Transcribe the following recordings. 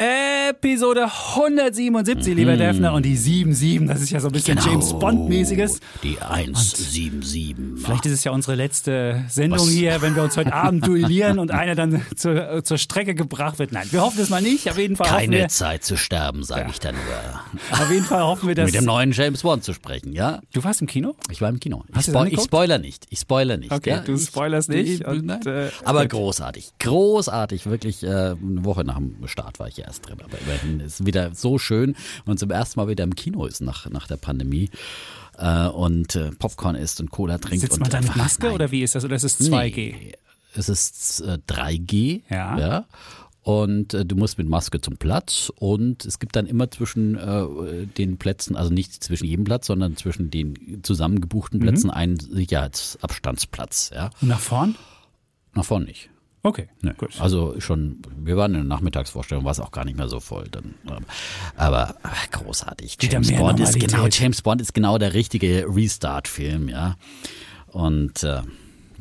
Episode 177, lieber Mhm. Defner. Und die 77, das ist ja so ein bisschen Genau. James Bond-mäßiges. Die 177. Vielleicht ist es ja unsere letzte Sendung Was? hier, wenn wir uns heute Abend duellieren und einer dann zur, zur Strecke gebracht wird. Nein, wir hoffen es mal nicht. Auf jeden Fall Keine wir, Zeit zu sterben, sage ich dann nur. auf jeden Fall hoffen wir, dass Mit dem neuen James Bond zu sprechen, ja? du warst im Kino. Ich war im Kino. Ich, Hast es spoil ich spoiler nicht. Ich spoiler nicht. Okay, ja? du Ich- spoilerst nicht ich- und, nein. äh, Aber großartig. Großartig. Wirklich, äh, eine Woche nach dem Start war ich erst drin. Aber immerhin ist wieder so schön und zum ersten Mal wieder im Kino ist nach, nach der Pandemie. Äh, und äh, Popcorn isst und Cola trinkt. Sitzt und man da mit Maske nein. oder wie ist das? Oder ist es 2G? Nee, es ist äh, 3G. Ja. ja. Und äh, du musst mit Maske zum Platz und es gibt dann immer zwischen äh, den Plätzen, also nicht zwischen jedem Platz, sondern zwischen den zusammengebuchten Plätzen einen Sicherheitsabstandsplatz. Ja. Und nach vorn? Nach vorne nicht. Okay, Nee. gut. Also schon, wir waren in der Nachmittagsvorstellung, war es auch gar nicht mehr so voll. Dann, ähm, aber ach, großartig. James Bond ist genau, James Bond ist genau der richtige Restart-Film, ja. Und äh,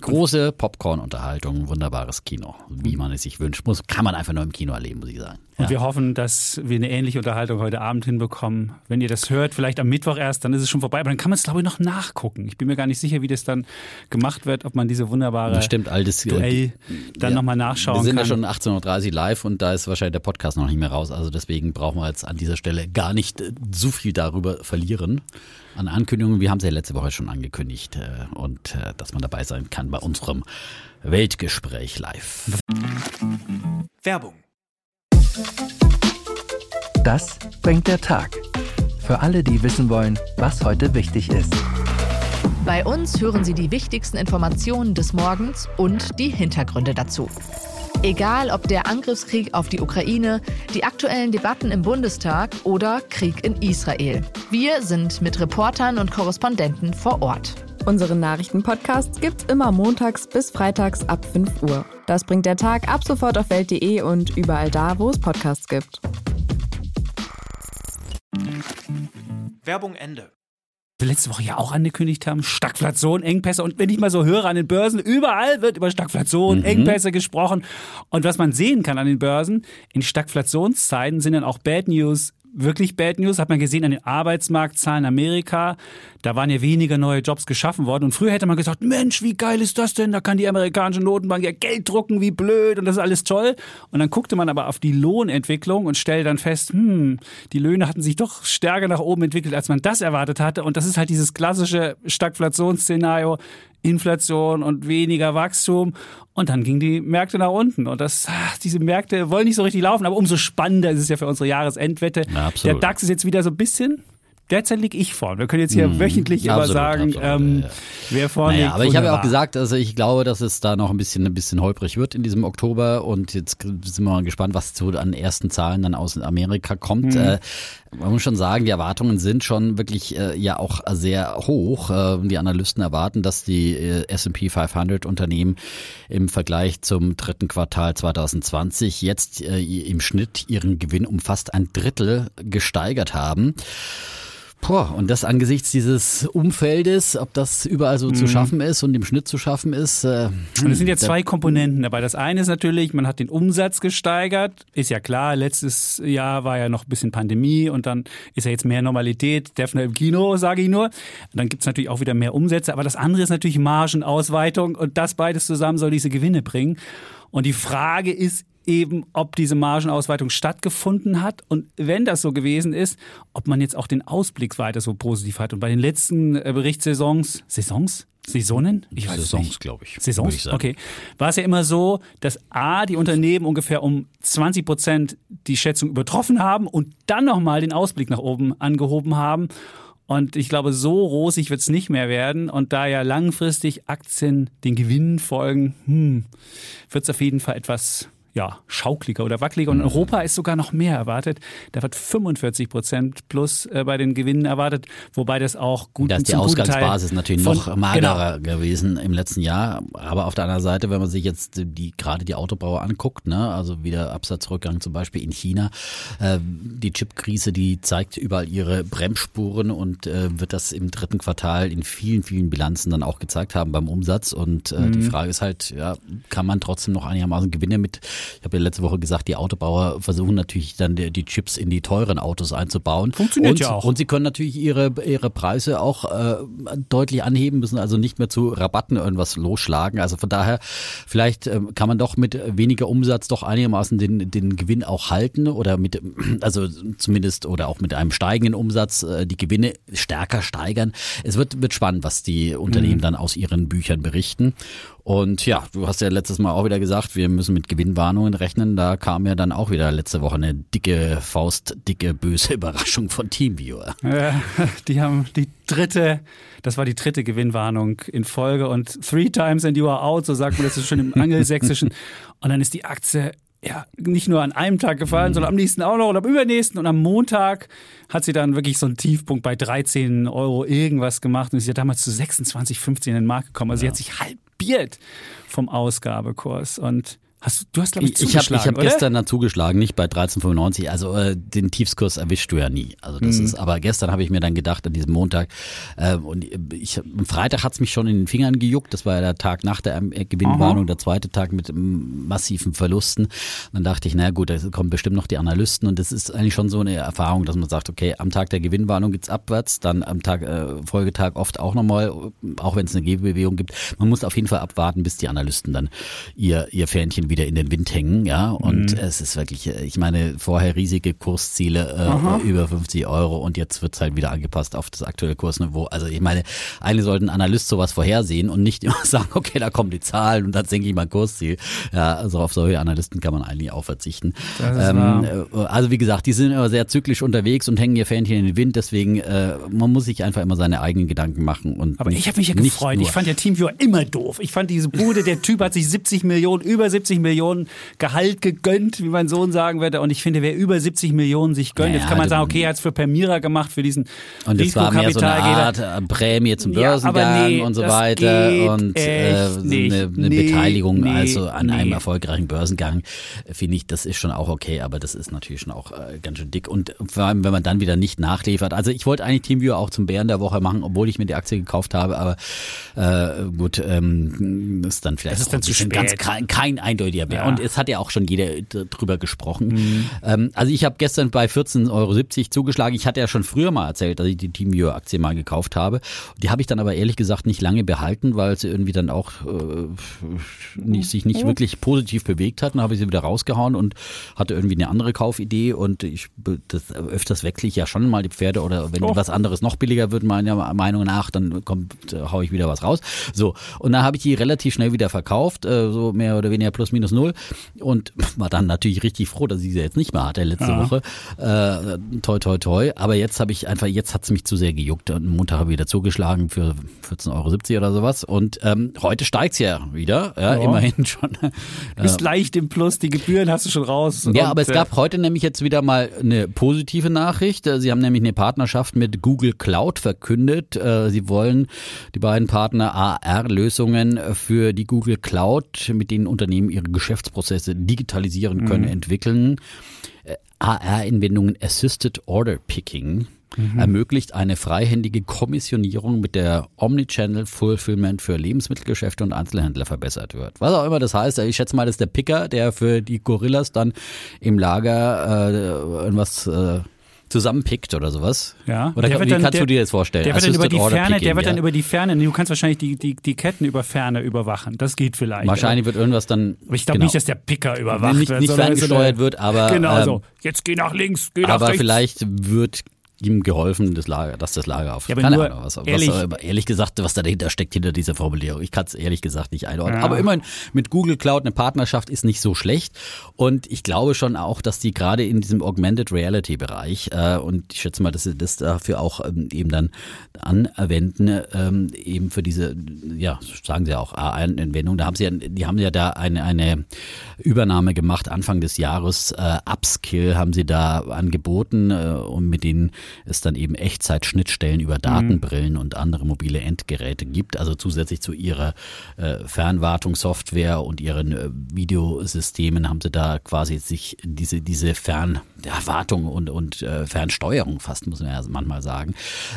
große Popcorn-Unterhaltung, wunderbares Kino, wie man es sich wünscht. Muss, kann man einfach nur im Kino erleben, muss ich sagen. Und Ja. wir hoffen, dass wir eine ähnliche Unterhaltung heute Abend hinbekommen. Wenn ihr das hört, vielleicht am Mittwoch erst, dann ist es schon vorbei. Aber dann kann man es, glaube ich, noch nachgucken. Ich bin mir gar nicht sicher, wie das dann gemacht wird, ob man diese wunderbare Das stimmt, all das, äh, Duell dann ja. nochmal nachschauen Wir sind kann. ja schon 18.30 Uhr live und da ist wahrscheinlich der Podcast noch nicht mehr raus. Also deswegen brauchen wir jetzt an dieser Stelle gar nicht äh, so viel darüber verlieren. An Ankündigungen, wir haben es ja letzte Woche schon angekündigt äh, und äh, dass man dabei sein kann bei unserem Weltgespräch live. Werbung. Das bringt der Tag. Für alle, die wissen wollen, was heute wichtig ist. Bei uns hören Sie die wichtigsten Informationen des Morgens und die Hintergründe dazu. Egal ob der Angriffskrieg auf die Ukraine, die aktuellen Debatten im Bundestag oder Krieg in Israel. Wir sind mit Reportern und Korrespondenten vor Ort. Unseren Nachrichtenpodcast gibt's immer montags bis freitags ab 5 Uhr. Das bringt der Tag ab sofort auf Welt.de und überall da, wo es Podcasts gibt. Werbung Ende. wir letzte Woche ja auch angekündigt haben, Stagflation, Engpässe. Und wenn ich mal so höre an den Börsen, überall wird über Stagflation, Engpässe gesprochen. Und was man sehen kann an den Börsen, in Stagflationszeiten sind dann auch Bad News wirklich Bad News, hat man gesehen an den Arbeitsmarktzahlen Amerika. Da waren ja weniger neue Jobs geschaffen worden. Und früher hätte man gesagt, Mensch, wie geil ist das denn? Da kann die amerikanische Notenbank ja Geld drucken, wie blöd und das ist alles toll. Und dann guckte man aber auf die Lohnentwicklung und stellte dann fest, hm, die Löhne hatten sich doch stärker nach oben entwickelt, als man das erwartet hatte. Und das ist halt dieses klassische Stagflationsszenario. Inflation und weniger Wachstum. Und dann gingen die Märkte nach unten. Und das, ach, diese Märkte wollen nicht so richtig laufen, aber umso spannender ist es ja für unsere Jahresendwette. Ja, absolut. Der DAX ist jetzt wieder so ein bisschen. Derzeit liege ich vorne. Wir können jetzt hier wöchentlich immer Mhm. Absolut, sagen, absolut, ähm, ja, ja. wer vorne Naja, liegt. aber ich habe ja auch gesagt, also ich glaube, dass es da noch ein bisschen, ein bisschen holprig wird in diesem Oktober und jetzt sind wir mal gespannt, was so an ersten Zahlen dann aus Amerika kommt. Mhm. Äh, man muss schon sagen, die Erwartungen sind schon wirklich äh, ja auch sehr hoch. Äh, die Analysten erwarten, dass die äh, S&P 500 Unternehmen im Vergleich zum dritten Quartal 2020 jetzt äh, im Schnitt ihren Gewinn um fast ein Drittel gesteigert haben. Boah, und das angesichts dieses Umfeldes, ob das überall so zu schaffen ist und im Schnitt zu schaffen ist. Äh, Und es sind jetzt da- zwei Komponenten dabei. Das eine ist natürlich, man hat den Umsatz gesteigert. Ist ja klar, letztes Jahr war ja noch ein bisschen Pandemie und dann ist ja jetzt mehr Normalität. Defner im Kino, sage ich nur. Und dann gibt's natürlich auch wieder mehr Umsätze. Aber das andere ist natürlich Margenausweitung und das beides zusammen soll diese Gewinne bringen. Und die Frage ist eben, ob diese Margenausweitung stattgefunden hat und wenn das so gewesen ist, ob man jetzt auch den Ausblick weiter so positiv hat. Und bei den letzten äh, Berichtssaisons, Saisons? Saisonen? Ich weiß Saisons, glaube ich, Saisons, ich okay. War es ja immer so, dass A, die Unternehmen ungefähr um 20 Prozent die Schätzung übertroffen haben und dann nochmal den Ausblick nach oben angehoben haben. Und ich glaube, so rosig wird es nicht mehr werden. Und da ja langfristig Aktien den Gewinnen folgen, hm, wird es auf jeden Fall etwas ja, schaukliger oder wackeliger. Und in Europa ist sogar noch mehr erwartet. Da wird 45 Prozent plus äh, bei den Gewinnen erwartet, wobei das auch gut Da ist die Ausgangsbasis natürlich von- noch magerer gewesen im letzten Jahr. Aber auf der anderen Seite, wenn man sich jetzt die gerade die Autobauer anguckt, ne, also wieder Absatzrückgang zum Beispiel in China, äh, die Chipkrise, die zeigt überall ihre Bremsspuren und äh, wird das im dritten Quartal in vielen, vielen Bilanzen dann auch gezeigt haben beim Umsatz. Und äh, Mhm. die Frage ist halt, ja, kann man trotzdem noch einigermaßen Gewinne mit? Ich habe ja letzte Woche gesagt, die Autobauer versuchen natürlich dann die, die Chips in die teuren Autos einzubauen. Funktioniert und, ja auch. Und sie können natürlich ihre, ihre Preise auch äh, deutlich anheben, müssen also nicht mehr zu Rabatten irgendwas losschlagen. Also von daher, vielleicht ähm, kann man doch mit weniger Umsatz doch einigermaßen den, den Gewinn auch halten oder mit, also zumindest oder auch mit einem steigenden Umsatz äh, die Gewinne stärker steigern. Es wird, wird spannend, was die Unternehmen dann aus ihren Büchern berichten. Und ja, du hast ja letztes Mal auch wieder gesagt, wir müssen mit Gewinnwarnungen rechnen. Da kam ja dann auch wieder letzte Woche eine dicke Faust, dicke, böse Überraschung von Teamviewer. Ja, die haben die dritte, das war die dritte Gewinnwarnung in Folge und three times and you are out, so sagt man das ist schon im Angelsächsischen. Und dann ist die Aktie ja nicht nur an einem Tag gefallen, sondern am nächsten auch noch und am übernächsten und am Montag hat sie dann wirklich so einen Tiefpunkt bei 13 Euro irgendwas gemacht und ist ja damals zu 26,15 in den Markt gekommen. Also sie hat sich halbiert vom Ausgabekurs. Und hast, du hast glaube ich Ich, ich habe zugeschlagen, hab gestern dann zugeschlagen, nicht bei 13,95. Also äh, den Tiefskurs erwischst du ja nie. Also das ist. Aber gestern habe ich mir dann gedacht an diesem Montag äh, und ich am Freitag hat's mich schon in den Fingern gejuckt. Das war ja der Tag nach der ähm, Gewinnwarnung, der zweite Tag mit ähm, massiven Verlusten. Und dann dachte ich, na gut, da kommen bestimmt noch die Analysten und das ist eigentlich schon so eine Erfahrung, dass man sagt, okay, am Tag der Gewinnwarnung geht's abwärts, dann am Tag äh, Folgetag oft auch nochmal, auch wenn es eine Gegenbewegung gibt. Man muss auf jeden Fall abwarten, bis die Analysten dann ihr ihr Fähnchen wieder in den Wind hängen, ja. Und Mhm. es ist wirklich, äh, ich meine, vorher riesige Kursziele äh, über 50 Euro und jetzt wird's halt wieder angepasst auf das aktuelle Kursniveau. Also ich meine, eigentlich sollten ein Analyst sowas vorhersehen und nicht immer sagen, okay, da kommen die Zahlen und dann senke ich mein Kursziel. Ja, also auf solche Analysten kann man eigentlich auch verzichten. Ähm, äh, also wie gesagt, die sind immer sehr zyklisch unterwegs und hängen ihr Fähnchen in den Wind. Deswegen, äh, man muss sich einfach immer seine eigenen Gedanken machen. Und Aber ich habe mich ja gefreut. Ich fand ja Teamviewer immer doof. Ich fand diese Bude, der Typ hat sich 70 Millionen, über 70 Millionen Gehalt gegönnt, wie mein Sohn sagen würde. Und ich finde, wer über 70 Millionen sich gönnt, Ja, jetzt kann man sagen, okay, er hat es für Permira gemacht, für diesen Und es war mehr so eine. Art äh, Prämie zum Ja, Börsengang nee, und so das weiter und äh, nicht. eine, eine Nee, Beteiligung nee, also an einem erfolgreichen Börsengang äh, finde ich, das ist schon auch okay, aber das ist natürlich schon auch äh, ganz schön dick und vor allem, wenn man dann wieder nicht nachliefert. Also ich wollte eigentlich Teamviewer auch zum Bären der Woche machen, obwohl ich mir die Aktie gekauft habe, aber äh, gut, ähm, ist dann vielleicht Das ist dann zu spät. ganz kein, kein eindeutiger Bär. Ja. Und es hat ja auch schon jeder drüber gesprochen. Mhm. Ähm, also ich habe gestern bei 14,70 Euro zugeschlagen. Ich hatte ja schon früher mal erzählt, dass ich die TeamViewer-Aktie mal gekauft habe. Die habe ich dann aber ehrlich gesagt nicht lange behalten, weil sie irgendwie dann auch äh, nicht, sich nicht wirklich positiv bewegt hat. Dann habe ich sie wieder rausgehauen und hatte irgendwie eine andere Kaufidee. Und ich das, öfters wechsle ich ja schon mal die Pferde oder wenn Oh. was anderes noch billiger wird, meiner Meinung nach, dann kommt, äh, hau ich wieder was raus. So, und dann habe ich die relativ schnell wieder verkauft, äh, so mehr oder weniger plus minus null. Und war dann natürlich richtig froh, dass ich sie jetzt nicht mehr hatte letzte Ja. Woche. Äh, toi, toi, toi. Aber jetzt habe ich einfach, jetzt hat's mich zu sehr gejuckt. Und Montag habe ich wieder zugeschlagen für 14,70 Euro oder sowas. Und ähm, heute steigt's ja wieder, ja, Ja. immerhin schon. Du bist leicht im Plus, die Gebühren hast du schon raus. Ja, aber es äh, gab heute nämlich jetzt wieder mal eine positive Nachricht. Äh, Sie haben nämlich eine Partnerschaft mit Google Cloud verkündet. Äh, Sie wollen die beiden Partner AR-Lösungen für die Google Cloud, mit denen Unternehmen ihre Geschäftsprozesse digitalisieren können, entwickeln. Äh, AR-Anwendungen Assisted Order Picking ermöglicht eine freihändige Kommissionierung, mit der Omnichannel Fulfillment für Lebensmittelgeschäfte und Einzelhändler verbessert wird. Was auch immer das heißt, ich schätze mal, das ist der Picker, der für die Gorillas dann im Lager äh, irgendwas äh, zusammenpickt oder sowas. Ja. Oder Der wie dann- kannst der- du dir das vorstellen? Der wird dann über die Ferne, der wird dann ja? über die Ferne, du kannst wahrscheinlich die, die, die Ketten über Ferne überwachen. Das geht vielleicht. Wahrscheinlich wird irgendwas dann. Aber ich glaube genau, nicht, dass der Picker überwacht nicht, wird. nicht ferngesteuert eine- wird, aber Genau ähm, so. Jetzt geh nach links, geh nach aber rechts. vielleicht wird ihm geholfen, das Lager, dass das Lager auf. Ja, aber Keine Ahnung, was, ehrlich- was, ehrlich gesagt, was da dahinter steckt hinter dieser Formulierung. Ich kann es ehrlich gesagt nicht einordnen. Ja. Aber immerhin mit Google Cloud eine Partnerschaft ist nicht so schlecht. Und ich glaube schon auch, dass die gerade in diesem Augmented Reality Bereich äh, und ich schätze mal, dass sie das dafür auch ähm, eben dann anwenden, ähm, eben für diese, ja, sagen sie auch, A-Anwendung. Da haben sie ja, die haben ja da eine, eine Übernahme gemacht Anfang des Jahres. Äh, Upskill haben sie da angeboten äh, und mit denen es dann eben Echtzeitschnittstellen über Datenbrillen und andere mobile Endgeräte gibt. Also zusätzlich zu ihrer äh, Fernwartungssoftware und ihren äh, Videosystemen haben sie da quasi sich diese, diese Fernwartung und, und äh, Fernsteuerung fast, muss man ja manchmal sagen,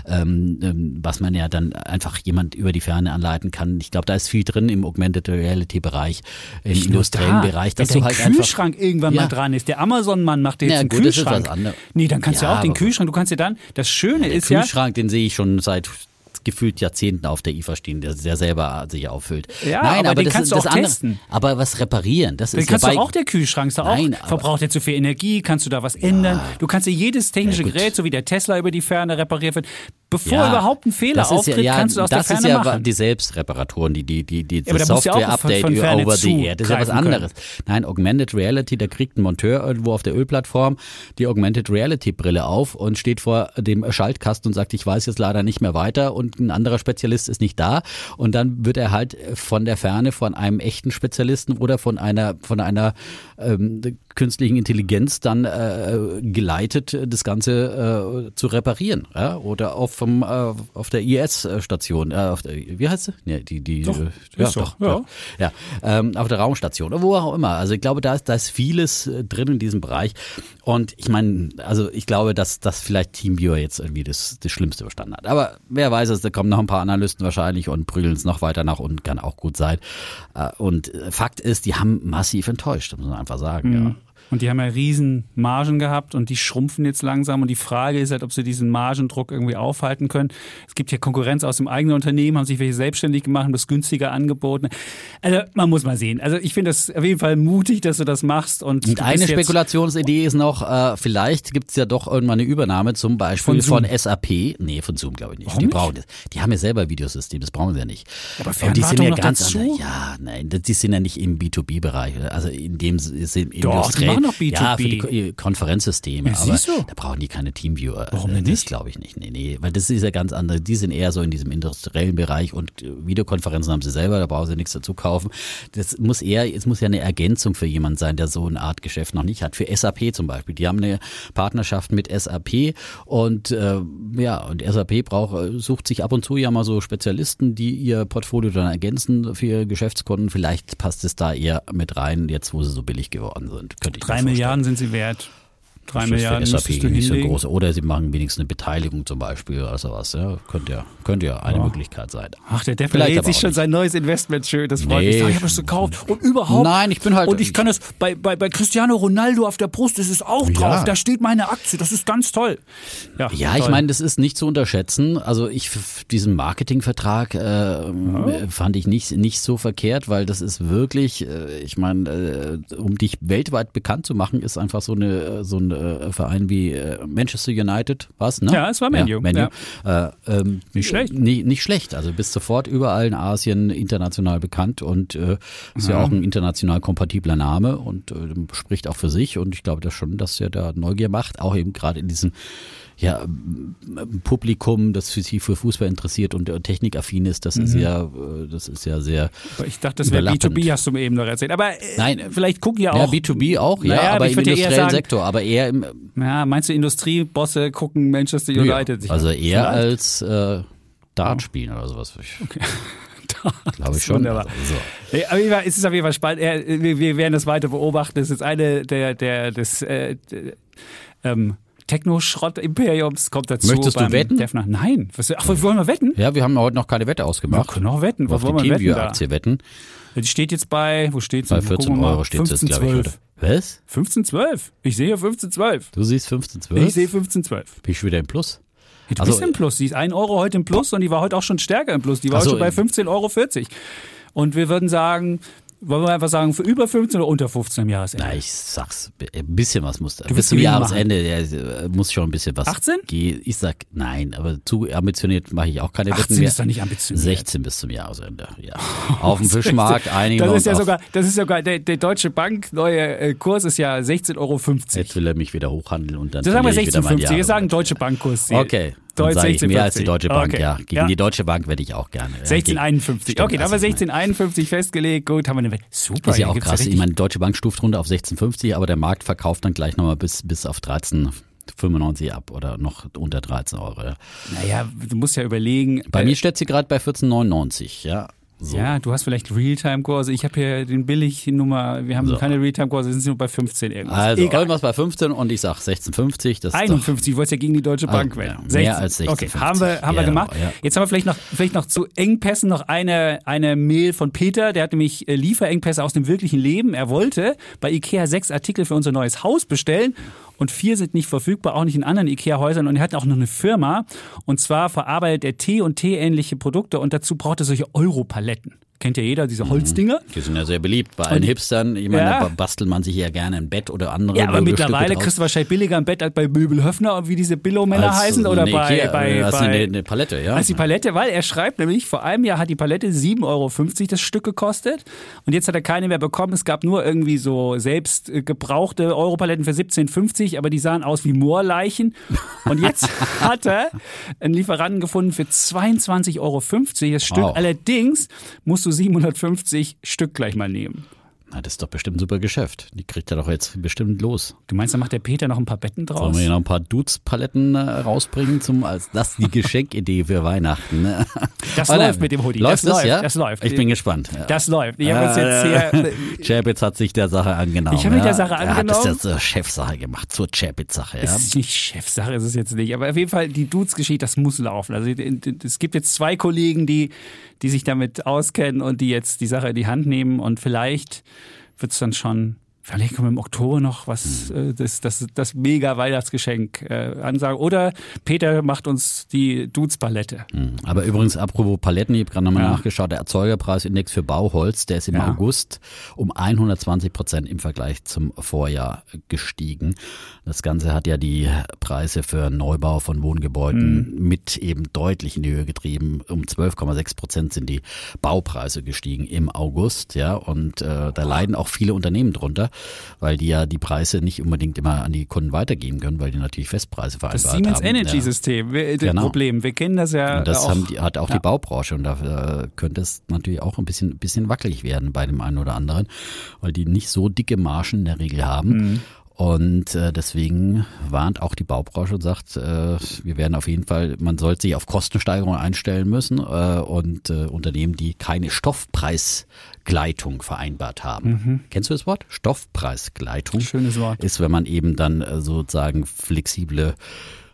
ähm, ähm, was man ja dann einfach jemand über die Ferne anleiten kann. Ich glaube, da ist viel drin im Augmented Reality Bereich, im industriellen da, Bereich, wenn dass du dein halt Kühlschrank irgendwann Ja. mal dran ist. Der Amazon-Mann macht dir jetzt Ja, einen gut, Kühlschrank. Nee, dann kannst du Ja, ja auch den Kühlschrank, du kannst dir dann, das Schöne Der ist ja, Kühlschrank, den sehe ich schon seit gefühlt Jahrzehnten auf der IFA stehen, der sehr selber sich auffüllt. Ja, Nein, aber aber, den das, kannst du das auch andere, testen. Aber was reparieren, das dann ist kannst ja du auch der Kühlschrank, ist auch, Nein, aber- verbraucht er zu viel Energie, kannst du da was ändern. Du kannst dir jedes technische Ja. Gerät, so wie der Tesla über die Ferne repariert wird, bevor Ja, überhaupt ein Fehler das ist auftritt, ja, ja, kannst du aus das der ist Ferne ja machen. die Selbstreparaturen, die, die, die, die das da du ja auch Software-Update over the air. Das ist ja was zugreifen können. anderes. Nein, Augmented Reality, da kriegt ein Monteur irgendwo auf der Ölplattform die Augmented Reality Brille auf und steht vor dem Schaltkasten und sagt, ich weiß jetzt leider nicht mehr weiter und ein anderer Spezialist ist nicht da. Und dann wird er halt von der Ferne von einem echten Spezialisten oder von einer von einer ähm, künstlichen Intelligenz dann äh, geleitet, das Ganze äh, zu reparieren ja? oder auf, vom, äh, auf der IS-Station, äh, auf der, wie heißt sie? Nee, die, die, Doch, äh, ist doch, ja. ja, ähm, auf der Raumstation oder wo auch immer. Also ich glaube, da ist, da ist vieles äh, drin in diesem Bereich. Und ich meine, also ich glaube, dass, dass vielleicht TeamViewer jetzt irgendwie das, das Schlimmste überstanden hat. Aber wer weiß es, da kommen noch ein paar Analysten wahrscheinlich und prügeln es noch weiter nach unten, kann auch gut sein. Und Fakt ist, die haben massiv enttäuscht, muss man einfach sagen. Ja. Und die haben ja riesen Margen gehabt und die schrumpfen jetzt langsam. Und die Frage ist halt, ob sie diesen Margendruck irgendwie aufhalten können. Es gibt ja Konkurrenz aus dem eigenen Unternehmen, haben sich welche selbstständig gemacht, haben das günstiger angeboten. Also man muss mal sehen. Also ich finde das auf jeden Fall mutig, dass du das machst. Und, Und eine Spekulationsidee ist noch, äh, vielleicht gibt es ja doch irgendwann eine Übernahme, zum Beispiel Von von. SAP. Nee, von Zoom glaube ich nicht. Warum die nicht? brauchen das. Die haben ja selber Videosystem, das brauchen sie ja nicht. Aber Und die sind ja ganz dazu? anders. Ja, nein, die sind ja nicht im B2B-Bereich. Also in dem sind industriell. Machen doch B2B. Ja, für die Ko- Konferenzsysteme. Ja, aber da brauchen die keine Teamviewer. Warum denn Das nicht? glaube ich nicht. Nee, nee, weil das ist ja ganz anders. Die sind eher so in diesem industriellen Bereich und äh, Videokonferenzen haben sie selber, da brauchen sie nichts dazu kaufen. Das muss eher, es muss ja eine Ergänzung für jemand sein, der so eine Art Geschäft noch nicht hat. Für SAP zum Beispiel. Die haben eine Partnerschaft mit SAP und äh, ja, und SAP braucht, äh, sucht sich ab und zu ja mal so Spezialisten, die ihr Portfolio dann ergänzen für ihre Geschäftskunden. Vielleicht passt es da eher mit rein, jetzt wo sie so billig geworden sind. Könnte ich Drei vorstellen. Milliarden sind sie wert. Drei Das ist Milliarden für SAP nicht so groß. Oder sie machen wenigstens eine Beteiligung zum Beispiel oder sowas. Ja, könnte ja, könnte ja eine Möglichkeit sein. Ach, der Depp aber sich schon nicht. sein neues Investment schön. Das freut Nee. mich. Ich habe es gekauft. Und überhaupt. Nein, ich bin halt- Und ich kann es bei, bei, bei Cristiano Ronaldo auf der Brust, das ist auch drauf. Ja. Da steht meine Aktie. Das ist ganz toll. Ja, Ja, ich toll. meine, das ist nicht zu unterschätzen. Also ich diesen Marketingvertrag äh, fand ich nicht nicht so verkehrt, weil das ist wirklich, äh, ich meine, äh, um dich weltweit bekannt zu machen, ist einfach so eine so ein äh, Verein wie äh, Manchester United, was? Ne? Ja, es war Man U, Man U. Äh, ähm, Nicht schlecht. Nie, nicht schlecht. Also bist sofort überall in Asien international bekannt und äh, ist ja. auch ein international kompatibler Name und äh, spricht auch für sich. Und ich glaube das schon, dass er da Neugier macht, auch eben gerade in diesem ja, Publikum, das für sich für Fußball interessiert und äh, technikaffin ist, das ist ja, äh, das ist ja sehr. Aber Ich dachte, das wäre Überlappend. B2B, hast du mir eben noch erzählt. Aber äh, Nein. vielleicht gucken ja Ja, auch. B2B auch, ja, Naja, aber ich im ja industriellen sagen- Sektor, aber eher im Ja, meinst du, Industriebosse gucken Manchester United sich also eher Vielleicht. als äh, Dart spielen oder sowas. Okay. Glaube ich schon. Wunderbar. Also, so. Nee, Fall, es ist auf jeden Fall spannend. Wir, wir werden das weiter beobachten. Das ist eine der, der des äh, der, ähm, Techno-Schrott-Imperiums kommt dazu. Möchtest du wetten? Defner. Nein. Was, ach, wollen wir wetten? Ja, wir haben heute noch keine Wette ausgemacht. Wir können auch wetten. Was wollen wir wetten? Teamviewer-Aktie wetten. Die steht jetzt bei, wo steht sie? Bei 14 Euro steht es jetzt, glaube ich. Oder? Was? 15,12. Ich sehe hier 15,12. Du siehst 15, 12? Ich sehe 15,12. Bin ich wieder im Plus? Ja, Du Also- bist im Plus. Die ist 1 Euro heute im Plus und die war heute auch schon stärker im Plus. Die war Ach so, schon bei äh, 15,40 Euro. Und wir würden sagen, Wollen wir einfach sagen, für über 15 oder unter 15 am Jahresende? Na, ich sag's, ein bisschen was muss da. Du Bis zum Jahresende ja, muss schon ein bisschen was 18? gehen. Ich sag nein, aber zu ambitioniert mache ich auch keine 18 Wetten mehr. ist doch nicht ambitioniert. 16 bis zum Jahresende, ja. Auf dem Fischmarkt einigen Das wir ist ja sogar, das ist sogar, der, der Deutsche Bank neue äh, Kurs ist ja 16,50 Euro. Jetzt will er mich wieder hochhandeln und dann So sagen wir verliere ich wieder mein 16,50. Wir Jahr. sagen Deutsche Bankkurs. Okay, dann sage ich mehr als die 16,50. Deutsche Bank, Okay. ja. Gegen Ja. die Deutsche Bank werde ich auch gerne. Ja, 1651. Stimmt, Okay, da haben wir also ich meine, 1651 festgelegt. Gut, haben wir eine. Super. Das ist ja auch krass. Ich meine, die Deutsche Bank stuft runter auf 16,50, aber der Markt verkauft dann gleich nochmal bis, bis auf 13,95 ab oder noch unter 13 Euro. Ja. Naja, du musst ja überlegen. Bei äh, mir steht sie gerade bei 14,99, ja. So. Ja, du hast vielleicht Realtime-Kurse. Ich habe hier den Billig-Nummer. Wir haben So. keine Realtime-Kurse, sind nur bei 15 irgendwas. Also Egal. irgendwas bei 15 und ich sag 16,50. Das ist 51, du wolltest ja gegen die Deutsche Ah, Bank ja, wetten. mehr als 16, Okay, haben wir, haben wir Ja, gemacht. ja. Jetzt haben wir vielleicht noch, vielleicht noch zu Engpässen noch eine, eine Mail von Peter. Der hat nämlich äh, Lieferengpässe aus dem wirklichen Leben. Er wollte bei Ikea sechs Artikel für unser neues Haus bestellen und vier sind nicht verfügbar, auch nicht in anderen Ikea-Häusern. Und er hat auch noch eine Firma und zwar verarbeitet er Tee und Tee-ähnliche Produkte und dazu braucht er solche Europaletten. Kennt ja jeder, diese Holzdinger. Die sind ja sehr beliebt bei allen Hipstern. Ich meine, Ja. da bastelt man sich ja gerne ein Bett oder andere Ja, aber mittlerweile kriegst du wahrscheinlich billiger ein Bett als bei Möbel Höfner, wie diese Billo-Männer Als heißen, oder eine bei, Ikea, bei, das ist bei eine, eine Palette, ja. als die Palette, weil er schreibt nämlich, vor einem Jahr hat die Palette 7,50 Euro das Stück gekostet und jetzt hat er keine mehr bekommen. Es gab nur irgendwie so selbst äh, gebrauchte Europaletten für 17,50, aber die sahen aus wie Moorleichen. Und jetzt hat er einen Lieferanten gefunden für 22,50 Euro das Stück. Wow. Allerdings musst du 750 Stück gleich mal nehmen. Na, das ist doch bestimmt ein super Geschäft. Die kriegt er doch jetzt bestimmt los. Du meinst, da macht der Peter noch ein paar Betten draus? Sollen wir hier noch ein paar Dudes-Paletten äh, rausbringen, zum, als das die Geschenkidee für Weihnachten. Ne? Das Oder? läuft mit dem Hoodie. Läuft Das das, läuft, ja? das läuft. Ich bin gespannt. Ja. Das läuft. Ich habe uns jetzt hier. Chapitz hat sich der Sache angenommen. Ich habe mich ja. der Sache Er hat das angenommen. jetzt zur Chefsache gemacht, zur Chapitz-Sache. Ja. Es ist nicht Chefsache, ist es jetzt nicht. Aber auf jeden Fall, die Dudes-Geschichte, das muss laufen. Also es gibt jetzt zwei Kollegen, die, die sich damit auskennen und die jetzt die Sache in die Hand nehmen und vielleicht wird es dann schon. Vielleicht kommen wir im Oktober noch was, Hm. äh, das, das, das mega Weihnachtsgeschenk äh, ansagen. Oder Peter macht uns die Dudes-Palette. Hm. Aber übrigens, apropos Paletten, ich habe gerade nochmal Ja. nachgeschaut, der Erzeugerpreisindex für Bauholz, der ist im Ja. August um 120 Prozent im Vergleich zum Vorjahr gestiegen. Das Ganze hat ja die Preise für Neubau von Wohngebäuden Mhm. mit eben deutlich in die Höhe getrieben. Um 12,6 Prozent sind die Baupreise gestiegen im August, ja, und äh, da leiden auch viele Unternehmen drunter, weil die ja die Preise nicht unbedingt immer an die Kunden weitergeben können, weil die natürlich Festpreise vereinbart Das Siemens haben. Energy ja. System, wir- das Genau. Problem. Wir kennen das ja Und das auch. haben die, hat auch ja. die Baubranche und da äh, könnte es natürlich auch ein bisschen, bisschen wackelig werden bei dem einen oder anderen, weil die nicht so dicke Margen in der Regel haben. Mhm. Und äh, deswegen warnt auch die Baubranche und sagt, äh, wir werden auf jeden Fall, man sollte sich auf Kostensteigerungen einstellen müssen äh, und äh, Unternehmen, die keine Stoffpreisgleitung vereinbart haben. Kennst du das Wort? Stoffpreisgleitung. Schönes Wort. Ist, wenn man eben dann äh, sozusagen flexible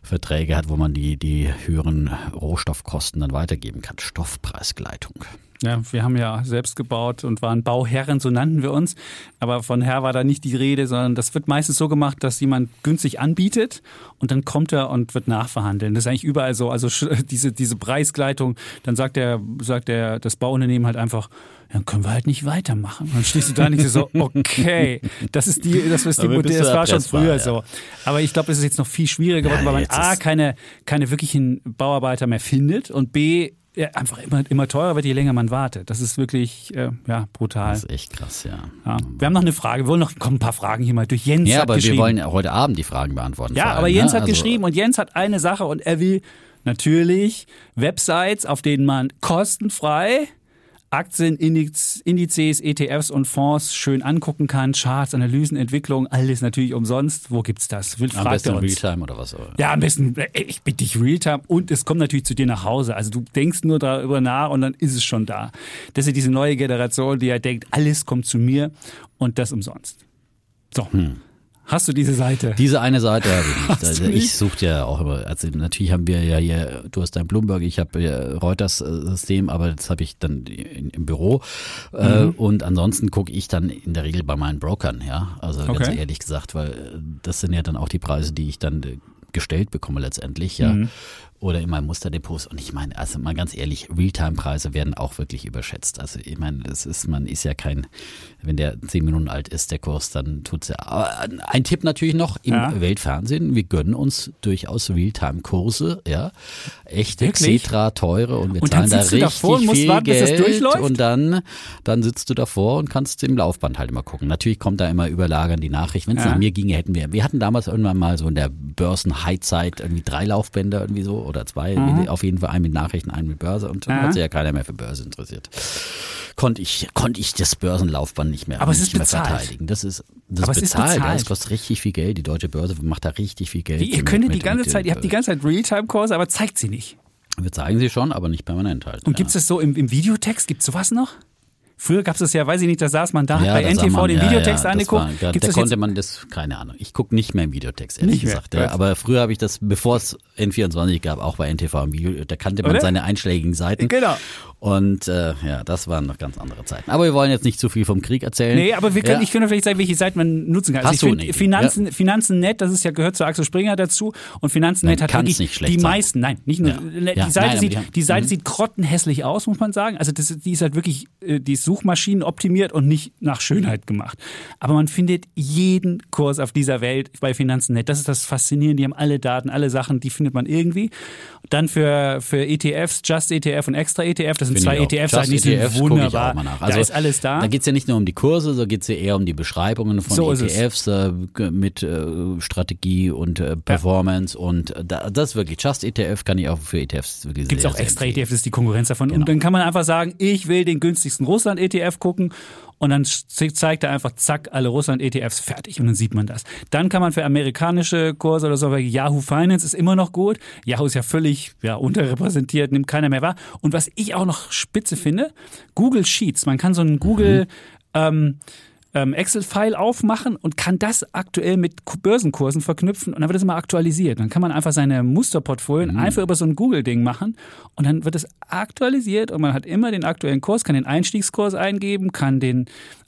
Verträge hat, wo man die, die höheren Rohstoffkosten dann weitergeben kann. Stoffpreisgleitung. Ja, wir haben ja selbst gebaut und waren Bauherren, so nannten wir uns. Aber von Herr war da nicht die Rede, sondern das wird meistens so gemacht, dass jemand günstig anbietet und dann kommt er und wird nachverhandeln. Das ist eigentlich überall so. Also diese, diese Preisgleitung, dann sagt der, sagt der, das Bauunternehmen halt einfach, dann können wir halt nicht weitermachen. Dann stehst du da nicht so, okay, das ist die, das ist die, bist das war schon früher ja. so. Aber ich glaube, es ist jetzt noch viel schwieriger geworden, Ja, weil man A, keine, keine wirklichen Bauarbeiter mehr findet und B, ja, einfach immer, immer teurer wird, je länger man wartet. Das ist wirklich äh, ja, brutal. Das ist echt krass, ja. Ja. Wir haben noch eine Frage. Wir wollen noch kommen ein paar Fragen hier mal durch. Jens Ja, aber wir wollen heute Abend die Fragen beantworten. ja, allem, aber Jens ne? hat Also, geschrieben und Jens hat eine Sache und er will natürlich Websites, auf denen man kostenfrei Aktien, Indiz, Indizes, ETFs und Fonds schön angucken kann, Charts, Analysen, Entwicklung, alles natürlich umsonst. Wo gibt's das? Will, Am besten. Realtime oder was. auch. Ja, am besten, äh, ich bitte dich Realtime und es kommt natürlich zu dir nach Hause. Also du denkst nur darüber nach und dann ist es schon da. Das ist diese neue Generation, die ja denkt, alles kommt zu mir und das umsonst. So. Hast du diese Seite? Diese eine Seite habe ich nicht. Also nicht? ich suche ja auch immer, also natürlich haben wir ja hier, du hast dein Bloomberg, ich habe ja Reuters-System, aber das habe ich dann in, im Büro. Äh, Mhm. und ansonsten gucke ich dann in der Regel bei meinen Brokern, ja. Also ganz Okay. ehrlich gesagt, weil äh, das sind ja dann auch die Preise, die ich dann äh, gestellt bekomme letztendlich, ja. Mhm oder in meinem Musterdepots. Und ich meine, also mal ganz ehrlich, Realtime-Preise werden auch wirklich überschätzt. Also ich meine, das ist, man ist ja kein, wenn der zehn Minuten alt ist, der Kurs, dann tut's ja. Aber ein Tipp natürlich noch im ja. Weltfernsehen. Wir gönnen uns durchaus Realtime-Kurse, ja. Echt extra teure und wir und zahlen da richtig davor viel warten, Geld. Und dann, dann sitzt du davor und kannst im Laufband halt immer gucken. Natürlich kommt da immer überlagern die Nachricht. Wenn es ja. nach mir ginge, hätten wir, wir hatten damals irgendwann mal so in der Börsen-High-Zeit irgendwie drei Laufbänder irgendwie so oder zwei. Mhm. Auf jeden Fall einen mit Nachrichten, einen mit Börse. Und dann mhm. hat sich ja keiner mehr für Börse interessiert. Konnte ich, konnte ich das Börsenlaufband nicht mehr, Aber es ist nicht bezahlt. verteidigen. Das ist, das Aber ist bezahlt. Ist bezahlt. Das kostet richtig viel Geld. Die deutsche Börse macht da richtig viel Geld. Wie, ihr könnt die ganze Zeit, ihr habt die ganze Zeit Realtime-Kurse, aber zeigt sie nicht. Wir zeigen sie schon, aber nicht permanent halt. Und ja. gibt es das so im, im Videotext? Gibt es sowas noch? Früher gab es das ja, weiß ich nicht, da saß man da, ja, hat bei NTV man, den ja, Videotext ja, angeguckt. War, da, da konnte man das, keine Ahnung. Ich gucke nicht mehr im Videotext, ehrlich nicht gesagt. Ja. Aber früher habe ich das, bevor es N24 gab, auch bei NTV im Video, da kannte man Oder? seine einschlägigen Seiten. Genau. Und äh, ja, das waren noch ganz andere Zeiten. Aber wir wollen jetzt nicht zu viel vom Krieg erzählen. Nee, aber wir können, ja. ich könnte vielleicht sagen, welche Seiten man nutzen kann. Also Hast ich finde Finanzen, ja. Finanzen.net, das ist ja gehört zu Axel Springer dazu. Und Finanzen.net hat wirklich nicht die sein. meisten, nein, nicht nur, ja. die Seite, nein, sieht, die Seite mhm. sieht grottenhässlich aus, muss man sagen. Also das, die ist halt wirklich, äh, die ist Suchmaschinen optimiert und nicht nach Schönheit gemacht. Aber man findet jeden Kurs auf dieser Welt bei Finanzen.net. Das ist das Faszinierende. Die haben alle Daten, alle Sachen, die findet man irgendwie. Dann für, für ETFs, Just ETF und Extra ETF, das sind zwei ETFs, die ETFs sind wunderbar. Also, da ist alles da. Da geht es ja nicht nur um die Kurse, so geht es ja eher um die Beschreibungen von so ETFs äh, mit äh, Strategie und äh, Performance ja. und äh, das ist wirklich Just ETF kann ich auch für ETFs wirklich Gibt es auch Extra ETF, das ist die Konkurrenz davon. Genau. Und dann kann man einfach sagen, ich will den günstigsten Russland-ETF gucken und dann zeigt er einfach, zack, alle Russland-ETFs fertig und dann sieht man das. Dann kann man für amerikanische Kurse oder so, weil Yahoo Finance ist immer noch gut. Yahoo ist ja völlig ja, unterrepräsentiert, nimmt keiner mehr wahr. Und was ich auch noch spitze finde, Google Sheets. Man kann so einen Google mhm. ähm, ähm, Excel-File aufmachen und kann das aktuell mit Börsenkursen verknüpfen und dann wird es immer aktualisiert. Dann kann man einfach seine Musterportfolien mhm. einfach über so ein Google-Ding machen und dann wird es aktualisiert und man hat immer den aktuellen Kurs, kann den Einstiegskurs eingeben, kann den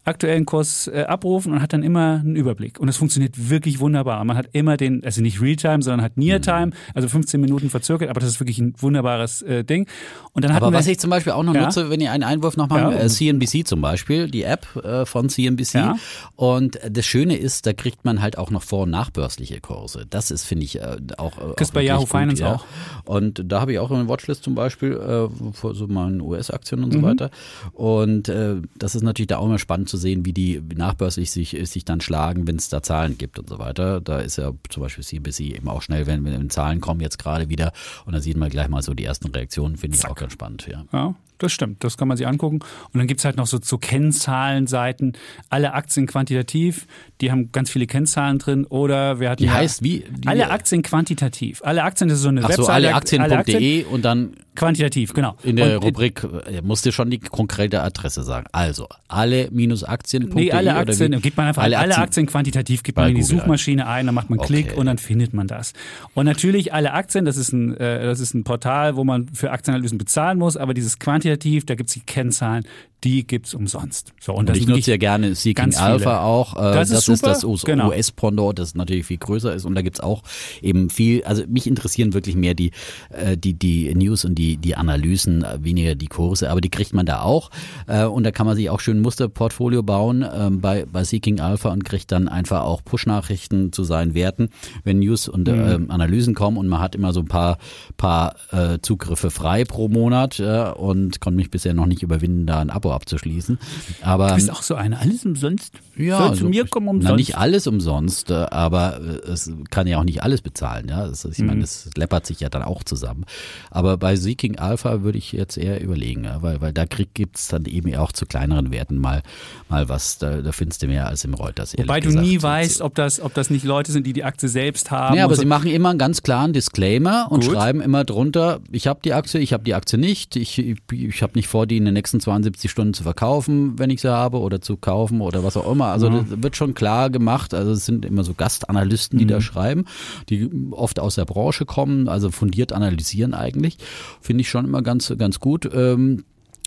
aktuellen Kurs äh, abrufen und hat dann immer einen Überblick. Und es funktioniert wirklich wunderbar. Man hat immer den, also nicht Realtime, sondern hat Near-Time, mhm. also 15 Minuten verzögert, aber das ist wirklich ein wunderbares äh, Ding. Und dann aber wir, was ich zum Beispiel auch noch ja? nutze, wenn ihr einen Einwurf noch mal, ja. äh, CNBC zum Beispiel, die App äh, von CNBC. Ja. Und das Schöne ist, da kriegt man halt auch noch vor- und nachbörsliche Kurse. Das ist, finde ich, äh, auch. Äh, das bei Yahoo gut, Finance auch. Und da habe ich auch eine Watchlist zum Beispiel äh, für so meinen US-Aktien und so mhm. weiter. Und äh, das ist natürlich da auch immer spannend zu sehen, wie die nachbörslich sich, sich dann schlagen, wenn es da Zahlen gibt und so weiter. Da ist ja zum Beispiel CNBC eben auch schnell, wenn, wenn Zahlen kommen jetzt gerade wieder und da sieht man gleich mal so die ersten Reaktionen, finde ich auch ganz spannend. Ja. ja, das stimmt. Das kann man sich angucken. Und dann gibt es halt noch so, so Kennzahlenseiten. Alle Aktien quantitativ, die haben ganz viele Kennzahlen drin. Oder wir hatten. Die ja, heißt wie? Die, alle Aktien quantitativ. Alle Aktien, das ist so eine Ach Webseite. So, alle Aktien.de Aktien. und dann. Quantitativ, genau. In der und, Rubrik äh, musst du schon die konkrete Adresse sagen. Also, alle minus Aktien.de. Nee, alle Aktien, gibt man einfach alle, alle Aktien, Aktien, quantitativ, gibt man in die Suchmaschine ein, dann macht man Klick okay. und dann findet man das. Und natürlich alle Aktien, das ist ein, äh, das ist ein Portal, wo man für Aktienanalysen bezahlen muss, aber dieses quantitativ, da gibt es die Kennzahlen, die gibt's umsonst. So, und, und ich nutze ja gerne Seeking Alpha auch. Äh, das, das ist, das genau. US-Pendant, das natürlich viel größer ist. Und da gibt's auch eben viel, also mich interessieren wirklich mehr die, äh, die, die News und die, die Analysen, äh, weniger die Kurse, aber die kriegt man da auch. Und da kann man sich auch schön ein Musterportfolio bauen ähm, bei, bei Seeking Alpha und kriegt dann einfach auch Push-Nachrichten zu seinen Werten, wenn News und mhm. Analysen kommen und man hat immer so ein paar, paar Zugriffe frei pro Monat und konnte mich bisher noch nicht überwinden, da ein Abo abzuschließen. Aber, du bist auch so eine, alles umsonst. Ja, Soll zu so, mir kommen umsonst. Na, nicht alles umsonst, äh, aber äh, es kann ja auch nicht alles bezahlen. Ja, das, ich mhm. meine, das läppert sich ja dann auch zusammen. Aber bei Seeking Alpha würde ich jetzt eher überlegen, ja, weil, weil da gibt es dann eben auch zu kleineren Werten mal, mal was, da, da findest du mehr als im Reuters. Wobei du nie weißt, ob das, ob das nicht Leute sind, die die Aktie selbst haben. Ja, aber so. sie machen immer einen ganz klaren Disclaimer und Gut. schreiben immer drunter, ich habe die Aktie, ich habe die Aktie nicht, ich, ich, ich habe nicht vor, die in den nächsten 72 Stunden zu verkaufen, wenn ich sie habe, oder zu kaufen oder was auch immer. Also ja. das wird schon klar gemacht. Also es sind immer so Gastanalysten, die mhm. da schreiben, die oft aus der Branche kommen, also fundiert analysieren eigentlich. Finde ich schon immer ganz, ganz gut. Ähm,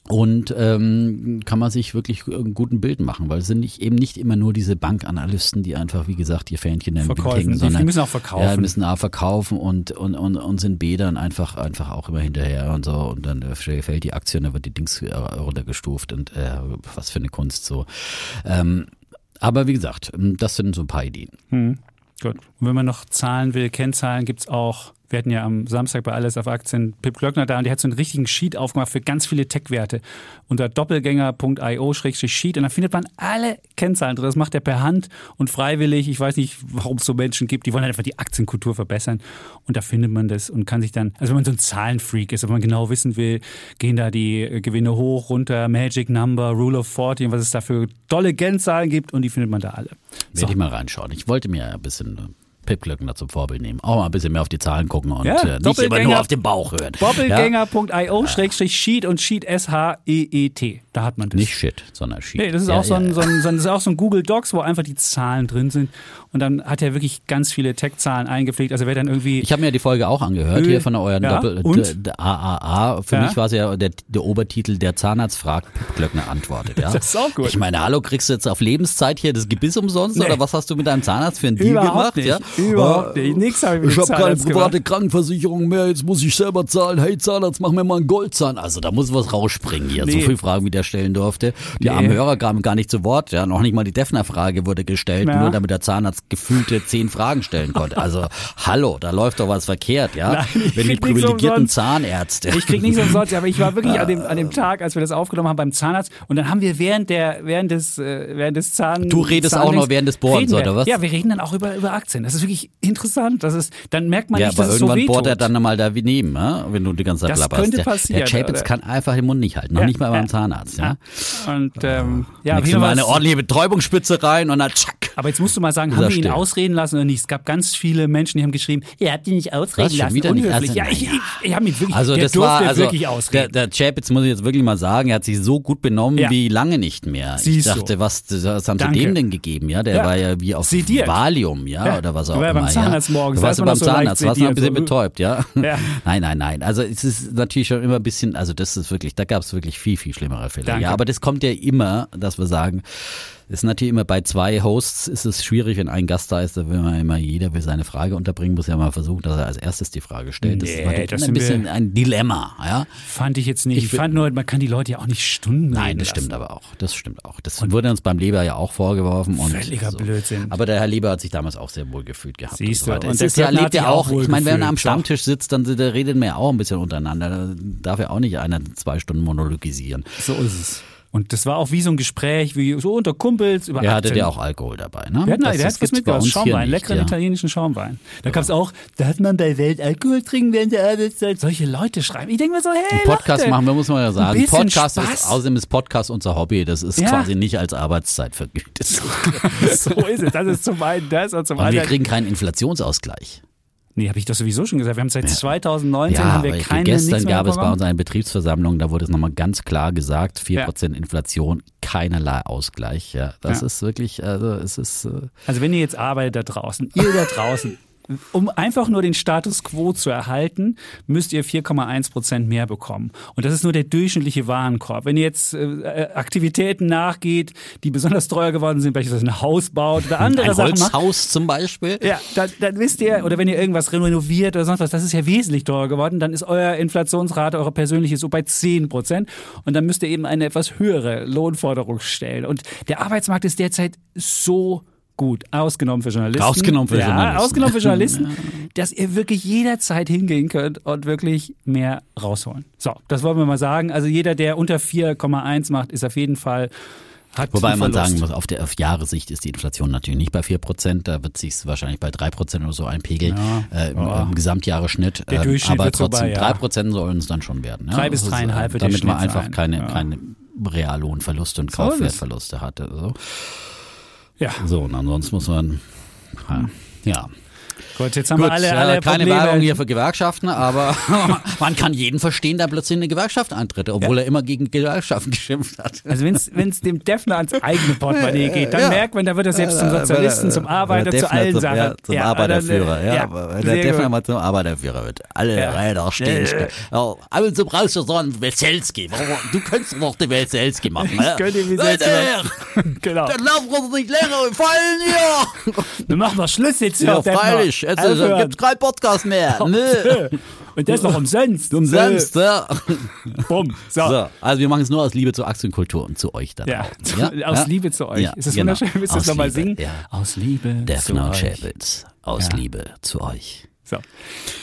Und ähm, kann man sich wirklich ein guten Bild machen, weil es sind nicht, eben nicht immer nur diese Bankanalysten, die einfach, wie gesagt, ihr Fähnchen im Wind Verkäufen. hängen, Die sondern müssen auch verkaufen. Ja, müssen auch verkaufen und, und, und, und sind B dann einfach, einfach auch immer hinterher und so. Und dann äh, fällt die Aktie und dann wird die Dings äh, runtergestuft und äh, was für eine Kunst so. Ähm, aber wie gesagt, das sind so ein paar Ideen. Hm. Gut. Und wenn man noch Zahlen will, Kennzahlen gibt's auch. Wir hatten ja am Samstag bei Alles auf Aktien Pip Glöckner da und der hat so einen richtigen Sheet aufgemacht für ganz viele Tech-Werte. Unter doppelgänger.io-sheet und da findet man alle Kennzahlen drin. Das macht er per Hand und freiwillig. Ich weiß nicht, warum es so Menschen gibt, die wollen einfach die Aktienkultur verbessern. Und da findet man das und kann sich dann, also wenn man so ein Zahlenfreak ist, wenn man genau wissen will, gehen da die Gewinne hoch, runter, Magic Number, Rule of 40 und was es da für tolle Kennzahlen gibt und die findet man da alle. So. Werde ich mal reinschauen. Ich wollte mir ein bisschen äh, Pip Glöckner zum Vorbild nehmen. Auch mal ein bisschen mehr auf die Zahlen gucken und Ja, äh, nicht immer nur auf den Bauch hören. Doppelgänger.io-sheet und Sheet S-H-E-E-T. Da hat man das. Nicht Shit, sondern Sheet. Nee, das ist Ja, auch so, ein, so, ein, so, ein, das ist auch so ein Google Docs, wo einfach die Zahlen drin sind. Und dann hat er wirklich ganz viele Tech-Zahlen eingepflegt. Also wer dann irgendwie. Ich habe mir die Folge auch angehört, Öl. hier von euren Ja, Doppel AAA. Für Ja. mich war es ja der, der Obertitel Der Zahnarzt fragt, Glöckner antwortet. Ja? Das ist auch gut. Ich meine, hallo, kriegst du jetzt auf Lebenszeit hier das Gebiss umsonst Nee. oder was hast du mit deinem Zahnarzt für einen Deal Überhaupt gemacht? nicht. Ja? Überhaupt Äh, nicht. Nix habe ich mit Ich habe keine private gemacht. Krankenversicherung mehr, jetzt muss ich selber zahlen. Hey Zahnarzt, mach mir mal einen Goldzahn. Also da muss was rausspringen hier. So Nee. viele Fragen, wie der stellen durfte. Die Nee. armen Hörer kamen gar nicht zu Wort. Ja, noch nicht mal die Defner-Frage wurde gestellt, Ja. nur damit der Zahnarzt gefühlte zehn Fragen stellen konnte. Also hallo, da läuft doch was verkehrt, ja. Nein, ich Wenn die privilegierten. Zahnärzte. Ich krieg nichts umsonst, aber ich war wirklich an dem, an dem Tag, als wir das aufgenommen haben beim Zahnarzt und dann haben wir während der, während des, äh, während des Zahn. Du redest auch Zahndings- noch während des Bohrens, oder was? Ja, wir reden dann auch über, über Aktien. Das ist wirklich interessant. Das ist, dann merkt man Ja, nicht, aber dass es so irgendwann wehtut. bohrt er dann mal da neben, ja? wenn du die ganze Zeit Das blabberst. könnte der, passieren, Der Chapitz kann einfach den Mund nicht halten, noch Ja, nicht mal beim ja. Zahnarzt. Ja? Und ähm, ja, Nächstes wie Mal eine ordentliche Betäubungsspitze rein und dann tschack. Aber jetzt musst du mal sagen, haben wir ihn ausreden lassen oder nicht? Es gab ganz viele Menschen, die haben geschrieben, ihr habt ihn nicht ausreden schon lassen. wieder nicht? unhöflich. Also, ja, ich, ich, ich habe ihn wirklich, Also der das war also wirklich der, ausreden. der Chapitz muss ich jetzt wirklich mal sagen, er hat sich so gut benommen Ja. wie lange nicht mehr. Siehst ich du. dachte, was, was haben Danke. sie dem denn gegeben? Ja, der Ja. war ja wie auf Sediert. Valium, ja, Ja. oder was Du auch war ja immer. beim Zahnarzt morgens, Du warst du beim Zahnarzt, warst noch ein bisschen betäubt, ja? Ja. Nein, nein, nein. Also es ist natürlich schon immer ein bisschen, also das ist wirklich, da gab es wirklich viel, viel schlimmere Fälle. Ja, aber das kommt ja immer, dass wir sagen, ist natürlich immer bei zwei Hosts ist es schwierig, wenn ein Gast da ist, da will man immer jeder will seine Frage unterbringen, muss ja mal versuchen, dass er als erstes die Frage stellt. Das Nee, ist natürlich das ein bisschen ein Dilemma, ja. Fand ich jetzt nicht. Ich, Ich fand nur, man kann die Leute ja auch nicht Stunden Nein, das lassen. stimmt aber auch. Das stimmt auch. Das wurde uns beim Leber ja auch vorgeworfen. Und Völliger so. Blödsinn. Aber der Herr Leber hat sich damals auch sehr wohl gefühlt gehabt. Siehst und so du, und der ist ja, lebt auch auch, ich meine, wenn er am Stammtisch sitzt, dann da redet man ja auch ein bisschen untereinander. Da darf ja auch nicht einer zwei Stunden monologisieren. So ist es. Und das war auch wie so ein Gespräch, wie so unter Kumpels über Er hatte ja auch Alkohol dabei, ne? Der hat, Das- der hat was mitgebracht, Schaumwein, nicht, leckeren ja. italienischen Schaumwein. Da gab's auch, darf man bei Welt Alkohol trinken während der Arbeitszeit? Solche Leute schreiben. Ich denke mir so, hey, Ein Podcast machen wir, muss man ja sagen. Podcast Spaß. ist, außerdem ist Podcast unser Hobby. Das ist Ja. quasi nicht als Arbeitszeit vergütet. so ist es. Das ist zum einen das und zum Und wir anderen. kriegen keinen Inflationsausgleich. Nee, habe ich doch sowieso schon gesagt. Wir haben seit 2019 Ja, haben wir keine gestern gab es bei uns eine Betriebsversammlung, da wurde es nochmal ganz klar gesagt, 4% Inflation, keinerlei Ausgleich. Ja, das Ja. ist wirklich, also es ist, äh, Also wenn ihr jetzt arbeitet da draußen, ihr da draußen, um einfach nur den Status quo zu erhalten, müsst ihr 4,1 Prozent mehr bekommen. Und das ist nur der durchschnittliche Warenkorb. Wenn ihr jetzt äh, Aktivitäten nachgeht, die besonders teuer geworden sind, beispielsweise ein Haus baut oder andere ein Sachen macht, Holzhaus zum Beispiel. ja, dann, dann wisst ihr, oder wenn ihr irgendwas renoviert oder sonst was, das ist ja wesentlich teurer geworden, dann ist euer Inflationsrate, eure persönliche so bei 10 Prozent und dann müsst ihr eben eine etwas höhere Lohnforderung stellen. Und der Arbeitsmarkt ist derzeit so gut, ausgenommen für Journalisten. Ausgenommen für ja, Journalisten. Ausgenommen für Journalisten, dass ihr wirklich jederzeit hingehen könnt und wirklich mehr rausholen. So, das wollen wir mal sagen. Also jeder, der unter 4,1 macht, ist auf jeden Fall hat Wobei man sagen muss, auf, der, auf Jahressicht ist die Inflation natürlich nicht bei 4%, da wird sich wahrscheinlich bei 3% oder so einpegeln, äh, im, Ja. im Gesamtjahresschnitt. Der Ähm, Durchschnitt aber trotzdem, bei, ja. 3% sollen es dann schon werden. Ja? Drei bis äh, dreieinhalb wird Damit man einfach sein. keine, Ja. keine Reallohnverluste und So. Kaufwertverluste hatte. So. Ja. so, und ansonsten muss man, ja. Ja. Gut, jetzt haben wir alle, äh, alle keine Probleme. Werbung hier für Gewerkschaften, aber man kann jeden verstehen, der plötzlich in eine Gewerkschaft eintritt, obwohl er immer gegen Gewerkschaften geschimpft hat. Also wenn es dem Defner ans eigene Portemonnaie geht, dann Ja. merkt man, da wird er selbst zum Sozialisten, zum Arbeiter, Der zu allen zum, Sachen. Ja, zum Ja, Arbeiterführer, dann, äh, ja. ja, wenn der Defner gut. mal zum Arbeiterführer wird. Alle Ja. Räder stehen. Ja. Ja, du brauchst ja so einen Weselski. Du könntest doch den Weselski machen. Ich könnte ihn Weselski machen. Genau. Dann laufen wir nicht länger fallen hier. Wir machen mal Schluss jetzt hier. Ja, freilich. Jetzt ist- Aufhören. gibt's keinen Podcast mehr. Nö. Und das noch umsonst. Umsonst, ja. Bumm. So. So, also wir machen es nur aus Liebe zur Aktienkultur und zu euch da Ja, draußen. aus Ja? Liebe zu euch. Ja, ist das genau. wunderschön? Willst du das Aus nochmal Liebe, singen? Ja. Aus Liebe und zu euch. Chapitz. Aus Ja. Liebe zu euch. So.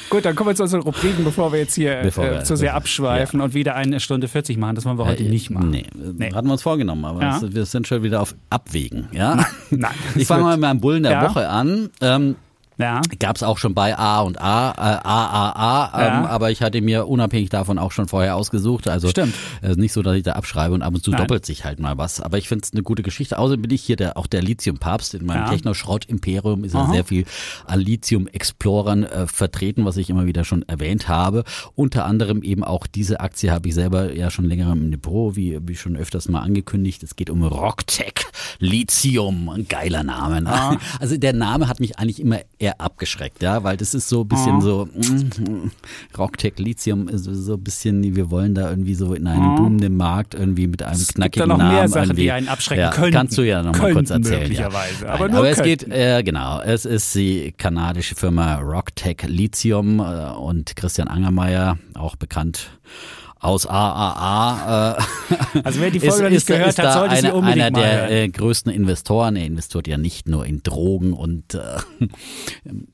Gut, dann kommen wir zu unseren Rubriken, bevor wir jetzt hier Bevor äh, wir- zu sehr abschweifen und wieder eine Stunde 40 machen. Das wollen wir heute Äh, nicht machen. Nee, Nee. hatten wir uns vorgenommen, aber Ja. wir sind schon wieder auf Abwägen. Ja? nein, Ich fange mal mit meinem Bullen der Ja. Woche an. Ähm, Ja. Gab es auch schon bei A und A, äh, AAA, ähm, Ja. aber ich hatte mir unabhängig davon auch schon vorher ausgesucht. Also Stimmt. äh, nicht so, dass ich da abschreibe und ab und zu Nein. doppelt sich halt mal was. Aber ich finde es eine gute Geschichte. Außerdem bin ich hier der, auch der Lithium-Papst. In meinem Ja. Techno-Schrott-Imperium ist ja sehr viel an Lithium-Explorern äh, vertreten, was ich immer wieder schon erwähnt habe. Unter anderem eben auch diese Aktie habe ich selber ja schon länger im Depot, wie, wie schon öfters mal angekündigt. Es geht um Rocktech Lithium. Ein geiler Name. Ne? Also der Name hat mich eigentlich immer eher abgeschreckt, ja, weil das ist so ein bisschen Ah. so mm, Rocktech Lithium ist so ein bisschen, wir wollen da irgendwie so in einen boomenden Markt irgendwie mit einem gibt knackigen da noch mehr Namen Sachen, die einen abschrecken ja, könnten. Kannst du ja noch mal kurz erzählen. ja. aber Nein, aber es geht, äh, genau, es ist die kanadische Firma Rocktech Lithium äh, und Christian Angermeier, auch bekannt aus AAA. Äh, Also wer die Folge noch nicht gehört hat, da sollte sie einer, unbedingt einer der äh, größten Investoren. Er investiert ja nicht nur in Drogen und äh,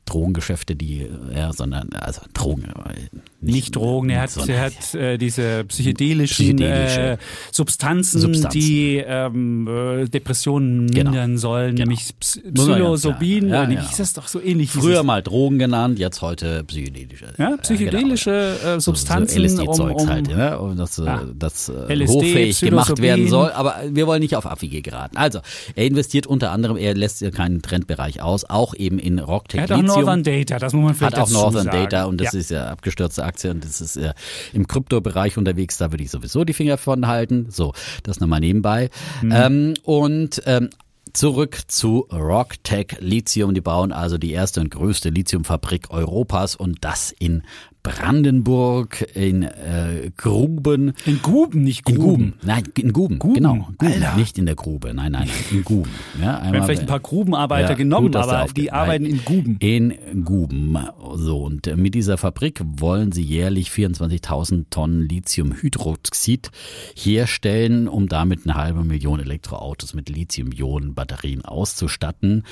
Drogengeschäfte, die, äh, ja, sondern also Drogen. äh, Nicht Drogen, er hat, er hat äh, diese psychedelischen Psychedelische. äh, Substanzen, Substanzen. die ähm, äh, Depressionen Genau. mindern sollen, Genau. nämlich Psilocybin. Ja, äh, ja. hieß das doch so ähnlich? Früher mal Drogen genannt, jetzt heute psychedelische. Ja, psychedelische genau, Substanzen, so, so um, um, halt, ne? und das, äh, Ah. das äh, hoffähig gemacht werden soll. Aber wir wollen nicht auf Abwege geraten. Also, er investiert unter anderem, er lässt ja keinen Trendbereich aus, auch eben in Rocktech Er hat auch. Northern Data, das muss man vielleicht hat auch Northern sagen. Data und das ja. ist ja abgestürzte Aktie und das ist ja im Kryptobereich unterwegs, da würde ich sowieso die Finger von halten. So, das nochmal nebenbei. Mhm. Ähm, und ähm, Zurück zu Rocktech Lithium. Die bauen also die erste und größte Lithiumfabrik Europas und das in Brandenburg, in äh, Gruben. In Guben, nicht In Gruben. Guben. Nein, in Guben. Guben? Genau. Alter. Nicht in der Grube. Nein, nein. In Guben. Ja, Wir haben einmal vielleicht ein paar Grubenarbeiter Ja, genommen, gut, aber die arbeiten Nein. in Guben. In Guben. So, und äh, mit dieser Fabrik wollen sie jährlich 24.000 Tonnen Lithiumhydroxid herstellen, um damit eine halbe Million Elektroautos mit Lithium-Ionen-Batterien auszustatten.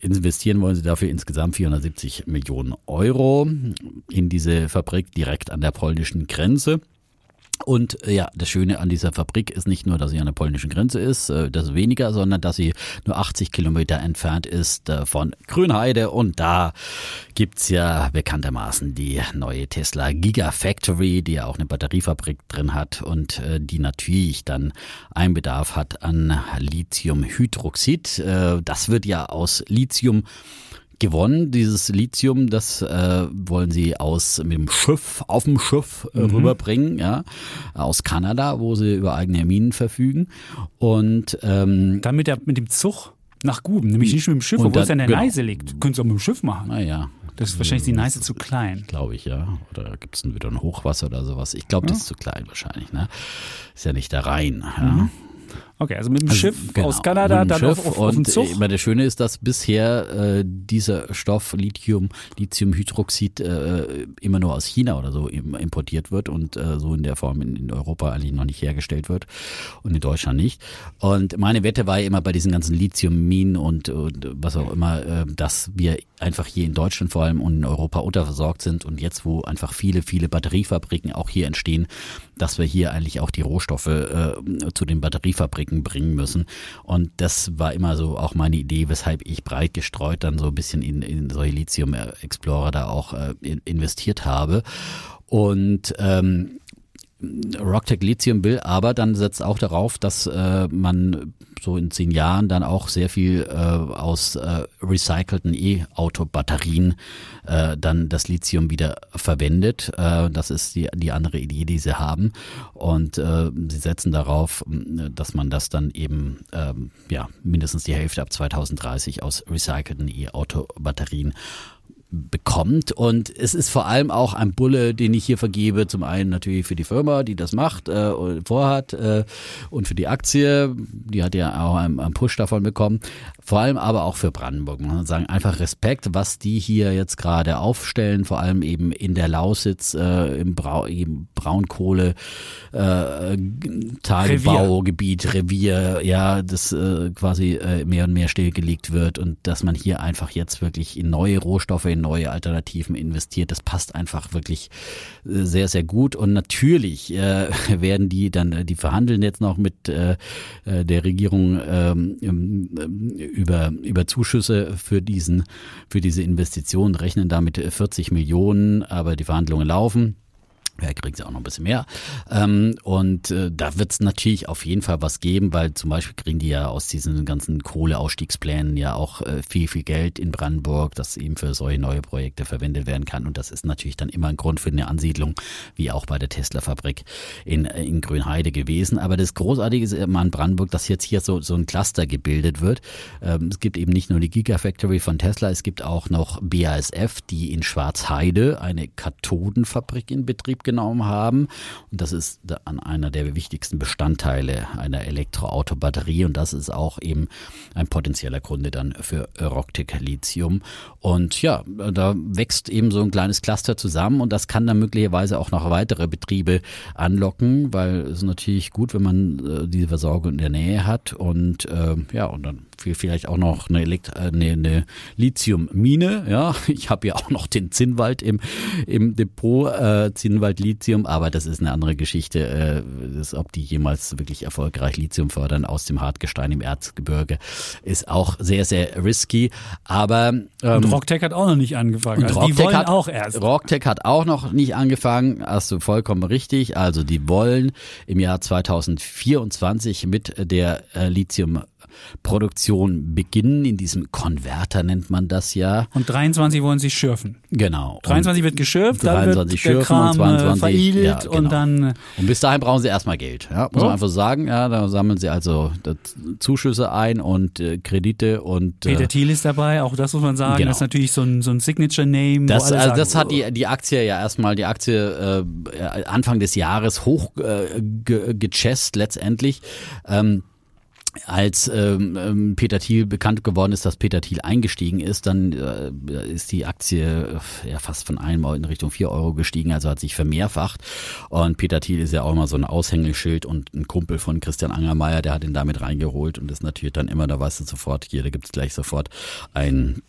Investieren wollen sie dafür insgesamt 470 Millionen Euro in diese Fabrik direkt an der polnischen Grenze. Und äh, ja, das Schöne an dieser Fabrik ist nicht nur, dass sie an der polnischen Grenze ist, äh, das ist weniger, sondern dass sie nur 80 Kilometer entfernt ist äh, von Grünheide. Und da gibt's ja bekanntermaßen die neue Tesla Gigafactory, die ja auch eine Batteriefabrik drin hat und die natürlich dann einen Bedarf hat an Lithiumhydroxid. Das wird ja aus Lithium gewonnen. Dieses Lithium, das äh, wollen sie aus mit dem Schiff, auf dem Schiff äh, rüberbringen, ja, aus Kanada, wo sie über eigene Minen verfügen. Und ähm, Dann mit, der, mit dem Zug nach Guben, nämlich nicht mit dem Schiff, obwohl es an der genau. Neise liegt. Können Sie auch mit dem Schiff machen. naja. Das ist wahrscheinlich die Neise zu klein. Glaube ich, ja. Oder gibt es wieder ein Hochwasser oder sowas? Ich glaube, das ist zu klein wahrscheinlich, ne? Ist ja nicht der Rhein. Ja. Okay, also mit dem Also, Schiff genau, aus Kanada, dem dann Schiff. auf, auf, auf den und Zug. äh, immer das Schöne ist, dass bisher äh, dieser Stoff Lithium, Lithiumhydroxid äh, immer nur aus China oder so im- importiert wird und äh, so in der Form in, in Europa eigentlich noch nicht hergestellt wird und in Deutschland nicht. Und meine Wette war ja immer bei diesen ganzen Lithiumminen und, und was auch immer, äh, dass wir einfach hier in Deutschland vor allem und in Europa unterversorgt sind und jetzt, wo einfach viele, viele Batteriefabriken auch hier entstehen, dass wir hier eigentlich auch die Rohstoffe äh, zu den Batteriefabriken bringen müssen. Und das war immer so auch meine Idee, weshalb ich breit gestreut dann so ein bisschen in, in solche Lithium Explorer da auch äh, in, investiert habe. Und ähm, Rocktech Lithium will aber dann setzt auch darauf, dass äh, man so in zehn Jahren dann auch sehr viel äh, aus äh, recycelten E-Auto-Batterien äh, dann das Lithium wieder verwendet. Äh, das ist die, die andere Idee, die sie haben. Und äh, sie setzen darauf, dass man das dann eben äh, ja mindestens die Hälfte ab 2030 aus recycelten E-Auto-Batterien bekommt. Und es ist vor allem auch ein Bulle, den ich hier vergebe. Zum einen natürlich für die Firma, die das macht, äh, vorhat, äh, und für die Aktie, die hat ja auch einen, einen Push davon bekommen. Vor allem aber auch für Brandenburg. Man sagen einfach Respekt, was die hier jetzt gerade aufstellen, vor allem eben in der Lausitz, äh, im Brau Braunkohle, äh, Tagebaugebiet, Revier. Revier, ja, das äh, quasi äh, mehr und mehr stillgelegt wird und dass man hier einfach jetzt wirklich in neue Rohstoffe, in neue Alternativen investiert. Das passt einfach wirklich äh, sehr, sehr gut. Und natürlich äh, werden die dann, äh, die verhandeln jetzt noch mit äh, äh der Regierung ähm, über, über Zuschüsse für diesen, für diese Investition, rechnen damit 40 Millionen, aber die Verhandlungen laufen. Ja, kriegen sie auch noch ein bisschen mehr. Ähm, und äh, da wird es natürlich auf jeden Fall was geben, weil zum Beispiel kriegen die ja aus diesen ganzen Kohleausstiegsplänen ja auch äh, viel, viel Geld in Brandenburg, das eben für solche neue Projekte verwendet werden kann. Und das ist natürlich dann immer ein Grund für eine Ansiedlung, wie auch bei der Tesla-Fabrik in, in Grünheide gewesen. Aber das Großartige ist immer in Brandenburg, dass jetzt hier so, so ein Cluster gebildet wird. Ähm, es gibt eben nicht nur die Gigafactory von Tesla, es gibt auch noch BASF, die in Schwarzheide eine Kathodenfabrik in Betrieb genommen haben. Und das ist an einer der wichtigsten Bestandteile einer Elektroautobatterie. Und das ist auch eben ein potenzieller Kunde dann für Rocktec Lithium. Und ja, da wächst eben so ein kleines Cluster zusammen und das kann dann möglicherweise auch noch weitere Betriebe anlocken, weil es natürlich gut, wenn man äh, diese Versorgung in der Nähe hat und äh, ja, und dann vielleicht auch noch eine, Elekt äh, eine, eine Lithiummine. Ja, ich habe ja auch noch den Zinnwald im, im Depot, äh, Zinnwald Lithium, aber das ist eine andere Geschichte, äh, das, ob die jemals wirklich erfolgreich Lithium fördern aus dem Hartgestein im Erzgebirge, ist auch sehr, sehr risky. Aber ähm, und Rocktech hat auch noch nicht angefangen. Also die wollen hat, auch erst. Rocktech hat auch noch nicht angefangen, hast du vollkommen richtig. Also die wollen im Jahr 2024 mit der äh, Lithium Produktion beginnen. In diesem Konverter nennt man das ja. Und 23 wollen sie schürfen. Genau. 23 wird geschürft, 23 dann wird schürfen der Kram und 22 veredelt ja, genau. und dann. Und bis dahin brauchen sie erstmal Geld. Ja, muss oh. man einfach sagen. Ja, da sammeln sie also Zuschüsse ein und äh, Kredite und. Äh, Peter Thiel ist dabei, auch das muss man sagen. Genau. Das ist natürlich so ein, so ein Signature-Name. Das, also das hat die, die Aktie ja erstmal, die Aktie äh, Anfang des Jahres hoch äh, gechest letztendlich. Ähm, als ähm, ähm, Peter Thiel bekannt geworden ist, dass Peter Thiel eingestiegen ist, dann äh, ist die Aktie äh, ja fast von einem in Richtung vier Euro gestiegen, also hat sich vermehrfacht. Und Peter Thiel ist ja auch immer so ein Aushängeschild und ein Kumpel von Christian Angermeier, der hat ihn damit reingeholt und ist natürlich dann immer, da weißt du sofort, hier, da gibt es gleich sofort ein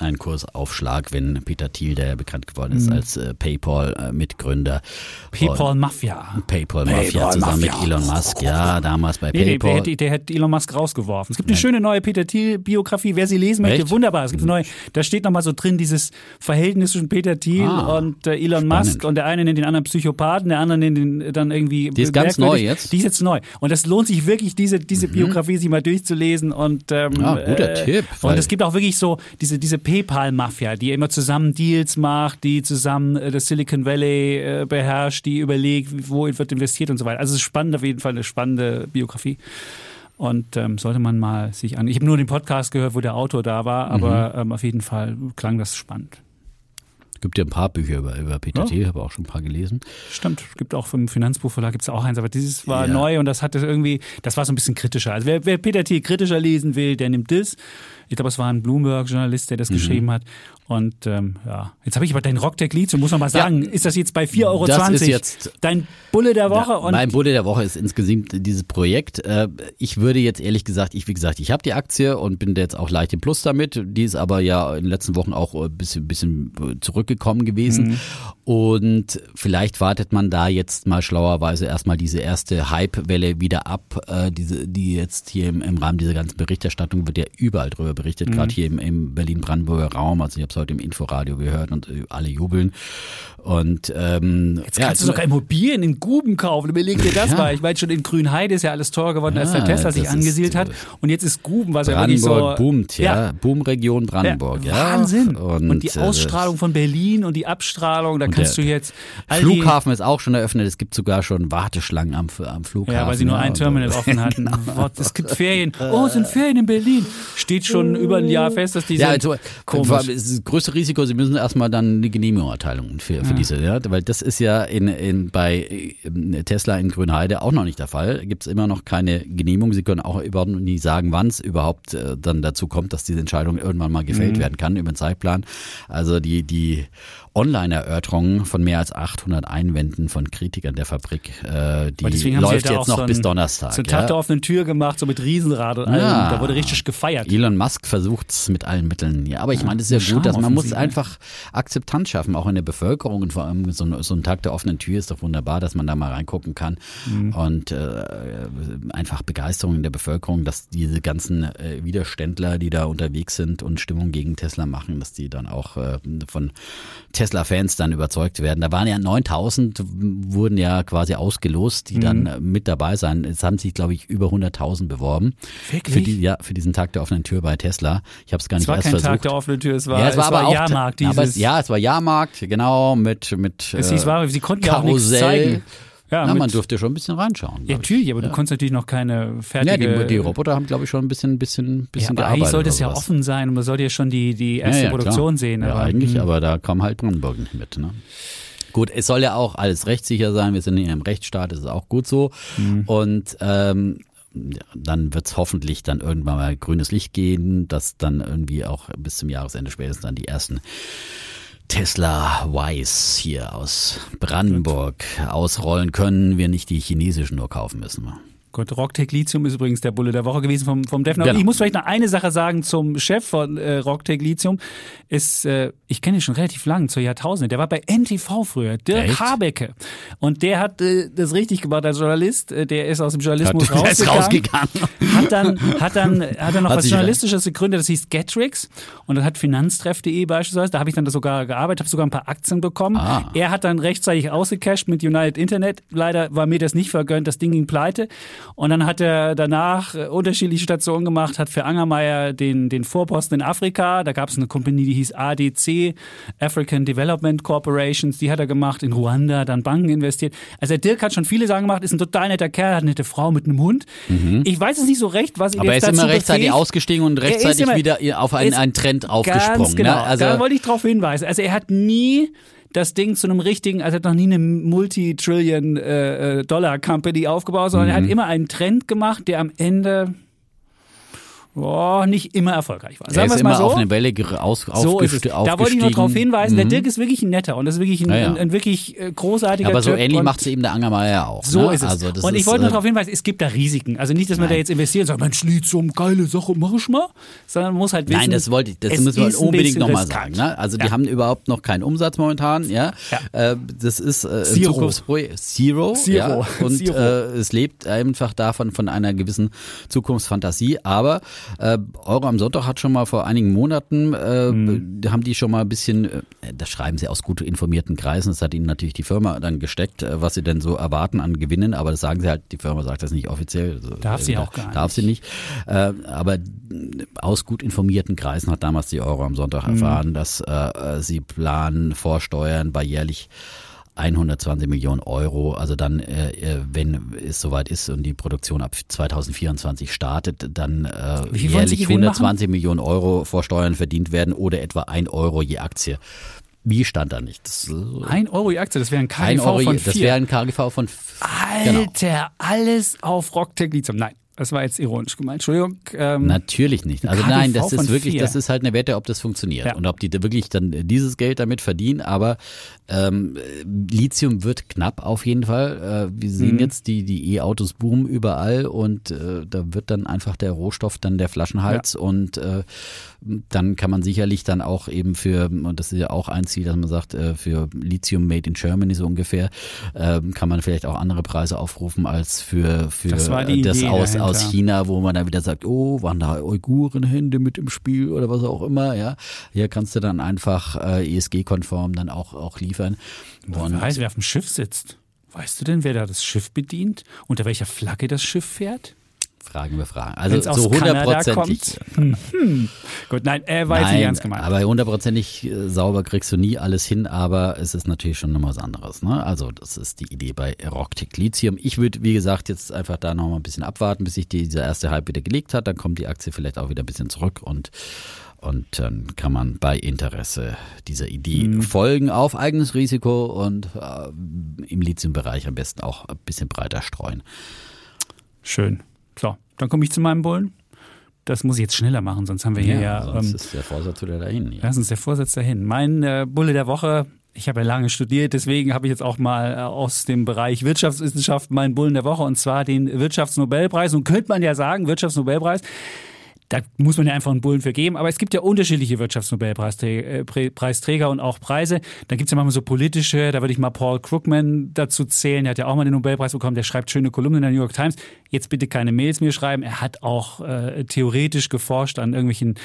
einen Kursaufschlag, wenn Peter Thiel, der ja bekannt geworden ist mhm. als äh, PayPal-Mitgründer. PayPal-Mafia. PayPal-Mafia zusammen Mafia. mit Elon Musk, ja, damals bei nee, PayPal. Der, der, hat Elon Musk rausgeworfen. Es gibt eine Nein. schöne neue Peter Thiel-Biografie, wer sie lesen möchte, Echt? wunderbar. Es gibt eine neue, da steht nochmal so drin, dieses Verhältnis zwischen Peter Thiel ah, und äh, Elon spannend. Musk und der eine nennt den anderen Psychopathen, der andere nennt den dann irgendwie. Die ist ganz neu jetzt. Die ist jetzt neu. Und das lohnt sich wirklich, diese, diese mhm. Biografie sich mal durchzulesen und ähm, ja, guter äh, Tipp. Und es gibt auch wirklich so diese, diese PayPal-Mafia, die immer zusammen Deals macht, die zusammen äh, das Silicon Valley äh, beherrscht, die überlegt, wo wird investiert und so weiter. Also es ist spannend, auf jeden Fall eine spannende Biografie. Und ähm, sollte man mal sich an. Ich habe nur den Podcast gehört, wo der Autor da war, aber mhm. ähm, auf jeden Fall klang das spannend. Es gibt ja ein paar Bücher über, über Peter ja. Habe auch schon ein paar gelesen. Stimmt, es gibt auch vom Finanzbuchverlag gibt es auch eins, aber dieses war ja. neu und das hatte irgendwie, das war so ein bisschen kritischer. Also wer, wer Peter Thiel kritischer lesen will, der nimmt das. Ich glaube, es war ein Bloomberg-Journalist, der das mhm. geschrieben hat. Und ähm, ja, jetzt habe ich aber dein Rockdeck-Lied, so muss man mal sagen, ja, ist das jetzt bei 4,20 Euro? Das ist jetzt dein Bulle der Woche? Ja, mein Bulle der Woche ist insgesamt dieses Projekt. Äh, ich würde jetzt ehrlich gesagt, ich wie gesagt, ich habe die Aktie und bin jetzt auch leicht im Plus damit. Die ist aber ja in den letzten Wochen auch ein bisschen, bisschen zurückgekommen gewesen. Mhm. Und vielleicht wartet man da jetzt mal schlauerweise erstmal diese erste Hype-Welle wieder ab, äh, diese, die jetzt hier im, im Rahmen dieser ganzen Berichterstattung wird ja überall drüber berichtet, mhm. gerade hier im, im Berlin-Brandenburger Raum. Also ich habe heute im Inforadio gehört und äh, alle jubeln. Und ähm, Jetzt kannst ja, du sogar Immobilien in Guben kaufen. Überleg dir das ja. mal. Ich meine, schon in Grünheide ist ja alles teurer geworden, ja, als der Tesla sich angesiedelt hat. Und jetzt ist Guben, was Brandenburg ja wirklich so... boomt, ja. Boomregion Brandenburg, ja. Wahnsinn. Und, und, die äh, Ausstrahlung von Berlin und die Abstrahlung, da kannst du jetzt... Flughafen ist auch schon eröffnet. Es gibt sogar schon Warteschlangen am, am Flughafen. Ja, weil sie nur ein Terminal offen hatten. es gibt Ferien. Oh, es sind Ferien in Berlin. Steht schon über ein Jahr fest, dass diese... Ja, also, komisch. das größte Risiko, sie müssen erstmal dann eine Genehmigung erteilen für, für diese, ja, weil das ist ja in, in, bei äh, Tesla in Grünheide auch noch nicht der Fall. Gibt es immer noch keine Genehmigung. Sie können auch überhaupt nie sagen, wann es überhaupt äh, dann dazu kommt, dass diese Entscheidung irgendwann mal gefällt mhm. werden kann über den Zeitplan. Also die, die Online-Erörterung von mehr als 800 Einwänden von Kritikern der Fabrik. Äh, die läuft jetzt noch so bis Donnerstag. So ein Tag der offenen Tür gemacht, so mit Riesenrad und allem. Ja. Da wurde richtig gefeiert. Elon Musk versucht es mit allen Mitteln. Ja, aber ich meine, es ist ja gut, dass man muss einfach Akzeptanz schaffen, auch in der Bevölkerung. Und vor allem so, so ein Tag der offenen Tür ist doch wunderbar, dass man da mal reingucken kann. Mhm. Und äh, einfach Begeisterung in der Bevölkerung, dass diese ganzen äh, Widerständler, die da unterwegs sind und Stimmung gegen Tesla machen, dass die dann auch äh, von Tesla-Fans dann überzeugt werden. Da waren ja 9000, wurden ja quasi ausgelost, die mhm. dann mit dabei sein. Es haben sich, glaube ich, über 100.000 beworben. Wirklich? Für, die, ja, für diesen Tag der offenen Tür bei Tesla. Ich habe es gar nicht es war erst kein versucht. Tag der offenen Tür, es war, ja, es war, es aber war auch, Jahrmarkt. Aber es, ja, es war Jahrmarkt, genau, mit, mit es hieß, war, sie konnten ja auch nichts zeigen. Ja, Na, man durfte schon ein bisschen reinschauen. Ja, natürlich, aber ja. du konntest natürlich noch keine fertige... Ja, die, die Roboter haben, glaube ich, schon ein bisschen, bisschen, bisschen ja, aber Eigentlich sollte es ja offen sein und man sollte ja schon die, die erste ja, Produktion klar. sehen. Ja, aber, eigentlich, mh. aber da kam halt Brandenburg nicht mit. Ne? Gut, es soll ja auch alles rechtssicher sein. Wir sind in einem Rechtsstaat, das ist auch gut so. Mhm. Und ähm, ja, dann wird es hoffentlich dann irgendwann mal grünes Licht geben, dass dann irgendwie auch bis zum Jahresende spätestens dann die ersten Tesla Wise hier aus Brandenburg ausrollen können, wir nicht die chinesischen nur kaufen müssen. Gut, Rocktech Lithium ist übrigens der Bulle der Woche gewesen vom, vom Defner. Genau. Ich muss vielleicht noch eine Sache sagen zum Chef von äh, Rocktech Lithium. Ist, äh, ich kenne ihn schon relativ lang, zur Jahrtausende. Der war bei NTV früher, Dirk Echt? Habecke. Und der hat äh, das richtig gemacht als Journalist. Äh, der ist aus dem Journalismus hat, rausgegangen. rausgegangen. Hat dann, hat dann, hat dann noch hat was Journalistisches gegründet, das hieß Getrix. Und das hat Finanztreff.de beispielsweise. Da habe ich dann sogar gearbeitet, habe sogar ein paar Aktien bekommen. Ah. Er hat dann rechtzeitig ausgecasht mit United Internet. Leider war mir das nicht vergönnt, das Ding ging pleite. Und dann hat er danach äh, unterschiedliche Stationen gemacht, hat für Angermeier den, den Vorposten in Afrika, da gab es eine Kompanie, die hieß ADC, African Development Corporations, die hat er gemacht, in Ruanda, dann Banken investiert. Also der Dirk hat schon viele Sachen gemacht, ist ein total netter Kerl, hat eine nette Frau mit einem Hund. Mhm. Ich weiß es nicht so recht, was ihn Aber jetzt er ist immer rechtzeitig befähigt. ausgestiegen und rechtzeitig wieder auf einen, einen Trend aufgesprungen. Ganz genau, ne? also da wollte ich darauf hinweisen. Also er hat nie das Ding zu einem richtigen, also er hat noch nie eine Multi-Trillion-Dollar-Company äh, aufgebaut, sondern mhm. er hat mhm. immer einen Trend gemacht, der am Ende oh, nicht immer erfolgreich war. Sagen er ist immer so. auf eine Welle aus, so ist es. Da wollte ich nur darauf hinweisen, mhm. der Dirk ist wirklich ein netter und das ist wirklich ein, ja, ja. ein, ein wirklich äh, großartiger ja, Aber so typ ähnlich macht es eben der Angermeier auch. So ne? ist es. Also und ich wollte nur äh, darauf hinweisen, es gibt da Risiken. Also nicht, dass man Nein. da jetzt investiert und sagt, Mensch, Lithium, geile Sache, mach ich mal. Sondern man muss halt wissen, Nein, das wollte ich, das müssen wir unbedingt nochmal sagen. Ne? Also die haben überhaupt noch keinen Umsatz momentan. Ja, äh, Das ist äh, Zero. Zero. Zero. Und Zero. Äh, es lebt einfach davon, von einer gewissen Zukunftsfantasie. Aber äh, Euro am Sonntag hat schon mal vor einigen Monaten, äh, mhm. haben die schon mal ein bisschen, äh, das schreiben sie aus gut informierten Kreisen, das hat ihnen natürlich die Firma dann gesteckt, äh, was sie denn so erwarten an Gewinnen, aber das sagen sie halt, die Firma sagt das nicht offiziell. Also, darf sie auch gar nicht. Darf sie nicht. Äh, aber aus gut informierten Kreisen hat damals die Euro am Sonntag mhm. erfahren, dass äh, sie planen, vorsteuern bei jährlich 120 Millionen Euro. Also dann, äh, äh, wenn es soweit ist und die Produktion ab 2024 startet, dann äh, jährlich 120 machen? Millionen Euro vor Steuern verdient werden oder etwa ein Euro je Aktie. Wie stand da nicht? Das, äh, ein Euro je Aktie, das wäre ein KGV Euro, von vier. Das wäre ein KGV von Alter, genau. alles auf Rocktech Lithium. Nein, das war jetzt ironisch gemeint. Entschuldigung. Ähm, Natürlich nicht. Also nein, das ist wirklich, vier. das ist halt eine Wette, ob das funktioniert ja. und ob die wirklich dann dieses Geld damit verdienen. Aber ähm, Lithium wird knapp auf jeden Fall. Äh, wir sehen mhm. jetzt die die E-Autos boomen überall und äh, da wird dann einfach der Rohstoff dann der Flaschenhals ja. und äh, dann kann man sicherlich dann auch eben für und das ist ja auch ein Ziel, dass man sagt äh, für Lithium made in Germany so ungefähr äh, kann man vielleicht auch andere Preise aufrufen als für für das, das aus, aus. China, wo man dann wieder sagt, oh, waren da Uigurenhände mit im Spiel oder was auch immer, ja. Hier kannst du dann einfach äh, ESG-konform dann auch, auch liefern. Und Wer weiß, wer auf dem Schiff sitzt? Weißt du denn, wer da das Schiff bedient? Unter welcher Flagge das Schiff fährt? Fragen wir Fragen. Also so hundertprozentig. kommt? Hm. Gut, nein, er war jetzt nicht Nein, ernst gemeint. aber hundertprozentig äh, sauber kriegst du nie alles hin, aber es ist natürlich schon noch was anderes. Ne? Also das ist die Idee bei Rocktick Lithium. Ich würde, wie gesagt, jetzt einfach da noch mal ein bisschen abwarten, bis sich dieser erste Hype wieder gelegt hat. Dann kommt die Aktie vielleicht auch wieder ein bisschen zurück und und dann kann man bei Interesse dieser Idee Mhm. folgen auf eigenes Risiko und äh, im Lithium-Bereich am besten auch ein bisschen breiter streuen. Schön. So, dann komme ich zu meinem Bullen. Das muss ich jetzt schneller machen, sonst haben wir hier ja. sonst ähm, ist der Vorsatz wieder dahin. Ja. Lass uns der Vorsatz dahin. Mein äh, Bulle der Woche, ich habe ja lange studiert, deswegen habe ich jetzt auch mal äh, aus dem Bereich Wirtschaftswissenschaft meinen Bullen der Woche und zwar den Wirtschaftsnobelpreis. Und könnte man ja sagen, Wirtschaftsnobelpreis, da muss man ja einfach einen Bullen für geben. Aber es gibt ja unterschiedliche Wirtschaftsnobelpreisträger und auch Preise. Da gibt es ja manchmal so politische, da würde ich mal Paul Krugman dazu zählen. Der hat ja auch mal den Nobelpreis bekommen. Der schreibt schöne Kolumnen in der New York Times. Jetzt bitte keine Mails mir schreiben. Er hat auch äh, theoretisch geforscht an irgendwelchen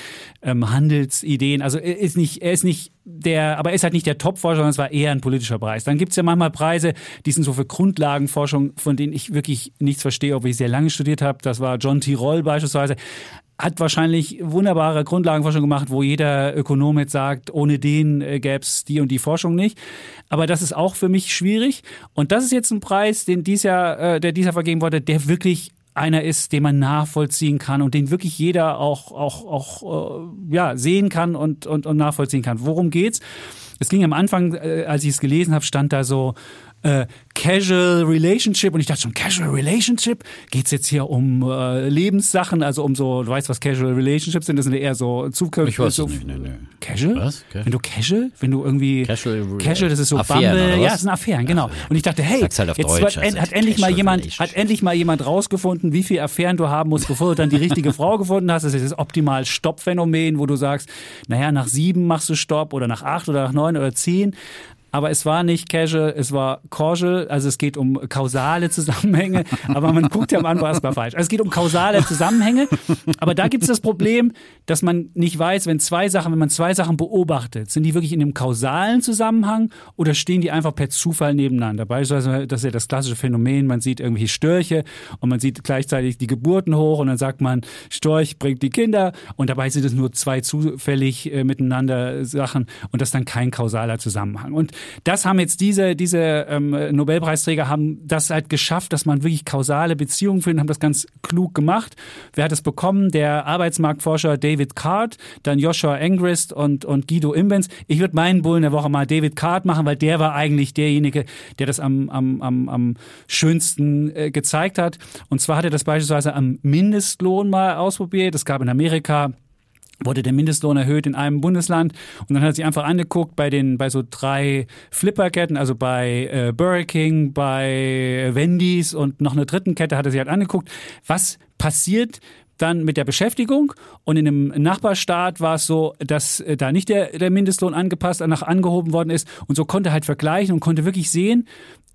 ähm, Handelsideen. Also er ist nicht, er ist nicht der, aber er ist halt nicht der Top-Forscher, sondern es war eher ein politischer Preis. Dann gibt es ja manchmal Preise, die sind so für Grundlagenforschung, von denen ich wirklich nichts verstehe, obwohl ich sehr lange studiert habe. Das war John Tirol beispielsweise hat wahrscheinlich wunderbare Grundlagenforschung gemacht, wo jeder Ökonom jetzt sagt, ohne den äh, gäbe es die und die Forschung nicht. Aber das ist auch für mich schwierig. Und das ist jetzt ein Preis, den dies Jahr, äh, der dieser vergeben wurde, der wirklich einer ist, den man nachvollziehen kann und den wirklich jeder auch, auch, auch äh, ja, sehen kann und, und, und nachvollziehen kann. Worum geht's? Es ging am Anfang, als ich es gelesen habe, stand da so äh, Casual Relationship und ich dachte schon, Casual Relationship? Geht's jetzt hier um äh, Lebenssachen, also um so, du weißt, was Casual Relationships sind, das sind eher so Zukünfte. Ich weiß so, nicht, nee, nee. Casual? Was? Wenn du Casual? Wenn du irgendwie. Casual, Casual, das ist so Affären, Bumble. Ja, das sind Affären, genau. Und ich dachte, hey, halt jetzt Deutsch, wird, also hat endlich mal Casual jemand, hat endlich mal jemand rausgefunden, wie viele Affären du haben musst, bevor du dann die richtige Frau gefunden hast. Das ist das optimal Stoppphänomen, wo du sagst, naja, nach sieben machst du Stopp oder nach acht oder nach neun oder zehn. Aber es war nicht casual, es war causal, also es geht um kausale Zusammenhänge. Aber man guckt ja am Anfang erstmal falsch. Also es geht um kausale Zusammenhänge. Aber da gibt es das Problem, dass man nicht weiß, wenn zwei Sachen, wenn man zwei Sachen beobachtet, sind die wirklich in einem kausalen Zusammenhang oder stehen die einfach per Zufall nebeneinander? Beispielsweise, das ist ja das klassische Phänomen, man sieht irgendwie Störche und man sieht gleichzeitig die Geburten hoch und dann sagt man, Storch bringt die Kinder und dabei sind es nur zwei zufällig äh, miteinander Sachen und das ist dann kein kausaler Zusammenhang. Und das haben jetzt diese, diese ähm, Nobelpreisträger haben das halt geschafft, dass man wirklich kausale Beziehungen findet, haben das ganz klug gemacht. Wer hat es bekommen? Der Arbeitsmarktforscher David Card, dann Joshua Engrist und, und Guido Imbens. Ich würde meinen Bullen der Woche mal David Card machen, weil der war eigentlich derjenige, der das am, am, am, am schönsten äh, gezeigt hat. Und zwar hat er das beispielsweise am Mindestlohn mal ausprobiert. Es gab in Amerika wurde der Mindestlohn erhöht in einem Bundesland. Und dann hat er sich einfach angeguckt bei den bei so drei Flipperketten, also bei äh, Burger King, bei Wendy's und noch einer dritten Kette hat er sich halt angeguckt, was passiert dann mit der Beschäftigung? Und in einem Nachbarstaat war es so, dass äh, da nicht der, der Mindestlohn angepasst, danach angehoben worden ist. Und so konnte halt vergleichen und konnte wirklich sehen,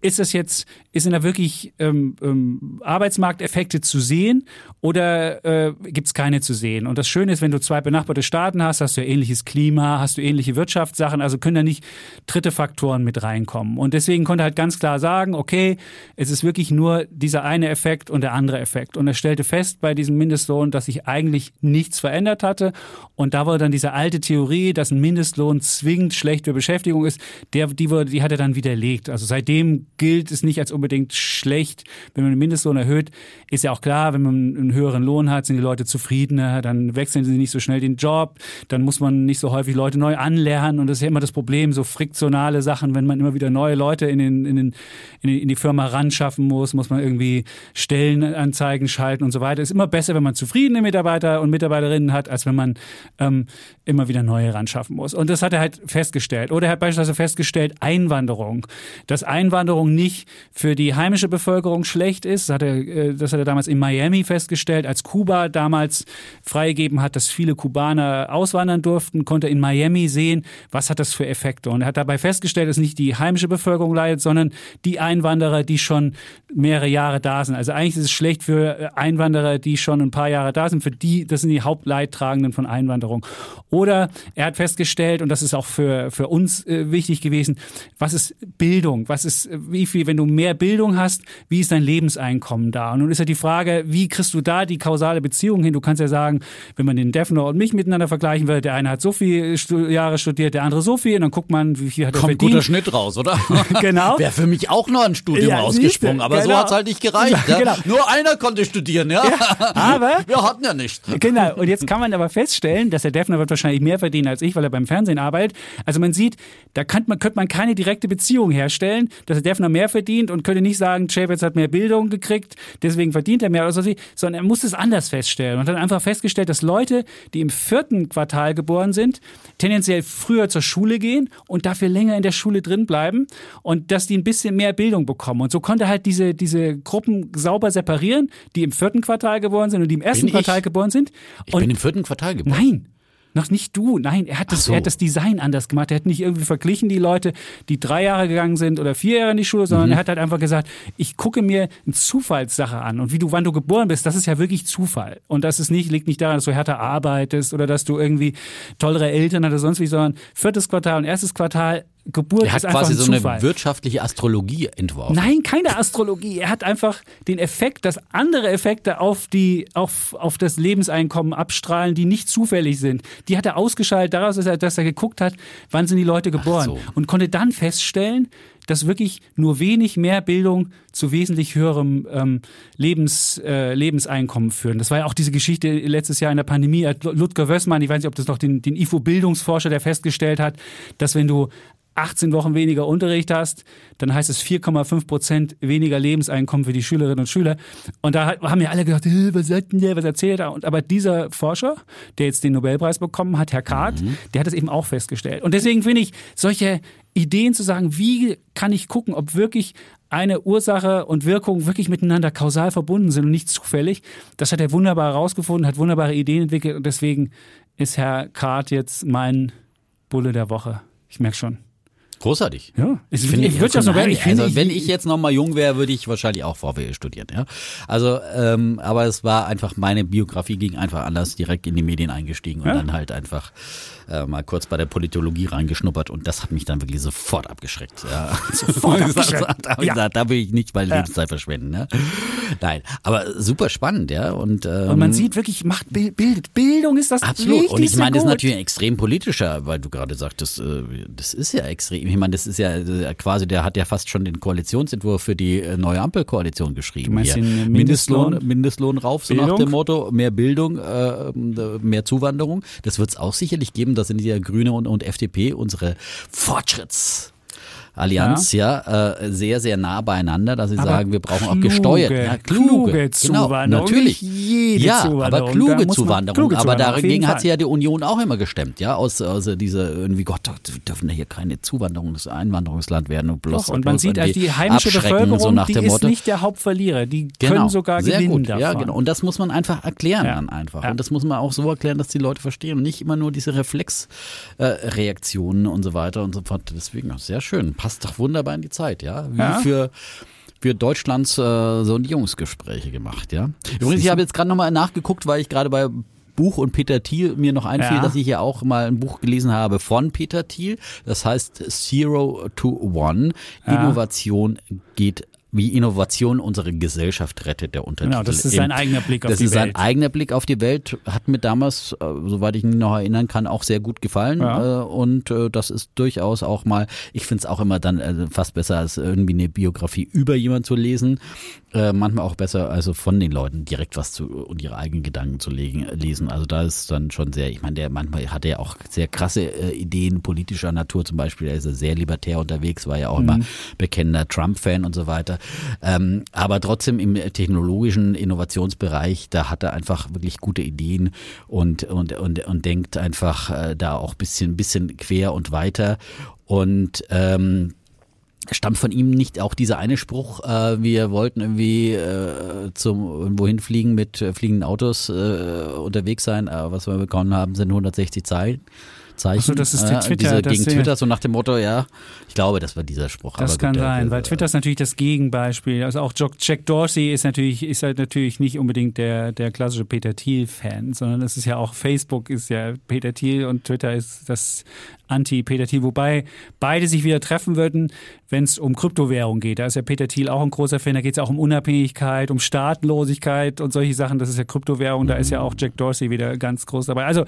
ist das jetzt, ist denn da wirklich ähm, ähm, Arbeitsmarkteffekte zu sehen oder äh, gibt es keine zu sehen? Und das Schöne ist, wenn du zwei benachbarte Staaten hast, hast du ja ähnliches Klima, hast du ähnliche Wirtschaftssachen, also können da nicht dritte Faktoren mit reinkommen. Und deswegen konnte er halt ganz klar sagen, okay, es ist wirklich nur dieser eine Effekt und der andere Effekt. Und er stellte fest bei diesem Mindestlohn, dass sich eigentlich nichts verändert hatte. Und da war dann diese alte Theorie, dass ein Mindestlohn zwingend schlecht für Beschäftigung ist, der, die, wurde, die hat er dann widerlegt. Also seitdem gilt es nicht als unbedingt schlecht, wenn man den Mindestlohn erhöht. Ist ja auch klar, wenn man einen höheren Lohn hat, sind die Leute zufriedener, dann wechseln sie nicht so schnell den Job, dann muss man nicht so häufig Leute neu anlernen und das ist ja immer das Problem, so friktionale Sachen, wenn man immer wieder neue Leute in, den, in, den, in, die, Firma ran schaffen muss, muss man irgendwie Stellenanzeigen schalten und so weiter. Ist immer besser, wenn man zufriedene Mitarbeiter und Mitarbeiterinnen hat, als wenn man ähm, immer wieder neue ran schaffen muss. Und das hat er halt festgestellt. Oder er hat beispielsweise festgestellt, Einwanderung. Dass Einwanderung Einwanderung nicht für die heimische Bevölkerung schlecht ist. Das hat er, äh, das hat er damals in Miami festgestellt, als Kuba damals freigegeben hat, dass viele Kubaner auswandern durften, konnte er in Miami sehen, was hat das für Effekte. Und er hat dabei festgestellt, dass nicht die heimische Bevölkerung leidet, sondern die Einwanderer, die schon mehrere Jahre da sind. Also eigentlich ist es schlecht für äh, Einwanderer, die schon ein paar Jahre da sind. Für die, das sind die Hauptleidtragenden von Einwanderung. Oder er hat festgestellt, und das ist auch für, für uns äh, wichtig gewesen, was ist Bildung? Was ist, wie viel, wenn du mehr Bildung hast, wie ist dein Lebenseinkommen da? Und nun ist ja die Frage, wie kriegst du da die kausale Beziehung hin? Du kannst ja sagen, wenn man den Defner und mich miteinander vergleichen will, der eine hat so viele Jahre studiert, der andere so viel, und dann guckt man, wie viel hat er Kommt verdient. guter Schnitt raus, oder? Genau. Wäre für mich auch noch ein Studium Ja, rausgesprungen, siehste, aber so genau. hat's halt nicht gereicht. Ja? Genau. Nur einer konnte studieren, ja. aber wir hatten ja nicht. Genau, und jetzt kann man aber feststellen, dass der Defner wird wahrscheinlich mehr verdienen als ich, weil er beim Fernsehen arbeitet. Also man sieht, da kann man, könnte man keine direkte Beziehung herstellen, dass der Defner mehr verdient und könnte nicht sagen, Chapitz hat mehr Bildung gekriegt, deswegen verdient er mehr oder so, sondern er muss es anders feststellen und hat einfach festgestellt, dass Leute, die im vierten Quartal geboren sind, tendenziell früher zur Schule gehen und dafür länger in der Schule drin bleiben und dass die ein bisschen mehr Bildung bekommen. Und so konnte er halt diese, diese Gruppen sauber separieren, die im vierten Quartal geboren sind und die im ersten Bin ich? Quartal geboren sind. Ich und bin im vierten Quartal geboren. Nein. Noch nicht du, nein, er hat, das, so. er hat das Design anders gemacht. Er hat nicht irgendwie verglichen die Leute, die drei Jahre gegangen sind oder vier Jahre in die Schule, sondern Mhm. er hat halt einfach gesagt, ich gucke mir eine Zufallssache an. Und wie du, wann du geboren bist, das ist ja wirklich Zufall. Und das ist nicht, liegt nicht daran, dass du härter arbeitest oder dass du irgendwie tollere Eltern hast oder sonst wie, sondern viertes Quartal und erstes Quartal, Geburt Er hat ist quasi ein so Zufall. eine wirtschaftliche Astrologie entworfen. Nein, keine Astrologie. Er hat einfach den Effekt, dass andere Effekte auf, die, auf, auf das Lebenseinkommen abstrahlen, die nicht zufällig sind. Die hat er ausgeschaltet daraus, dass er, dass er geguckt hat, wann sind die Leute geboren. so. Und konnte dann feststellen, dass wirklich nur wenig mehr Bildung zu wesentlich höherem ähm, Lebens, äh, Lebenseinkommen führen. Das war ja auch diese Geschichte letztes Jahr in der Pandemie. Ludger Wössmann, ich weiß nicht, ob das noch den, den IFO-Bildungsforscher, der festgestellt hat, dass wenn du 18 Wochen weniger Unterricht hast, dann heißt es 4,5 Prozent weniger Lebenseinkommen für die Schülerinnen und Schüler. Und da haben ja alle gedacht, "Äh, was sagt denn der, was erzählt er? Und, aber dieser Forscher, der jetzt den Nobelpreis bekommen hat, Herr Kahrt, der hat es eben auch festgestellt. Und deswegen finde ich, solche Ideen zu sagen, wie kann ich gucken, ob wirklich eine Ursache und Wirkung wirklich miteinander kausal verbunden sind und nicht zufällig, das hat er wunderbar herausgefunden, hat wunderbare Ideen entwickelt und deswegen ist Herr Kahrt jetzt mein Bulle der Woche. Ich merke schon. Großartig. Ja, es Finde ich ich Wirtschaftsnobel, ich finde, also, wenn ich jetzt noch mal jung wäre, würde ich wahrscheinlich auch VWL studieren. Ja? Also, ähm, aber es war einfach meine Biografie ging einfach anders, direkt in die Medien eingestiegen und Ja. dann halt einfach äh, mal kurz bei der Politologie reingeschnuppert und das hat mich dann wirklich sofort abgeschreckt. Ja. Sofort abgeschreckt. da, ich Ja. gesagt, da will ich nicht meine Lebenszeit verschwenden. Ja? Nein, aber super spannend, ja. Und, ähm, und man sieht wirklich, macht Bild, bildet. Bildung ist das Absolut. Und ich meine, das ist natürlich ein extrem politischer, weil du gerade sagtest, äh, das ist ja extrem. Ich meine, das ist ja äh, quasi, der hat ja fast schon den Koalitionsentwurf für die äh, neue Ampelkoalition geschrieben. Du hier. den Mindestlohn, Mindestlohn? Mindestlohn rauf, so nach Bildung? dem Motto, mehr Bildung, äh, mehr Zuwanderung. Das wird es auch sicherlich geben, da sind ja Grüne und, und FDP unsere Fortschritts. Allianz, ja, äh, sehr, sehr nah beieinander, dass sie Aber sagen, wir brauchen auch kluge, gesteuert. Ja, kluge, kluge genau, Zuwanderung, natürlich. nicht jede ja, Zuwanderung. aber kluge Zuwanderung. kluge aber Zuwanderung, jeden dagegen hat sie ja die Union auch immer gestemmt, ja, aus, aus dieser irgendwie, Gott, wir dürfen ja hier keine Zuwanderungs-, Einwanderungsland werden und bloß Doch, und man bloß sieht, also die heimische Bevölkerung, so nach die dem ist nicht der Hauptverlierer. Die Genau, können sogar sehr gewinnen gut. davon. Ja, genau. Und das muss man einfach erklären Ja. dann einfach. Ja. Und das muss man auch so erklären, dass die Leute verstehen und nicht immer nur diese Reflexreaktionen äh, und so weiter und so fort. Deswegen sehr schön. Passt doch wunderbar in die Zeit, ja. Wie Ja. für für Deutschlands äh, Sondierungsgespräche gemacht, ja. Übrigens, ich habe jetzt gerade nochmal nachgeguckt, weil ich gerade bei Buch und Peter Thiel mir noch einfiel, Ja. dass ich ja auch mal ein Buch gelesen habe von Peter Thiel. Das heißt Zero to One. Ja. Innovation geht wie Innovation unsere Gesellschaft rettet, der Untertitel. Genau, das ist sein eigener Blick auf das die ist sein Welt. eigener Blick auf die Welt, hat mir damals, äh, soweit ich mich noch erinnern kann, auch sehr gut gefallen. Ja. Äh, Und äh, das ist durchaus auch mal, ich finde es auch immer dann äh, fast besser, als irgendwie eine Biografie über jemanden zu lesen. Äh, Manchmal auch besser, also von den Leuten direkt was zu und ihre eigenen Gedanken zu legen, lesen. Also da ist dann schon sehr, ich meine, der manchmal hat er ja auch sehr krasse äh, Ideen politischer Natur zum Beispiel. Er ist ja sehr libertär unterwegs, war ja auch immer bekennender Trump-Fan und so weiter. Ähm, aber trotzdem im technologischen Innovationsbereich, da hat er einfach wirklich gute Ideen und, und, und, und denkt einfach äh, da auch bisschen, bisschen quer und weiter. Und ähm, Stammt von ihm nicht auch dieser eine Spruch, äh, wir wollten irgendwie äh, zum irgendwo hinfliegen mit äh, fliegenden Autos äh, unterwegs sein, aber was wir bekommen haben, sind 160 Zeilen. Zeichen. so, das ist der äh, Twitter, diese, gegen der- Twitter, so nach dem Motto, ja, ich glaube, das war dieser Spruch. Das kann gut, sein, äh, weil Twitter ist natürlich das Gegenbeispiel. Also auch Jack- Jack Dorsey ist natürlich, ist halt natürlich nicht unbedingt der, der klassische Peter Thiel-Fan, sondern es ist ja auch Facebook ist ja Peter Thiel und Twitter ist das Anti-Peter Thiel, wobei beide sich wieder treffen würden, wenn es um Kryptowährung geht. Da ist ja Peter Thiel auch ein großer Fan, da geht es auch um Unabhängigkeit, um Staatenlosigkeit und solche Sachen. Das ist ja Kryptowährung, da ist ja auch Jack Dorsey wieder ganz groß dabei. Also,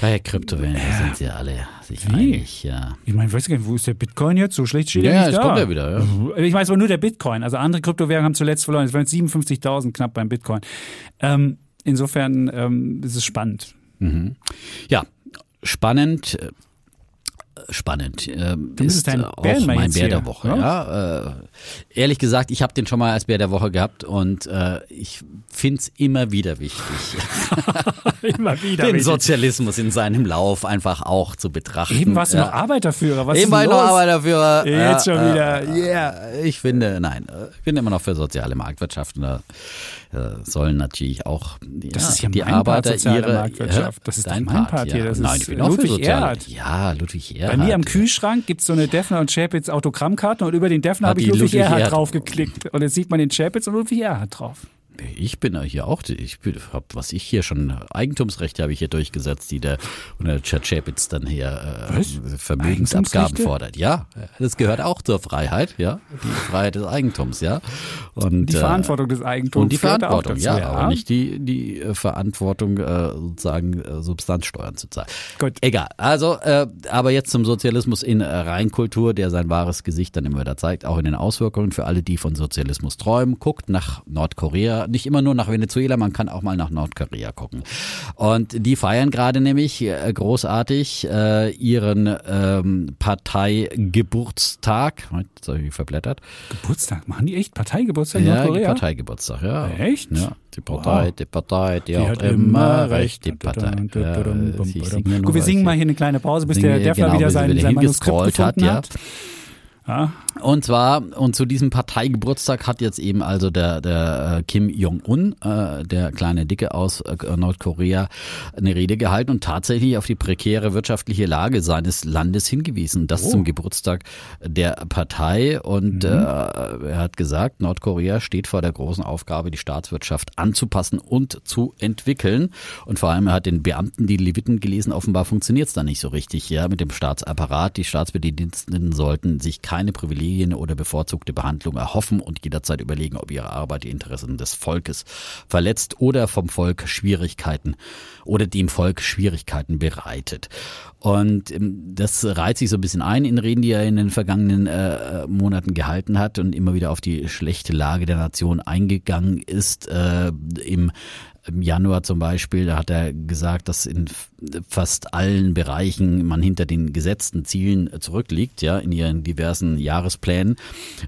Bei Kryptowährungen sind sie alle sich einig, ja. ich meine, ich weiß gar nicht, wo ist der Bitcoin jetzt? So schlecht steht Ja, er nicht jetzt da. kommt er wieder, ja. Ich weiß aber nur der Bitcoin. Also andere Kryptowährungen haben zuletzt verloren. Es waren jetzt 57.000 knapp beim Bitcoin. Ähm, insofern ähm, ist es spannend. Ja, spannend. Spannend. Ähm, ist dein auch Bärenmann mein Bär der Woche. ja? Ja? Äh, ehrlich gesagt, ich habe den schon mal als Bär der Woche gehabt und äh, ich find's immer wieder wichtig, Immer wieder. den welche- Sozialismus in seinem Lauf einfach auch zu betrachten. Eben warst du ja. noch Arbeiterführer. Was Eben war ich noch? Arbeiterführer. Jetzt schon Ja, wieder. äh, Yeah. Ich finde, nein, äh, ich bin immer noch für soziale Marktwirtschaft. Und da äh, sollen natürlich auch die, Das ist ja die Part, Arbeiter soziale ihre. Marktwirtschaft. Das ist dein mein Part hier. Das nein, ist ich bin auch für Ludwig soziale. Erhard. Ja, Ludwig Erhard. Bei mir am Kühlschrank gibt es so eine Defner und Chapitz Autogrammkarte und über den Defner Hat habe ich Ludwig, Ludwig Erhard Erhard- draufgeklickt. Und jetzt sieht man den Chapitz und Ludwig Erhard drauf. Ich bin ja hier auch, ich bin, hab, was ich hier schon, Eigentumsrechte habe ich hier durchgesetzt, die der, Chachapitz dann hier äh, Vermögensabgaben fordert. Ja, das gehört auch zur Freiheit, ja, die Freiheit des Eigentums, ja. Und, Die äh, Verantwortung des Eigentums. Und die Verantwortung, dazu, ja, aber nicht die, die äh, Verantwortung, äh, sozusagen äh, Substanzsteuern zu zahlen. Gut. Egal. Also, aber jetzt zum Sozialismus in Reinkultur, der sein wahres Gesicht dann immer wieder zeigt, auch in den Auswirkungen für alle, die von Sozialismus träumen. Guckt nach Nordkorea, nicht immer nur nach Venezuela, man kann auch mal nach Nordkorea gucken. Und die feiern gerade nämlich äh, großartig äh, ihren ähm, Parteigeburtstag. Jetzt habe ich mich verblättert. Geburtstag. Machen die echt Parteigeburtstag in Ja, Nordkorea? Parteigeburtstag, ja. Echt? Ja, die Partei, Wow. die Partei, die, Die hat hat immer recht, die Partei. Ja, Gut, wir singen mal hier eine kleine Pause, bis singen der Defner genau, wieder er sein, sein Manuskript hingescrollt hat, gefunden ja. hat. Ja. Und zwar, und zu diesem Parteigeburtstag hat jetzt eben also der, der äh, Kim Jong-un, äh, der kleine Dicke aus äh, Nordkorea, eine Rede gehalten und tatsächlich auf die prekäre wirtschaftliche Lage seines Landes hingewiesen. Das zum Geburtstag der Partei. Und äh, er hat gesagt, Nordkorea steht vor der großen Aufgabe, die Staatswirtschaft anzupassen und zu entwickeln. Und vor allem, er hat den Beamten die Leviten gelesen, offenbar funktioniert es da nicht so richtig, ja, mit dem Staatsapparat. Die Staatsbediensteten sollten sich keine Privilegien oder bevorzugte Behandlung erhoffen und jederzeit überlegen, ob ihre Arbeit die Interessen des Volkes verletzt oder vom Volk Schwierigkeiten oder dem Volk Schwierigkeiten bereitet. Und ähm, das reiht sich so ein bisschen ein in Reden, die er in den vergangenen äh, Monaten gehalten hat und immer wieder auf die schlechte Lage der Nation eingegangen ist. Äh, Im im Januar zum Beispiel, da hat er gesagt, dass in fast allen Bereichen man hinter den gesetzten Zielen zurückliegt, ja, in ihren diversen Jahresplänen.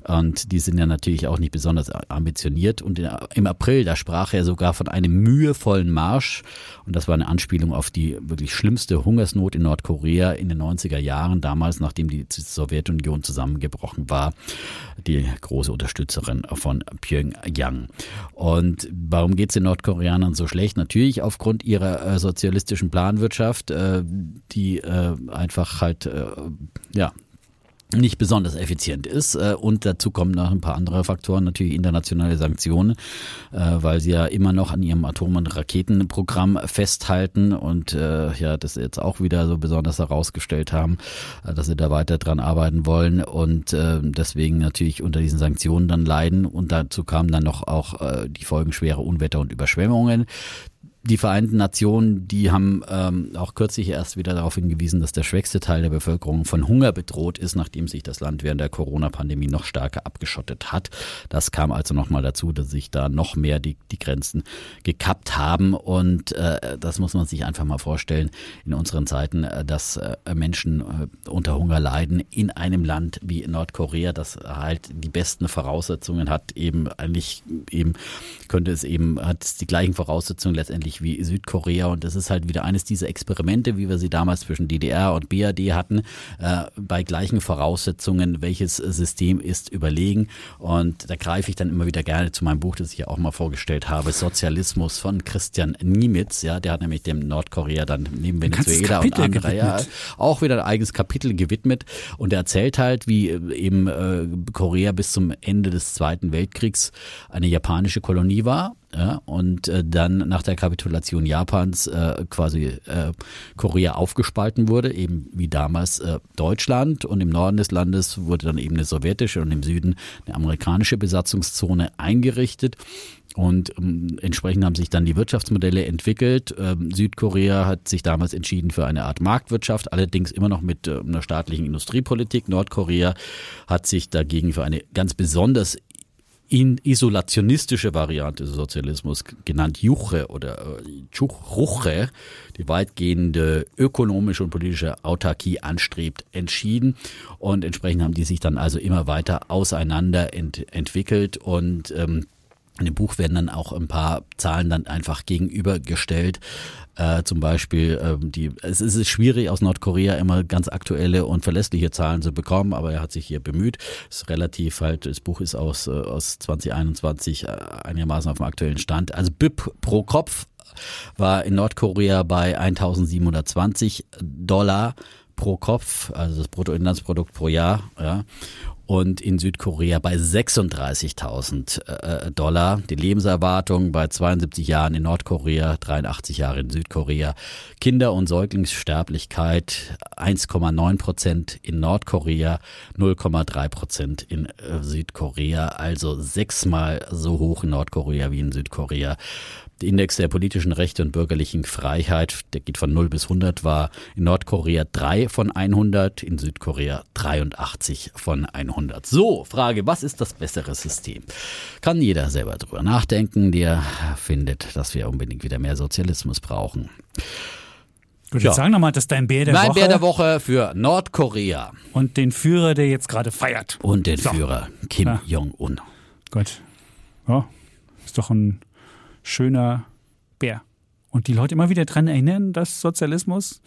Und die sind ja natürlich auch nicht besonders ambitioniert. Und im April, da sprach er sogar von einem mühevollen Marsch. Und das war eine Anspielung auf die wirklich schlimmste Hungersnot in Nordkorea in den 90er Jahren, damals, nachdem die Sowjetunion zusammengebrochen war, die große Unterstützerin von Pyongyang. Und warum geht es den Nordkoreanern so schlecht? Natürlich aufgrund ihrer äh, sozialistischen Planwirtschaft, äh, die äh, einfach halt, äh, ja, nicht besonders effizient ist. Äh, Und dazu kommen noch ein paar andere Faktoren, natürlich internationale Sanktionen, äh, weil sie ja immer noch an ihrem Atom- und Raketenprogramm festhalten und äh, ja, das jetzt auch wieder so besonders herausgestellt haben, dass sie da weiter dran arbeiten wollen und deswegen natürlich unter diesen Sanktionen dann leiden. Und dazu kamen dann noch auch die Folgen schwere Unwetter und Überschwemmungen. Die Vereinten Nationen, die haben ähm, auch kürzlich erst wieder darauf hingewiesen, dass der schwächste Teil der Bevölkerung von Hunger bedroht ist, nachdem sich das Land während der Corona-Pandemie noch stärker abgeschottet hat. Das kam also nochmal dazu, dass sich da noch mehr die, die Grenzen gekappt haben. Und äh, das muss man sich einfach mal vorstellen in unseren Zeiten, äh, dass äh, Menschen äh, unter Hunger leiden in einem Land wie Nordkorea, das halt die besten Voraussetzungen hat, eben eigentlich eben könnte es eben, hat die gleichen Voraussetzungen letztendlich ähnlich wie Südkorea. Und das ist halt wieder eines dieser Experimente, wie wir sie damals zwischen DDR und BRD hatten, äh, bei gleichen Voraussetzungen, welches System ist überlegen. Und da greife ich dann immer wieder gerne zu meinem Buch, das ich ja auch mal vorgestellt habe, Sozialismus von Christian Niemitz, ja, der hat nämlich dem Nordkorea dann neben Venezuela und andere ja, auch wieder ein eigenes Kapitel gewidmet. Und er erzählt halt, wie eben äh, Korea bis zum Ende des Zweiten Weltkriegs eine japanische Kolonie war ja, und äh, dann nach der Kapitulation Japans äh, quasi äh, Korea aufgespalten wurde, eben wie damals äh, Deutschland und im Norden des Landes wurde dann eben eine sowjetische und im Süden eine amerikanische Besatzungszone eingerichtet. Und ähm, entsprechend haben sich dann die Wirtschaftsmodelle entwickelt. Ähm, Südkorea hat sich damals entschieden für eine Art Marktwirtschaft, allerdings immer noch mit äh, einer staatlichen Industriepolitik. Nordkorea hat sich dagegen für eine ganz besonders in isolationistische Variante des Sozialismus, genannt Juche oder äh, Ruche, die weitgehende ökonomische und politische Autarkie anstrebt, entschieden. Und entsprechend haben die sich dann also immer weiter auseinander ent entwickelt und ähm, in dem Buch werden dann auch ein paar Zahlen dann einfach gegenübergestellt. Äh, zum Beispiel, äh, die, es ist schwierig aus Nordkorea immer ganz aktuelle und verlässliche Zahlen zu bekommen, aber er hat sich hier bemüht. Ist relativ halt, das Buch ist aus, äh, aus 2021 äh, einigermaßen auf dem aktuellen Stand. Also BIP pro Kopf war in Nordkorea bei 1720 Dollar pro Kopf, also das Bruttoinlandsprodukt pro Jahr, ja und in Südkorea bei 36.000 äh, Dollar. Die Lebenserwartung bei 72 Jahren in Nordkorea, 83 Jahre in Südkorea. Kinder- und Säuglingssterblichkeit 1,9 Prozent in Nordkorea, 0,3 Prozent in äh, Südkorea. Also sechsmal so hoch in Nordkorea wie in Südkorea. Der Index der politischen Rechte und bürgerlichen Freiheit, der geht von 0 bis 100, war in Nordkorea 3 von 100, in Südkorea 83 von 100. So, Frage, was ist das bessere System? Kann jeder selber drüber nachdenken, der findet, dass wir unbedingt wieder mehr Sozialismus brauchen. Gut, ja. sagen nochmal, das ist dein Bär der mein Woche. Bär der Woche für Nordkorea. Und den Führer, der jetzt gerade feiert. Und den so. Führer Kim ja. Jong-un. Gut. Ja, ist doch ein schöner Bär. Und die Leute immer wieder daran erinnern, dass Sozialismus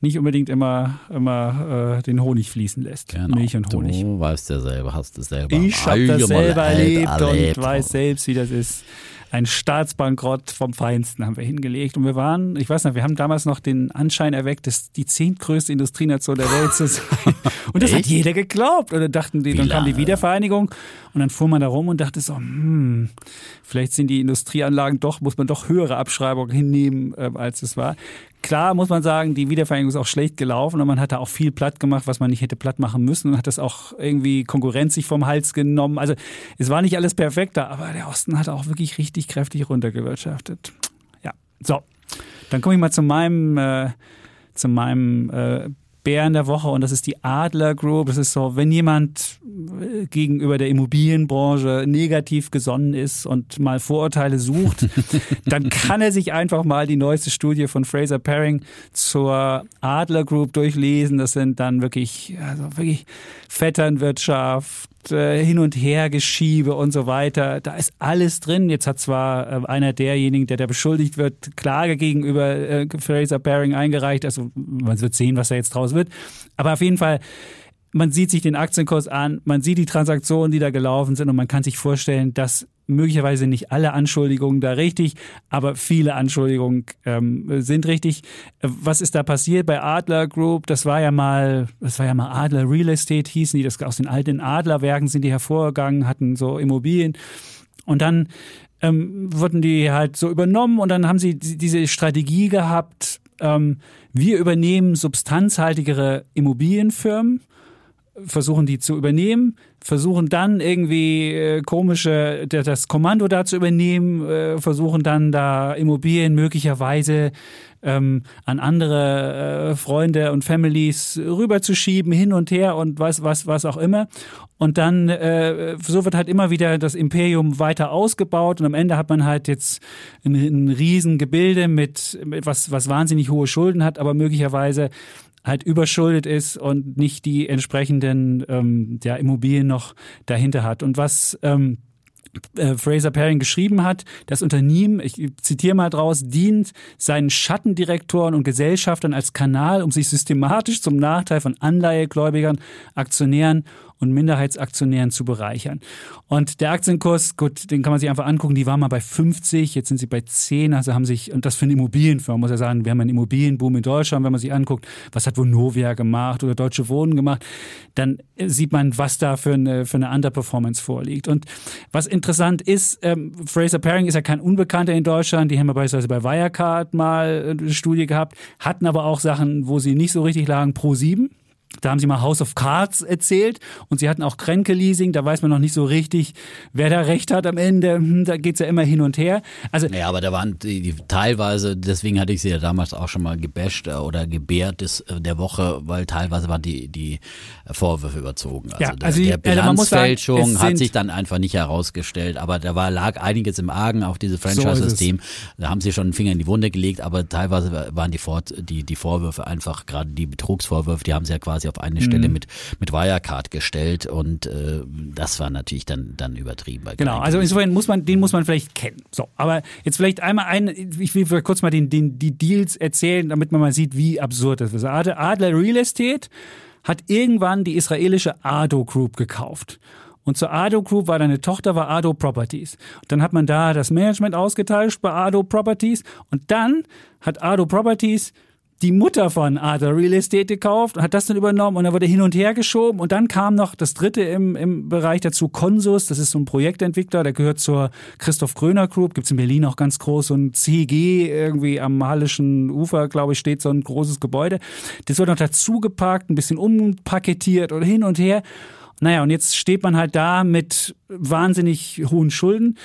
nicht unbedingt immer, immer äh, den Honig fließen lässt. Genau. Milch und Honig. Du weißt ja selber, hast es selber Ich habe das selber erlebt, erlebt und weiß selbst, wie das ist ein Staatsbankrott vom Feinsten haben wir hingelegt. Und wir waren, ich weiß nicht, wir haben damals noch den Anschein erweckt, dass die zehntgrößte Industrienation der Welt zu sein. Und das hat jeder geglaubt. Und dann dachten die, dann kam die Wiedervereinigung und dann fuhr man da rum und dachte so, hm, vielleicht sind die Industrieanlagen doch, muss man doch höhere Abschreibungen hinnehmen, äh, als es war. Klar muss man sagen, die Wiedervereinigung ist auch schlecht gelaufen und man hat da auch viel platt gemacht, was man nicht hätte platt machen müssen und hat das auch irgendwie Konkurrenz sich vom Hals genommen. Also es war nicht alles perfekt da, aber der Osten hat auch wirklich richtig kräftig runtergewirtschaftet. Ja, so. Dann komme ich mal zu meinem, äh, zu meinem äh, Bären der Woche und das ist die Adler Group. Das ist so, wenn jemand äh, gegenüber der Immobilienbranche negativ gesonnen ist und mal Vorurteile sucht, dann kann er sich einfach mal die neueste Studie von Fraser Paring zur Adler Group durchlesen. Das sind dann wirklich, also wirklich Vetternwirtschaft, hin und her Geschiebe und so weiter. Da ist alles drin. Jetzt hat zwar äh, einer derjenigen, der da beschuldigt wird, Klage gegenüber äh, Fraser Baring eingereicht. Also man wird sehen, was da jetzt draus wird. Aber auf jeden Fall man sieht sich den Aktienkurs an, man sieht die Transaktionen, die da gelaufen sind und man kann sich vorstellen, dass möglicherweise nicht alle Anschuldigungen da richtig, aber viele Anschuldigungen ähm, sind richtig. Was ist da passiert bei Adler Group? Das war ja mal, das war ja mal Adler Real Estate hießen die, das aus den alten Adlerwerken sind die hervorgegangen, hatten so Immobilien und dann ähm, wurden die halt so übernommen und dann haben sie diese Strategie gehabt, ähm, wir übernehmen substanzhaltigere Immobilienfirmen versuchen die zu übernehmen, versuchen dann irgendwie äh, komische, das Kommando da zu übernehmen, äh, versuchen dann da Immobilien möglicherweise ähm, an andere äh, Freunde und Families rüberzuschieben, hin und her und was, was, was auch immer. Und dann, äh, so wird halt immer wieder das Imperium weiter ausgebaut und am Ende hat man halt jetzt ein, ein Riesengebilde mit, mit was, was wahnsinnig hohe Schulden hat, aber möglicherweise halt überschuldet ist und nicht die entsprechenden ähm, ja, Immobilien noch dahinter hat. Und was ähm, äh, Fraser Paring geschrieben hat, das Unternehmen, ich zitiere mal draus, dient seinen Schattendirektoren und Gesellschaftern als Kanal, um sich systematisch zum Nachteil von Anleihegläubigern, Aktionären und Minderheitsaktionären zu bereichern. Und der Aktienkurs, gut, den kann man sich einfach angucken, die waren mal bei 50, jetzt sind sie bei 10, also haben sich, und das für eine Immobilienfirma, muss ja sagen, wir haben einen Immobilienboom in Deutschland, wenn man sich anguckt, was hat Vonovia gemacht oder Deutsche Wohnen gemacht, dann sieht man, was da für eine, für eine Underperformance vorliegt. Und was interessant ist, ähm, Fraser Paring ist ja kein Unbekannter in Deutschland, die haben ja beispielsweise bei Wirecard mal eine Studie gehabt, hatten aber auch Sachen, wo sie nicht so richtig lagen, pro 7 da haben sie mal House of Cards erzählt und sie hatten auch Kränke-Leasing. Da weiß man noch nicht so richtig, wer da recht hat am Ende. Hm, da geht's ja immer hin und her. Also ja, aber da waren die, die, teilweise, deswegen hatte ich sie ja damals auch schon mal gebasht äh, oder gebärt des, äh, der Woche, weil teilweise waren die, die Vorwürfe überzogen. Also, ja, also der, der Bilanzfälschung sagen, hat sich dann einfach nicht herausgestellt. Aber da war, lag einiges im Argen, auch dieses Franchise-System. So da haben sie schon den Finger in die Wunde gelegt, aber teilweise waren die, Vor die, die Vorwürfe einfach, gerade die Betrugsvorwürfe, die haben sie ja quasi quasi auf eine Stelle mhm. mit, mit Wirecard gestellt und äh, das war natürlich dann, dann übertrieben. Genau, also insofern muss man, den muss man vielleicht kennen. So, aber jetzt vielleicht einmal ein, ich will kurz mal den, den, die Deals erzählen, damit man mal sieht, wie absurd das ist. Adler Real Estate hat irgendwann die israelische Ado Group gekauft. Und zur Ado Group war eine Tochter, war Ado Properties. Und dann hat man da das Management ausgetauscht bei Ado Properties. Und dann hat Ado Properties die Mutter von Arthur Real Estate gekauft und hat das dann übernommen und dann wurde hin und her geschoben. Und dann kam noch das dritte im, im Bereich dazu, Consus, das ist so ein Projektentwickler, der gehört zur Christoph Gröner Group, gibt's in Berlin auch ganz groß. Und CG irgendwie am Hallischen Ufer, glaube ich, steht so ein großes Gebäude. Das wurde noch dazu gepackt, ein bisschen umpaketiert und hin und her. Naja, und jetzt steht man halt da mit wahnsinnig hohen Schulden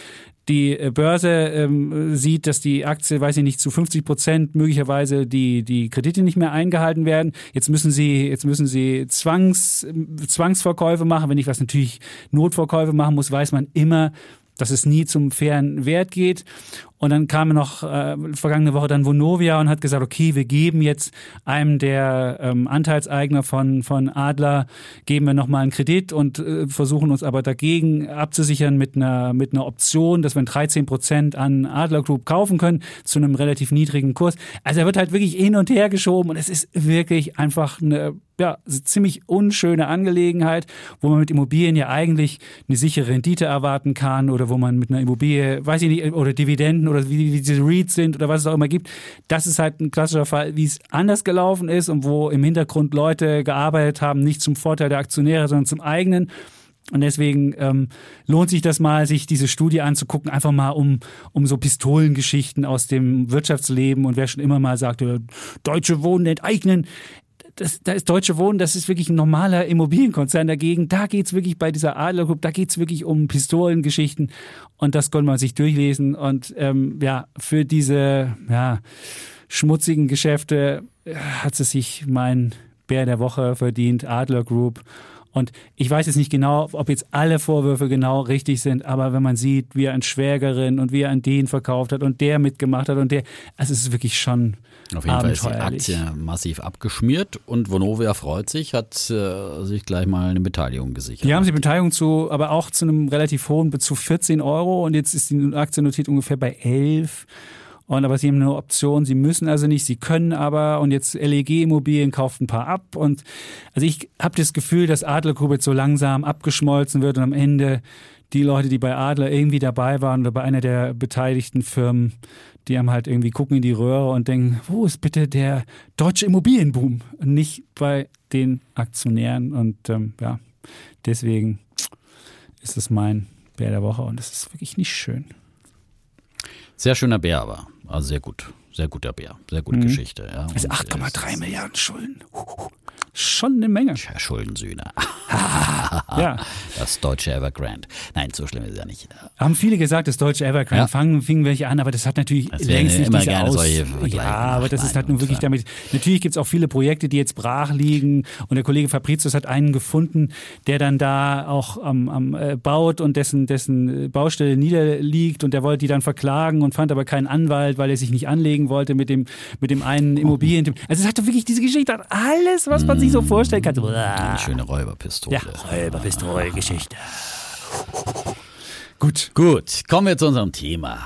die äh, Börse ähm, sieht, dass die Aktie, weiß ich nicht, zu 50 Prozent möglicherweise die, die Kredite nicht mehr eingehalten werden. Jetzt müssen sie, jetzt müssen sie Zwangs, Zwangsverkäufe machen. Wenn ich was natürlich Notverkäufe machen muss, weiß man immer, dass es nie zum fairen Wert geht. Und dann kam noch äh, vergangene Woche dann Vonovia und hat gesagt, okay, wir geben jetzt einem der ähm, Anteilseigner von, von Adler, geben wir nochmal einen Kredit und äh, versuchen uns aber dagegen abzusichern mit einer, mit einer Option, dass wir 13 Prozent an Adler Group kaufen können zu einem relativ niedrigen Kurs. Also er wird halt wirklich hin und her geschoben und es ist wirklich einfach eine ja, ziemlich unschöne Angelegenheit, wo man mit Immobilien ja eigentlich eine sichere Rendite erwarten kann oder wo man mit einer Immobilie, weiß ich nicht, oder Dividenden oder wie, wie diese Reads sind oder was es auch immer gibt. Das ist halt ein klassischer Fall, wie es anders gelaufen ist und wo im Hintergrund Leute gearbeitet haben, nicht zum Vorteil der Aktionäre, sondern zum eigenen. Und deswegen ähm, lohnt sich das mal, sich diese Studie anzugucken, einfach mal um, um so Pistolengeschichten aus dem Wirtschaftsleben und wer schon immer mal sagte, Deutsche Wohnen enteignen das, da ist Deutsche Wohnen, das ist wirklich ein normaler Immobilienkonzern dagegen. Da geht's wirklich bei dieser Adler Group, da geht's wirklich um Pistolengeschichten und das konnte man sich durchlesen. Und ähm, ja, für diese ja, schmutzigen Geschäfte äh, hat es sich mein Bär der Woche verdient, Adler Group. Und ich weiß jetzt nicht genau, ob jetzt alle Vorwürfe genau richtig sind, aber wenn man sieht, wie er an Schwägerin und wie er an den verkauft hat und der mitgemacht hat und der, also es ist wirklich schon auf jeden Fall ist die Aktie massiv abgeschmiert und Vonovia freut sich, hat äh, sich gleich mal eine Beteiligung gesichert. Die haben die Beteiligung zu, aber auch zu einem relativ hohen, zu 14 Euro. Und jetzt ist die Aktie notiert ungefähr bei 11. Und aber sie haben eine Option, sie müssen also nicht, sie können aber. Und jetzt LEG Immobilien kauft ein paar ab. Und also ich habe das Gefühl, dass Adlergruppe so langsam abgeschmolzen wird. Und am Ende die Leute, die bei Adler irgendwie dabei waren oder bei einer der beteiligten Firmen, die haben halt irgendwie gucken in die Röhre und denken, wo ist bitte der deutsche Immobilienboom? Und nicht bei den Aktionären. Und ähm, ja, deswegen ist es mein Bär der Woche und es ist wirklich nicht schön. Sehr schöner Bär aber, also sehr gut. Sehr guter Bär, sehr gute mhm. Geschichte. Ja. Also 8,3 Milliarden Schulden. Schon eine Menge. Schuldensühner. ja. Das deutsche Evergrande. Nein, so schlimm ist es ja nicht. Haben viele gesagt, das deutsche Evergrande. Ja. Fangen, fingen welche an, aber das hat natürlich das längst nicht immer diese gerne Aus solche Ja, aber das ist halt nur wirklich damit. Natürlich gibt es auch viele Projekte, die jetzt brach liegen. Und der Kollege Fabricius hat einen gefunden, der dann da auch am, am äh, baut und dessen, dessen Baustelle niederliegt. Und der wollte die dann verklagen und fand aber keinen Anwalt, weil er sich nicht anlegen wollte mit dem, mit dem einen Immobilien. Also es hat wirklich diese Geschichte, hat alles, was man sich so vorstellen kann. Eine schöne Räuberpistole. Ja, Räuberpistole-Geschichte. Gut. Gut, kommen wir zu unserem Thema.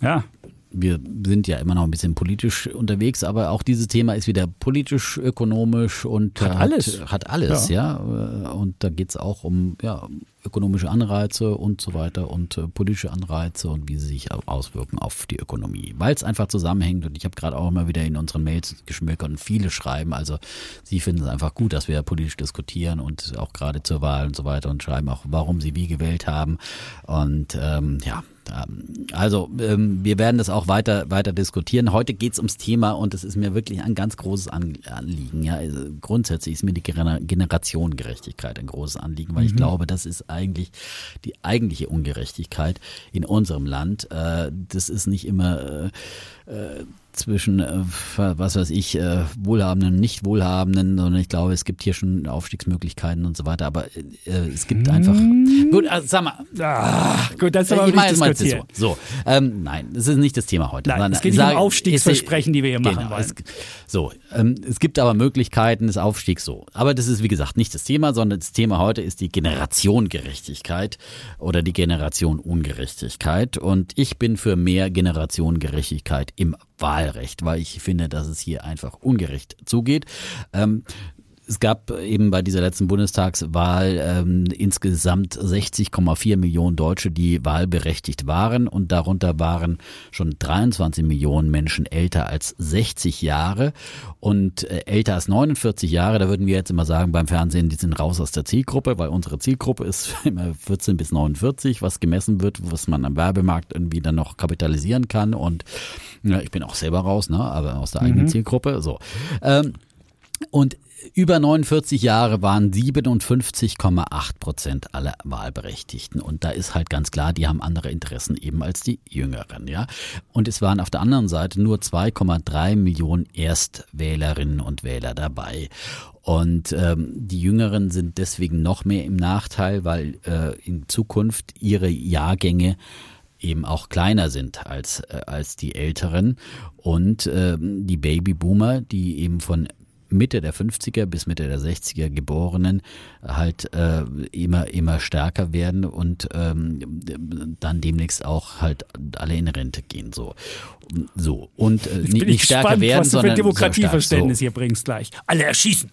Ja. Wir sind ja immer noch ein bisschen politisch unterwegs, aber auch dieses Thema ist wieder politisch, ökonomisch und Hat alles. Hat alles, ja. Und da geht es auch um ja, ökonomische Anreize und so weiter und äh, politische Anreize und wie sie sich au- auswirken auf die Ökonomie. Weil es einfach zusammenhängt und ich habe gerade auch immer wieder in unseren Mails geschmökert und viele schreiben, also sie finden es einfach gut, dass wir politisch diskutieren und auch gerade zur Wahl und so weiter und schreiben auch, warum sie wie gewählt haben. Und ähm, ja, also ähm, wir werden das auch weiter weiter diskutieren. Heute geht es ums Thema und es ist mir wirklich ein ganz großes An- Anliegen. Ja, also grundsätzlich ist mir die Gener- Generationengerechtigkeit ein großes Anliegen, weil ich glaube, das ist eigentlich die eigentliche Ungerechtigkeit in unserem Land. Äh, das ist nicht immer äh, äh, zwischen, äh, was weiß ich, äh, Wohlhabenden und Nicht-Wohlhabenden, sondern ich glaube, es gibt hier schon Aufstiegsmöglichkeiten und so weiter, aber äh, es gibt einfach. Gut, also, sag mal, Ah, gut, das ist aber ich nicht diskutieren. so. so ähm, nein, das ist nicht das Thema heute. Nein, sondern es geht ich nicht um sage, Aufstiegsversprechen, die wir hier machen genau, wollen. Es, so, ähm, es gibt aber Möglichkeiten des Aufstiegs so. Aber das ist, wie gesagt, nicht das Thema, sondern das Thema heute ist die Generationengerechtigkeit oder die Generation Ungerechtigkeit. Und ich bin für mehr Generationengerechtigkeit im Wahlrecht, weil ich finde, dass es hier einfach ungerecht zugeht. Ähm, es gab eben bei dieser letzten Bundestagswahl ähm, insgesamt 60,4 Millionen Deutsche, die wahlberechtigt waren und darunter waren schon 23 Millionen Menschen älter als 60 Jahre und äh, älter als 49 Jahre. Da würden wir jetzt immer sagen beim Fernsehen, die sind raus aus der Zielgruppe, weil unsere Zielgruppe ist immer 14 bis 49, was gemessen wird, was man am Werbemarkt irgendwie dann noch kapitalisieren kann und ja, ich bin auch selber raus, ne, aber aus der eigenen Zielgruppe. So. Ähm, und über 49 Jahre waren 57,8 Prozent aller Wahlberechtigten. Und da ist halt ganz klar, die haben andere Interessen eben als die Jüngeren, ja. Und es waren auf der anderen Seite nur 2,3 Millionen Erstwählerinnen und Wähler dabei. Und ähm, die Jüngeren sind deswegen noch mehr im Nachteil, weil äh, in Zukunft ihre Jahrgänge eben auch kleiner sind als, äh, als die Älteren. Und ähm, die Babyboomer, die eben von Mitte der 50er bis Mitte der 60er Geborenen halt äh, immer immer stärker werden und ähm, dann demnächst auch halt alle in Rente gehen so so und äh, nicht, nicht stärker gespannt, werden was du für sondern ein Demokratieverständnis so, hier bringst gleich. Alle erschießen.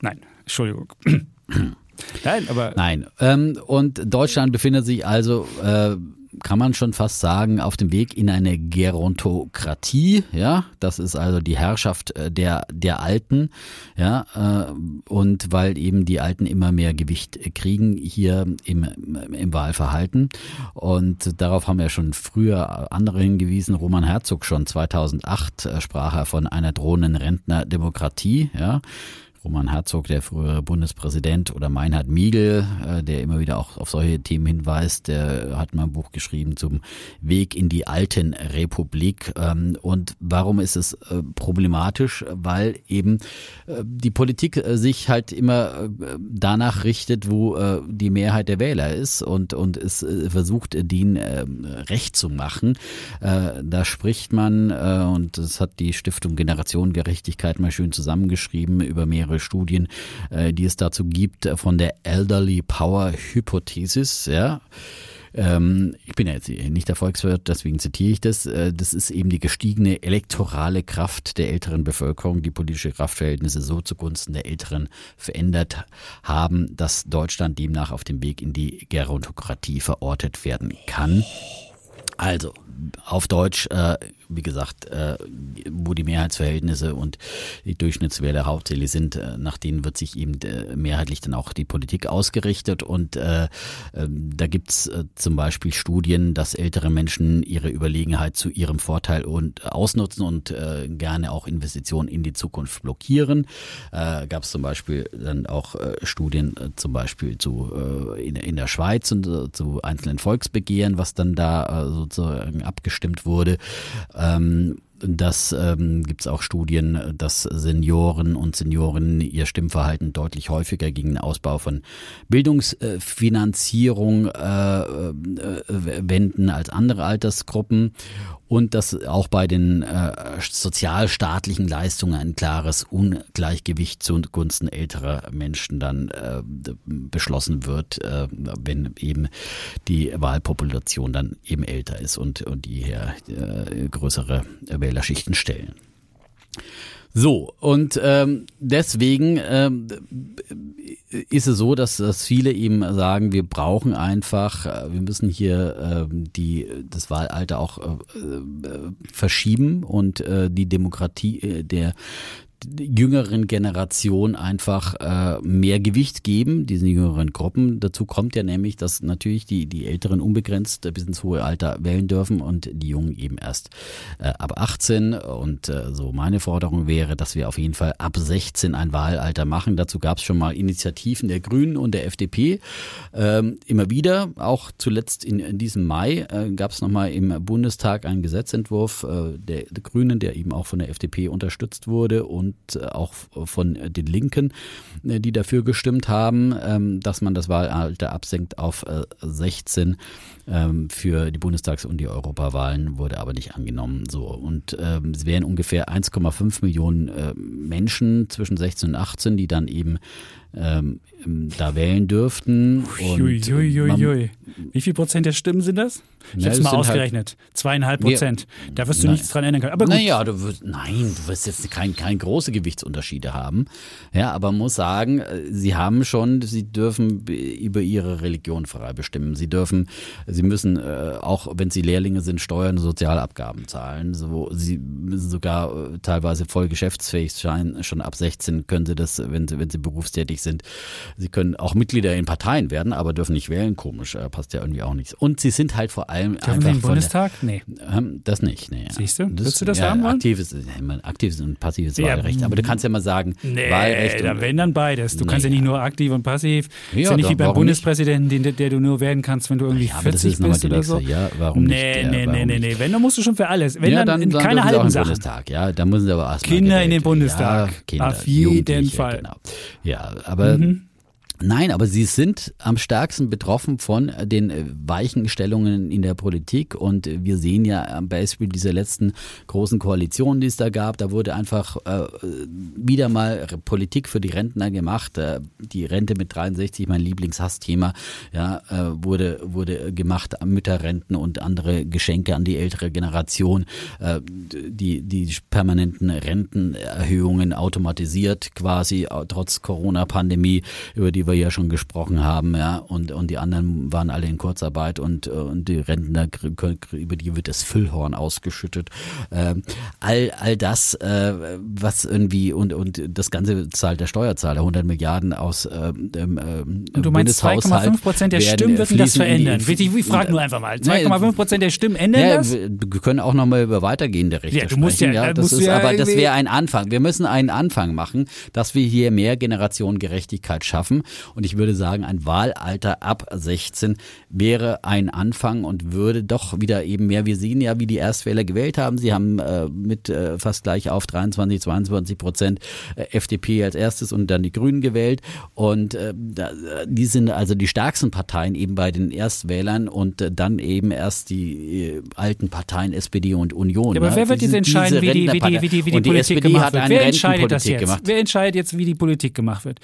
Nein, Entschuldigung. Nein, aber Nein. Ähm, und Deutschland befindet sich also, äh, kann man schon fast sagen, auf dem Weg in eine Gerontokratie. Ja, das ist also die Herrschaft äh, der der Alten. Ja, äh, und weil eben die Alten immer mehr Gewicht kriegen hier im, im Wahlverhalten. Und darauf haben ja schon früher andere hingewiesen. Roman Herzog schon 2008 äh, sprach er von einer drohenden Rentnerdemokratie. Ja. Roman Herzog, der frühere Bundespräsident, oder Meinhard Miegel, äh, der immer wieder auch auf solche Themen hinweist, der hat mal ein Buch geschrieben zum Weg in die alten Republik. Ähm, und warum ist es äh, problematisch? Weil eben äh, die Politik sich halt immer danach richtet, wo die Mehrheit der Wähler ist und, und es versucht, denen recht zu machen. Da spricht man, und das hat die Stiftung Generationengerechtigkeit mal schön zusammengeschrieben über mehrere Studien, äh, die es dazu gibt, äh, von der Elderly Power Hypothesis, ja. Ähm, ich bin ja jetzt nicht der Volkswirt, deswegen zitiere ich das. Äh, Das ist eben die gestiegene elektorale Kraft der älteren Bevölkerung, die politische Kraftverhältnisse so zugunsten der Älteren verändert haben, dass Deutschland demnach auf dem Weg in die Gerontokratie verortet werden kann. Also, auf Deutsch, äh, wie gesagt, äh, wo die Mehrheitsverhältnisse und die Durchschnittswähler hauptsächlich sind, äh, nach denen wird sich eben äh, mehrheitlich dann auch die Politik ausgerichtet. Und äh, äh, da gibt's äh, zum Beispiel Studien, dass ältere Menschen ihre Überlegenheit zu ihrem Vorteil und ausnutzen und gerne auch Investitionen in die Zukunft blockieren. Gab es zum Beispiel dann auch Studien zum Beispiel zu in, in der Schweiz und zu einzelnen Volksbegehren, was dann da sozusagen abgestimmt wurde. Ähm, das ähm, gibt es auch Studien, dass Senioren und Seniorinnen ihr Stimmverhalten deutlich häufiger gegen den Ausbau von Bildungsfinanzierung äh, äh, wenden als andere Altersgruppen. Und dass auch bei den äh, sozialstaatlichen Leistungen ein klares Ungleichgewicht zugunsten älterer Menschen dann äh, beschlossen wird, äh, wenn eben die Wahlpopulation dann eben älter ist und, und die äh, größere Wählerschichten stellen. So, und ähm, deswegen ähm, ist es so, dass, dass viele eben sagen, wir brauchen einfach, äh, wir müssen hier äh, die, das Wahlalter auch äh, äh, verschieben und äh, die Demokratie äh, der jüngeren Generation einfach äh, mehr Gewicht geben, diesen jüngeren Gruppen. Dazu kommt ja nämlich, dass natürlich die, die Älteren unbegrenzt bis ins hohe Alter wählen dürfen und die Jungen eben erst äh, ab 18. Und äh, so meine Forderung wäre, dass wir auf jeden Fall ab 16 ein Wahlalter machen. Dazu gab es schon mal Initiativen der Grünen und der FDP. Ähm, immer wieder, auch zuletzt in, in diesem Mai, äh, gab es nochmal im Bundestag einen Gesetzentwurf äh, der, der Grünen, der eben auch von der FDP unterstützt wurde und und äh, auch von den Linken, äh, die dafür gestimmt haben, ähm, dass man das Wahlalter absenkt auf 16 äh, ähm, für die Bundestags- und die Europawahlen, wurde aber nicht angenommen. So und ähm, es wären ungefähr 1,5 Millionen Menschen zwischen 16 und 18, die dann eben ähm, da wählen dürften. Und Uiuiui. Wie viel Prozent der Stimmen sind das? Ich habe es mal halt ausgerechnet. Halt, Zweieinhalb Prozent. Ja, da wirst du na, nichts dran ändern können. Aber gut. Naja, du wirst, nein, du wirst jetzt kein, kein große Gewichtsunterschiede haben. Ja, aber man muss sagen, äh, sie haben schon, sie dürfen über ihre Religion frei bestimmen. Sie dürfen, sie müssen, äh, auch wenn sie Lehrlinge sind, Steuern und Sozialabgaben zahlen. So, sie müssen sogar äh, teilweise voll geschäftsfähig sein. Schon ab 16 können sie das, wenn sie, wenn sie berufstätig sind. Sie können auch Mitglieder in Parteien werden, aber dürfen nicht wählen. Komisch, passt ja irgendwie auch nichts. Und sie sind halt vor allem Dürfen einfach. Sie Bundestag? Der, nee. Ähm, das nicht, nee. Siehst du? Das, Willst du das ja, haben wollen? Aktives, aktives und passives ja, Wahlrecht. Aber du kannst ja mal sagen, nee, Wahlrecht. dann wenn dann beides. Du nee, kannst ja nicht nur aktiv und passiv. Ja, ist ja nicht wie beim Bundespräsidenten, den, der du nur werden kannst, wenn du irgendwie ja, 40 bist oder so. Ja, warum nee, nicht? Nee, nee, nee, nee. Wenn, dann musst du schon für alles. Wenn, ja, dann, dann, dann keine halben Sachen. Bundestag, ja, da müssen sie aber erstmal Kinder in den Bundestag. Ja, Kinder, Auf jeden Fall. Genau. Ja, aber mhm. Nein, aber sie sind am stärksten betroffen von den äh, Weichenstellungen in der Politik und wir sehen ja am Beispiel dieser letzten großen Koalition, die es da gab, da wurde einfach äh, wieder mal Politik für die Rentner gemacht. Äh, die Rente mit 63, mein Lieblingshassthema, ja, äh, wurde wurde gemacht, Mütterrenten und andere Geschenke an die ältere Generation, äh, die die permanenten Rentenerhöhungen automatisiert quasi trotz Corona-Pandemie über die wir ja schon gesprochen haben, ja, und, und die anderen waren alle in Kurzarbeit und, und die Rentner, über die wird das Füllhorn ausgeschüttet. Ähm, all, all das, äh, was irgendwie, und, und das Ganze zahlt der Steuerzahler, 100 Milliarden aus äh, dem äh, Und du meinst 2,5 Prozent der Stimmen würden das verändern? Die, ich frage nur einfach mal, 2,5 Prozent der Stimmen ändern ja, das? Wir können auch nochmal über weitergehende Rechte ja, du musst sprechen. Ja, ja, das ist, ja aber das wäre ein Anfang. Wir müssen einen Anfang machen, dass wir hier mehr Generationengerechtigkeit schaffen und ich würde sagen, ein Wahlalter ab 16 wäre ein Anfang und würde doch wieder eben mehr, wir sehen ja, wie die Erstwähler gewählt haben. Sie haben äh, mit äh, fast gleich auf 23, 22 Prozent äh, FDP als erstes und dann die Grünen gewählt. Und äh, die sind also die stärksten Parteien eben bei den Erstwählern und äh, dann eben erst die äh, alten Parteien SPD und Union. Ja, aber ne? wer wird jetzt entscheiden, wie die, wie die, wie die, wie die Politik die gemacht wird? Wer entscheidet das jetzt? Gemacht. Wer entscheidet jetzt, wie die Politik gemacht wird?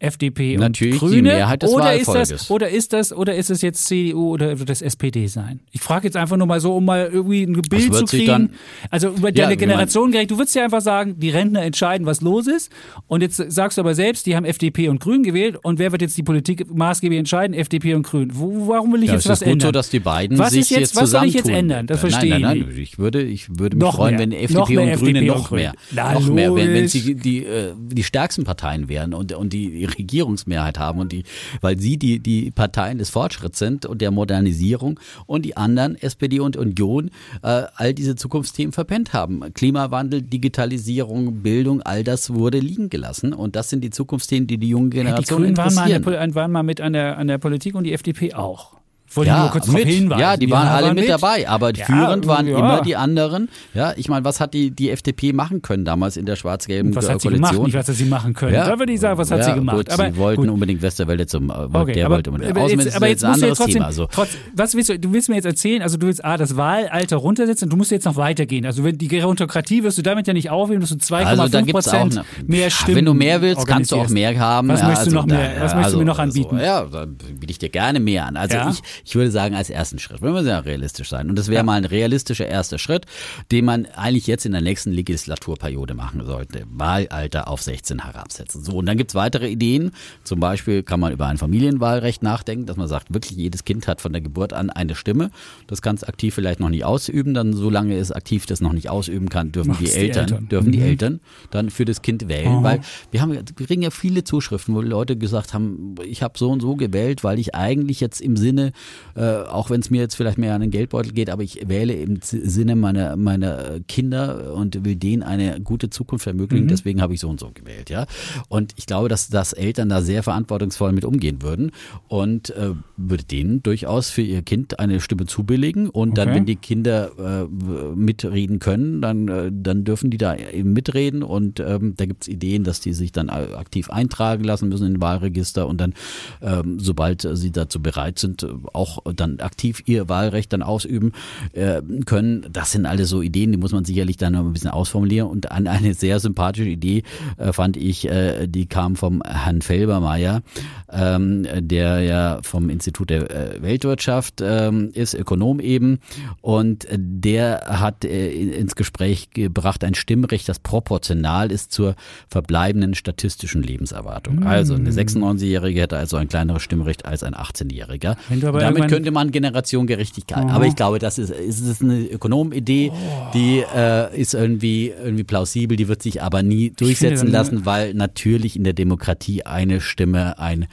FDP und Natürlich Grüne? Die Mehrheit des oder ist das oder ist das oder ist es jetzt CDU oder wird das SPD sein? Ich frage jetzt einfach nur mal so, um mal irgendwie ein Bild zu kriegen. also über deine ja, Generation gerecht. Du würdest ja einfach sagen, die Rentner entscheiden, was los ist. Und jetzt sagst du aber selbst, die haben FDP und Grün gewählt. Und wer wird jetzt die Politik maßgeblich entscheiden? FDP und Grün. Wo, warum will ich ja, jetzt was ändern? Es ist gut so, dass die beiden was sich jetzt, jetzt Was soll ich jetzt ändern? Das verstehe nein, nein, nein, ich. Ich würde, ich würde mich noch freuen, mehr. wenn FDP und FDP Grüne noch mehr, noch mehr, wenn, wenn sie die, äh, die stärksten Parteien wären und, und die Regierungsmehrheit Mehrheit haben und die, weil sie die, die Parteien des Fortschritts sind und der Modernisierung und die anderen, SPD und Union, äh, all diese Zukunftsthemen verpennt haben. Klimawandel, Digitalisierung, Bildung, all das wurde liegen gelassen und das sind die Zukunftsthemen, die die junge Generation ja, die Grünen waren mal, der, waren mal mit an der, an der Politik und die FDP auch. Wollte nur kurz mit. hinweisen. Ja, die waren alle mit, mit. dabei, aber Ja, führend waren ja. immer die anderen. Ja, ich meine, was hat die, die FDP machen können damals in der schwarz-gelben Und was hat sie Koalition? gemacht? Nicht, was hat sie machen können. Ja. Da würde ich sagen, was hat ja, sie gemacht. Gut, aber sie wollten gut. unbedingt Westerwelle zum, äh, Okay, der aber, wollte unbedingt aber jetzt, aber jetzt ein anderes trotzdem, Thema. Also, trotz, was willst du, du willst mir jetzt erzählen, also du willst A, das Wahlalter runtersetzen und du musst jetzt noch weitergehen. Also wenn die Gerontokratie wirst du damit ja nicht aufheben, dass du 2,5 also Prozent eine, mehr Stimmen Wenn du mehr willst, kannst du auch mehr haben. Was ja, möchtest du also noch mehr? Was möchtest du mir noch also, anbieten? ja, da biete ich dir gerne mehr an. Also Ja? ich, ich würde sagen, als ersten Schritt, wenn wir sehr realistisch sein. Und das wäre mal ein realistischer erster Schritt, den man eigentlich jetzt in der nächsten Legislaturperiode machen sollte. Wahlalter auf 16 herabsetzen. So, und dann gibt's weitere Ideen. Zum Beispiel kann man über ein Familienwahlrecht nachdenken, dass man sagt, wirklich jedes Kind hat von der Geburt an eine Stimme. Das kann es aktiv vielleicht noch nicht ausüben. Dann, solange es aktiv das noch nicht ausüben kann, dürfen Macht's die die Eltern, Eltern. dürfen die Mhm. Eltern dann für das Kind wählen. Weil wir haben, wir kriegen ja viele Zuschriften, wo Leute gesagt haben, ich habe so und so gewählt, weil ich eigentlich jetzt im Sinne, äh, auch wenn es mir jetzt vielleicht mehr an den Geldbeutel geht, aber ich wähle im Sinne meiner, meiner Kinder und will denen eine gute Zukunft ermöglichen, deswegen habe ich so und so gewählt, ja. Und ich glaube, dass, dass Eltern da sehr verantwortungsvoll mit umgehen würden und äh, würde denen durchaus für ihr Kind eine Stimme zubilligen und dann, Okay. wenn die Kinder äh, mitreden können, dann, äh, dann dürfen die da eben mitreden und ähm, da gibt's Ideen, dass die sich dann aktiv eintragen lassen müssen in den Wahlregister und dann, ähm, sobald sie dazu bereit sind, äh, auch dann aktiv ihr Wahlrecht dann ausüben äh, können. Das sind alles so Ideen, die muss man sicherlich dann noch ein bisschen ausformulieren und an eine sehr sympathische Idee äh, fand ich, äh, die kam vom Herrn Felbermeier, ähm, der ja vom Institut der äh, Weltwirtschaft ähm, ist, Ökonom eben und der hat äh, ins Gespräch gebracht ein Stimmrecht, das proportional ist zur verbleibenden statistischen Lebenserwartung. Also eine 96-Jährige hätte also ein kleineres Stimmrecht als ein 18-Jähriger. Wenn du aber Damit könnte man Generationengerechtigkeit. Aber ich glaube, das ist, ist eine Ökonomidee, die äh, ist irgendwie, irgendwie plausibel, die wird sich aber nie durchsetzen finde, lassen, weil natürlich in der Demokratie eine Stimme, ein,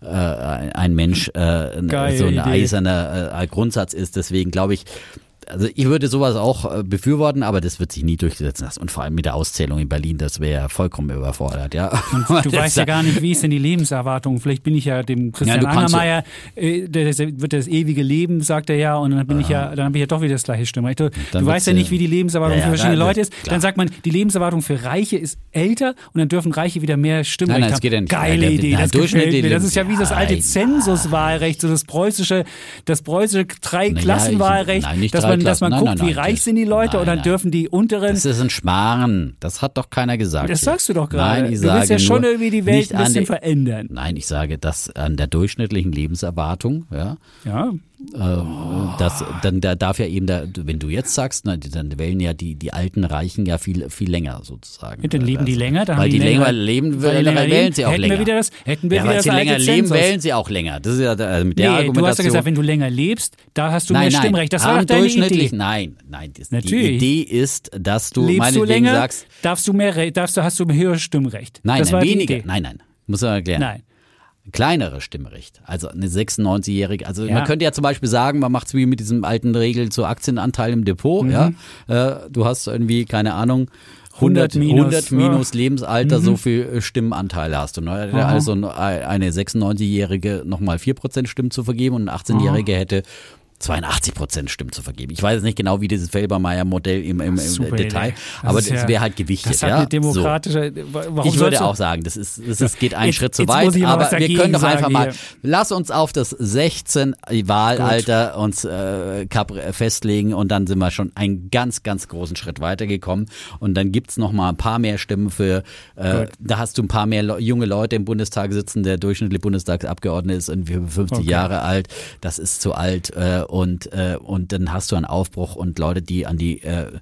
äh, ein Mensch äh, so ein eiserner äh, Grundsatz ist. Deswegen glaube ich, also ich würde sowas auch äh, befürworten, aber das wird sich nie durchsetzen lassen. Und vor allem mit der Auszählung in Berlin, das wäre vollkommen überfordert, ja. Du weißt ja gar nicht, wie ist denn die Lebenserwartung? Vielleicht bin ich ja dem Christian Ja, Angermeier, äh, der, der wird das ewige Leben, sagt er ja, und dann bin ich ja, dann habe ich ja doch wieder das gleiche Stimmrecht. Du, du weißt ja nicht, äh, wie die Lebenserwartung ja, ja, für verschiedene Leute ist. klar. Dann sagt man, die Lebenserwartung für Reiche ist älter und dann dürfen Reiche wieder mehr Stimmrecht Nein, nein, haben. es geht ja nicht. Geile Nein, Idee, das gefällt mir. Das ist ja wie das alte. Zensuswahlrecht, so das preußische, das preußische Dreiklassenwahlrecht, Nein, nicht dass man, dass man Dreiklassen. guckt, Nein, wie nein, reich sind die Leute nein, und dann nein. dürfen die unteren Das ist ein Schmarrn. Das hat doch keiner gesagt. das sagst du doch gerade. Nein, ich du sage willst ja schon irgendwie die Welt ein an bisschen die- verändern. Nein, ich sage, dass an der durchschnittlichen Lebenserwartung, ja, Ja, das, dann da darf ja eben, da, wenn du jetzt sagst, na, dann wählen ja die, die alten Reichen ja viel, viel länger sozusagen. Ja, dann leben die Also, länger, dann weil haben die die länger länger- leben, weil länger wählen leben, sie auch hätten wir länger. wieder das- hätten wir ja, wieder weil das sie länger leben, Zensus. wählen sie auch länger. Das ist ja da- mit der nee, Argumentation. du hast ja gesagt, wenn du länger lebst, da hast du nein, mehr nein, Stimmrecht. Das war doch deine durchschnittlich, Idee. Nein, nein, das, Natürlich. die Idee ist, dass du Lebst du länger, sagst, darfst du mehr, darfst du, hast du ein höheres Stimmrecht. nein, das nein, weniger, nein, nein, muss man erklären. Nein. Kleinere Stimmrecht. Also eine 96-jährige. Also Ja. man könnte ja zum Beispiel sagen, man macht es wie mit diesem alten Regel zu Aktienanteil im Depot. Mhm. Ja, äh, du hast irgendwie keine Ahnung. 100, 100 minus, 100 minus Lebensalter, Mhm. so viel äh, Stimmenanteile hast du. Ne? Also ein- eine 96-Jährige nochmal 4% Stimmen zu vergeben und ein 18-Jährige hätte 82 Prozent Stimmen zu vergeben. Ich weiß jetzt nicht genau, wie dieses Felbermeier-Modell im, im, im Detail. Das aber das ja- wäre halt gewichtet. Das hat ja? eine demokratische. Warum Ich würde auch sagen, das ist, das ist, geht einen Jetzt- Schritt zu weit, aber wir können doch einfach mal, hier. lass uns auf das 16 Wahlalter uns äh, kap- festlegen und dann sind wir schon einen ganz, ganz großen Schritt weitergekommen und dann gibt's noch mal ein paar mehr Stimmen für, äh, da hast du ein paar mehr junge Leute im Bundestag sitzen, der durchschnittliche Bundestagsabgeordnete ist irgendwie 50 Okay. Jahre alt, das ist zu alt äh, und, äh, und dann hast du einen Aufbruch und Leute, die an die äh,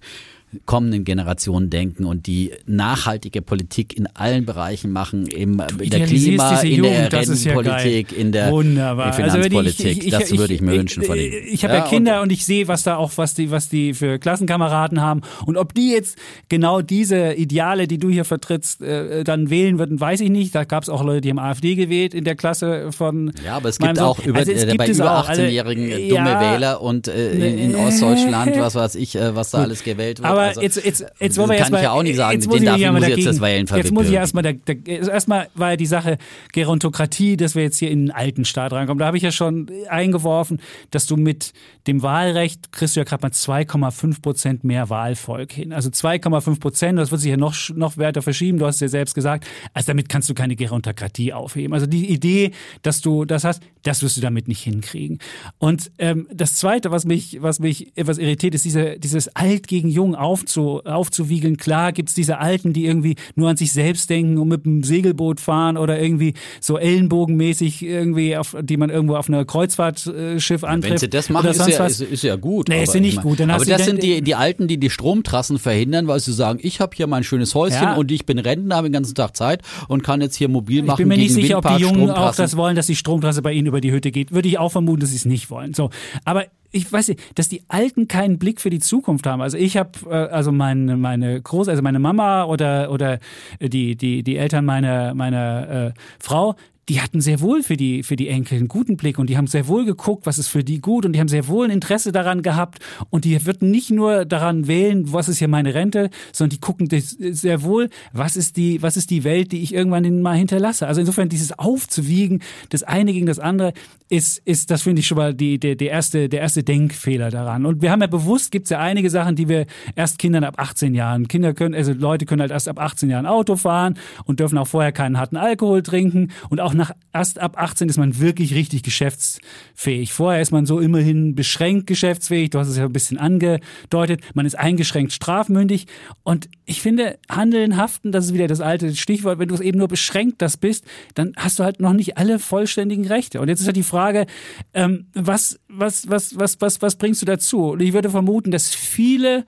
kommenden Generationen denken und die nachhaltige Politik in allen Bereichen machen, im, in der Klima, in der Jugend, ja Rentenpolitik, geil. in der Wunderbar. Finanzpolitik. Also wenn ich- ich- das ich- würde ich mir ich- wünschen von ich- Ihnen. Ich habe ja, Kinder und, ich sehe, was da auch, was die, was die für Klassenkameraden haben. Und ob die jetzt genau diese Ideale, die du hier vertrittst, äh, dann wählen würden, weiß ich nicht. Da gab es auch Leute, die haben AfD gewählt in der Klasse von. Ja, aber es gibt auch über, Also äh, bei über auch. Also, 18-jährigen äh, dumme ja, Wähler und äh, in, in Ostdeutschland, was weiß ich, äh, was da alles gewählt wird. Aber also, jetzt, jetzt, jetzt wollen wir kann erstmal. ich ja auch nicht sagen, jetzt den muss ich darf ich muss jetzt das Wählen Jetzt muss ich erstmal, da, da, erstmal war ja die Sache Gerontokratie, dass wir jetzt hier in den alten Staat reinkommen. Da habe ich ja schon eingeworfen, dass du mit dem Wahlrecht kriegst du ja gerade mal 2,5 Prozent mehr Wahlvolk hin. Also 2,5 Prozent, das wird sich ja noch, noch weiter verschieben, du hast es ja selbst gesagt. Also damit kannst du keine Gerontokratie aufheben. Also die Idee, dass du das hast, das wirst du damit nicht hinkriegen. Und ähm, das Zweite, was mich, was mich etwas irritiert, ist diese, dieses Alt gegen Jung aufzu, aufzuwiegeln. Klar gibt's diese Alten, die irgendwie nur an sich selbst denken und mit dem Segelboot fahren oder irgendwie so ellenbogenmäßig irgendwie, auf, die man irgendwo auf einer Kreuzfahrtschiff antrifft. Wenn sie das machen, ist ja, ist, ist ja gut. Nee, aber ist ja nicht ich gut. Dann aber das sind die, die Alten, die die Stromtrassen verhindern, weil sie sagen, ich habe hier mein schönes Häuschen Ja. und ich bin Rentner, habe den ganzen Tag Zeit und kann jetzt hier mobil Ich machen bin mir nicht sicher, ob die Windpark, Jungen auch das wollen, dass die Stromtrasse bei ihnen über die Hütte geht. Würde ich auch vermuten, dass sie es nicht wollen. So, aber ich weiß nicht, dass die Alten keinen Blick für die Zukunft haben. Also ich habe, äh, also meine meine Groß, also meine Mama oder oder die die die Eltern meiner meiner äh, Frau. Die hatten sehr wohl für die, für die Enkel einen guten Blick und die haben sehr wohl geguckt, was ist für die gut und die haben sehr wohl ein Interesse daran gehabt und die würden nicht nur daran wählen, was ist hier meine Rente, sondern die gucken sehr wohl, was ist die, was ist die Welt, die ich irgendwann mal hinterlasse. Also insofern dieses Aufzuwiegen, das eine gegen das andere, ist, ist das finde ich schon mal die, der, der erste, der erste Denkfehler daran. Und wir haben ja bewusst, gibt es ja einige Sachen, die wir erst Kindern ab 18 Jahren, Kinder können, also Leute können halt erst ab 18 Jahren Auto fahren und dürfen auch vorher keinen harten Alkohol trinken und auch nach erst ab 18 ist man wirklich richtig geschäftsfähig. Vorher ist man so immerhin beschränkt geschäftsfähig. Du hast es ja ein bisschen angedeutet. Man ist eingeschränkt strafmündig. Und ich finde, Handeln, Haften, das ist wieder das alte Stichwort. Wenn du es eben nur beschränkt das bist, dann hast du halt noch nicht alle vollständigen Rechte. Und jetzt ist halt die Frage, ähm, was, was, was, was, was, was bringst du dazu? Und ich würde vermuten, dass viele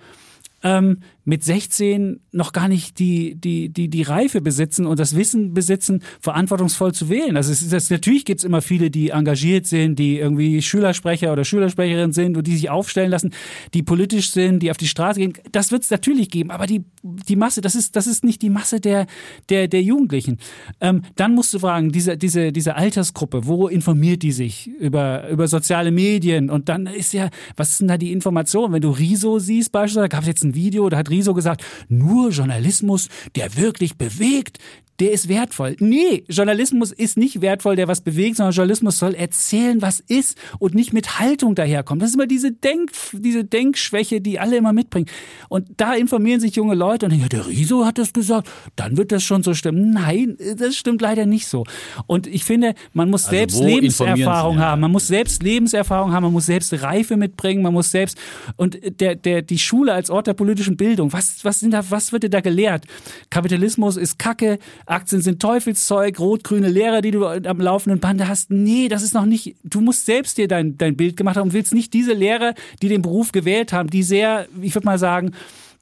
ähm, mit 16 noch gar nicht die, die, die, die Reife besitzen und das Wissen besitzen, verantwortungsvoll zu wählen. Also es ist, das, natürlich gibt es immer viele, die engagiert sind, die irgendwie Schülersprecher oder Schülersprecherin sind und die sich aufstellen lassen, die politisch sind, die auf die Straße gehen. Das wird es natürlich geben, aber die, die Masse, das ist, das ist nicht die Masse der, der, der Jugendlichen. Ähm, dann musst du fragen, diese, diese, diese Altersgruppe, wo informiert die sich über, über soziale Medien? Und dann ist ja, was ist denn da die Information? Wenn du Riso siehst beispielsweise, da gab es jetzt ein Video, da hat Riso gesagt, nur Journalismus, der wirklich bewegt, der ist wertvoll. Nee, Journalismus ist nicht wertvoll, der was bewegt, sondern Journalismus soll erzählen, was ist und nicht mit Haltung daherkommen. Das ist immer diese Denk, diese Denkschwäche, die alle immer mitbringen. Und da informieren sich junge Leute und denken, ja, der Riso hat das gesagt, dann wird das schon so stimmen. Nein, das stimmt leider nicht so. Und ich finde, man muss Also selbst Lebenserfahrung? Ja. haben. Man muss selbst Lebenserfahrung haben, man muss selbst Reife mitbringen, man muss selbst und der, der, die Schule als Ort der politischen Bildung, was, was, sind da, was wird dir da gelehrt? Kapitalismus ist Kacke, Aktien sind Teufelszeug, rot-grüne Lehrer, die du am laufenden Bande hast. Nee, das ist noch nicht, du musst selbst dir dein, dein Bild gemacht haben und willst nicht diese Lehrer, die den Beruf gewählt haben, die sehr, ich würde mal sagen,